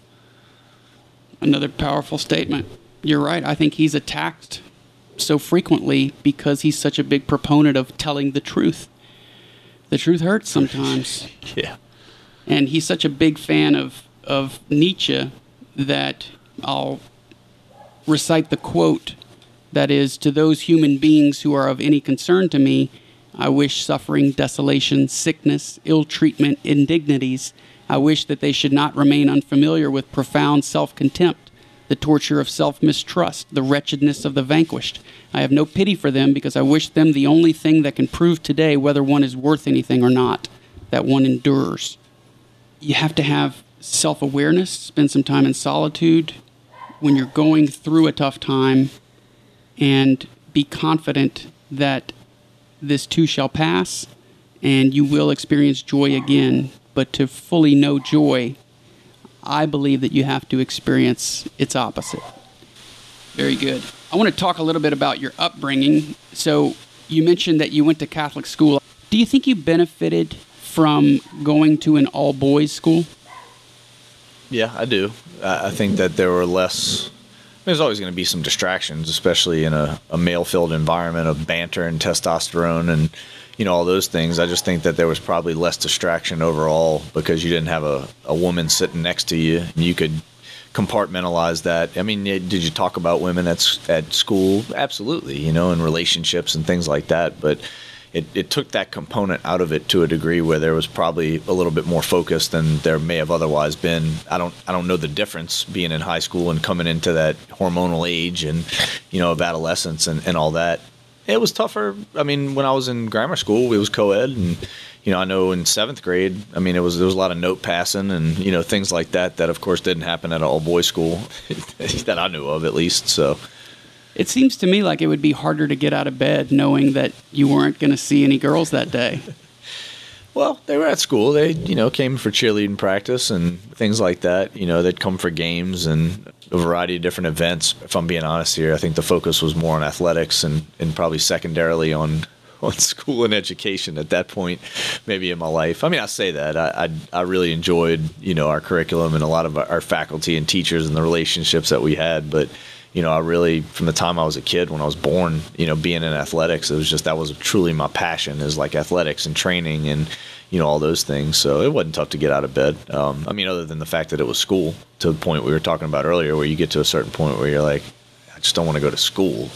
another powerful statement. You're right. I think he's attacked so frequently because he's such a big proponent of telling the truth. The truth hurts sometimes. *laughs* yeah. And he's such a big fan of, of Nietzsche that I'll recite the quote that is To those human beings who are of any concern to me, I wish suffering, desolation, sickness, ill treatment, indignities I wish that they should not remain unfamiliar with profound self contempt, the torture of self mistrust, the wretchedness of the vanquished. I have no pity for them because I wish them the only thing that can prove today whether one is worth anything or not, that one endures. You have to have self awareness, spend some time in solitude when you're going through a tough time, and be confident that this too shall pass and you will experience joy again but to fully know joy, I believe that you have to experience its opposite. Very good. I want to talk a little bit about your upbringing. So, you mentioned that you went to Catholic school. Do you think you benefited from going to an all boys school? Yeah, I do. I think that there were less. There's always going to be some distractions, especially in a, a male filled environment of banter and testosterone and you know all those things. I just think that there was probably less distraction overall because you didn't have a, a woman sitting next to you and you could compartmentalize that. I mean, did you talk about women at at school? Absolutely, you know, and relationships and things like that. But it, it took that component out of it to a degree where there was probably a little bit more focus than there may have otherwise been. I don't I don't know the difference being in high school and coming into that hormonal age and you know of adolescence and, and all that. It was tougher. I mean, when I was in grammar school, it was co-ed and you know, I know in seventh grade, I mean, it was there was a lot of note passing and you know things like that. That of course didn't happen at an all boys school *laughs* that I knew of, at least. So it seems to me like it would be harder to get out of bed knowing that you weren't going to see any girls that day. Well, they were at school. They, you know, came for cheerleading practice and things like that. You know, they'd come for games and a variety of different events. If I'm being honest here, I think the focus was more on athletics and, and probably secondarily on *laughs* on school and education at that point, maybe in my life. I mean, I say that I, I, I really enjoyed you know our curriculum and a lot of our faculty and teachers and the relationships that we had, but you know, I really from the time I was a kid when I was born, you know, being in athletics, it was just that was truly my passion is like athletics and training and you know all those things. So it wasn't tough to get out of bed. Um, I mean, other than the fact that it was school to the point we were talking about earlier, where you get to a certain point where you're like, I just don't want to go to school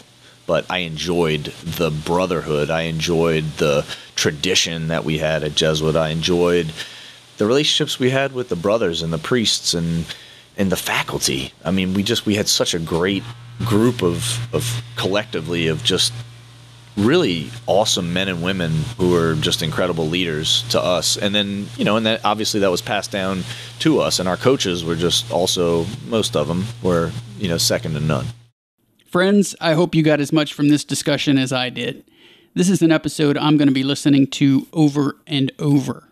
but I enjoyed the brotherhood. I enjoyed the tradition that we had at Jesuit. I enjoyed the relationships we had with the brothers and the priests and and the faculty. I mean, we just we had such a great group of of collectively of just really awesome men and women who were just incredible leaders to us. And then, you know, and then obviously that was passed down to us and our coaches were just also most of them were, you know, second to none. Friends, I hope you got as much from this discussion as I did. This is an episode I'm going to be listening to over and over.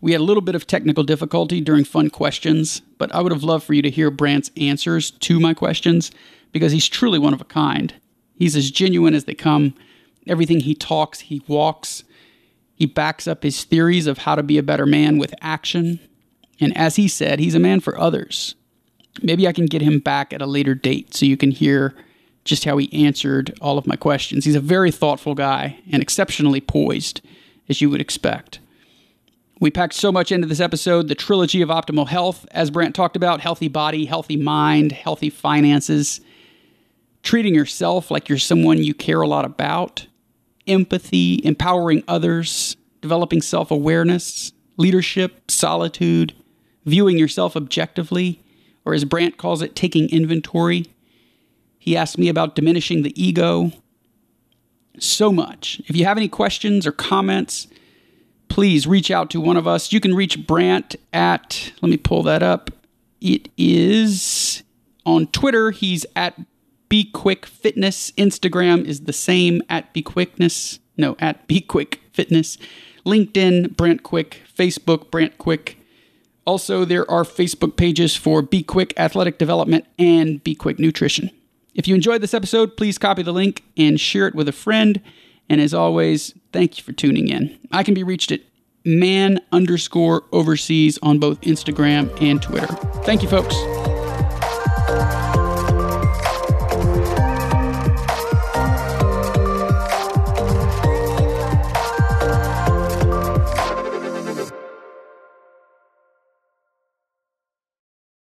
We had a little bit of technical difficulty during fun questions, but I would have loved for you to hear Brant's answers to my questions because he's truly one of a kind. He's as genuine as they come. Everything he talks, he walks. He backs up his theories of how to be a better man with action. And as he said, he's a man for others. Maybe I can get him back at a later date so you can hear just how he answered all of my questions. He's a very thoughtful guy and exceptionally poised, as you would expect. We packed so much into this episode the trilogy of optimal health, as Brant talked about healthy body, healthy mind, healthy finances, treating yourself like you're someone you care a lot about, empathy, empowering others, developing self awareness, leadership, solitude, viewing yourself objectively, or as Brant calls it, taking inventory he asked me about diminishing the ego. So much. If you have any questions or comments, please reach out to one of us. You can reach Brant at, let me pull that up. It is on Twitter, he's at Be Quick Fitness. Instagram is the same at Be Quickness. No, at Be Quick Fitness. LinkedIn, Brant Quick. Facebook, Brant Quick. Also, there are Facebook pages for Be Quick Athletic Development and Be Quick Nutrition. If you enjoyed this episode, please copy the link and share it with a friend. And as always, thank you for tuning in. I can be reached at man underscore overseas on both Instagram and Twitter. Thank you, folks.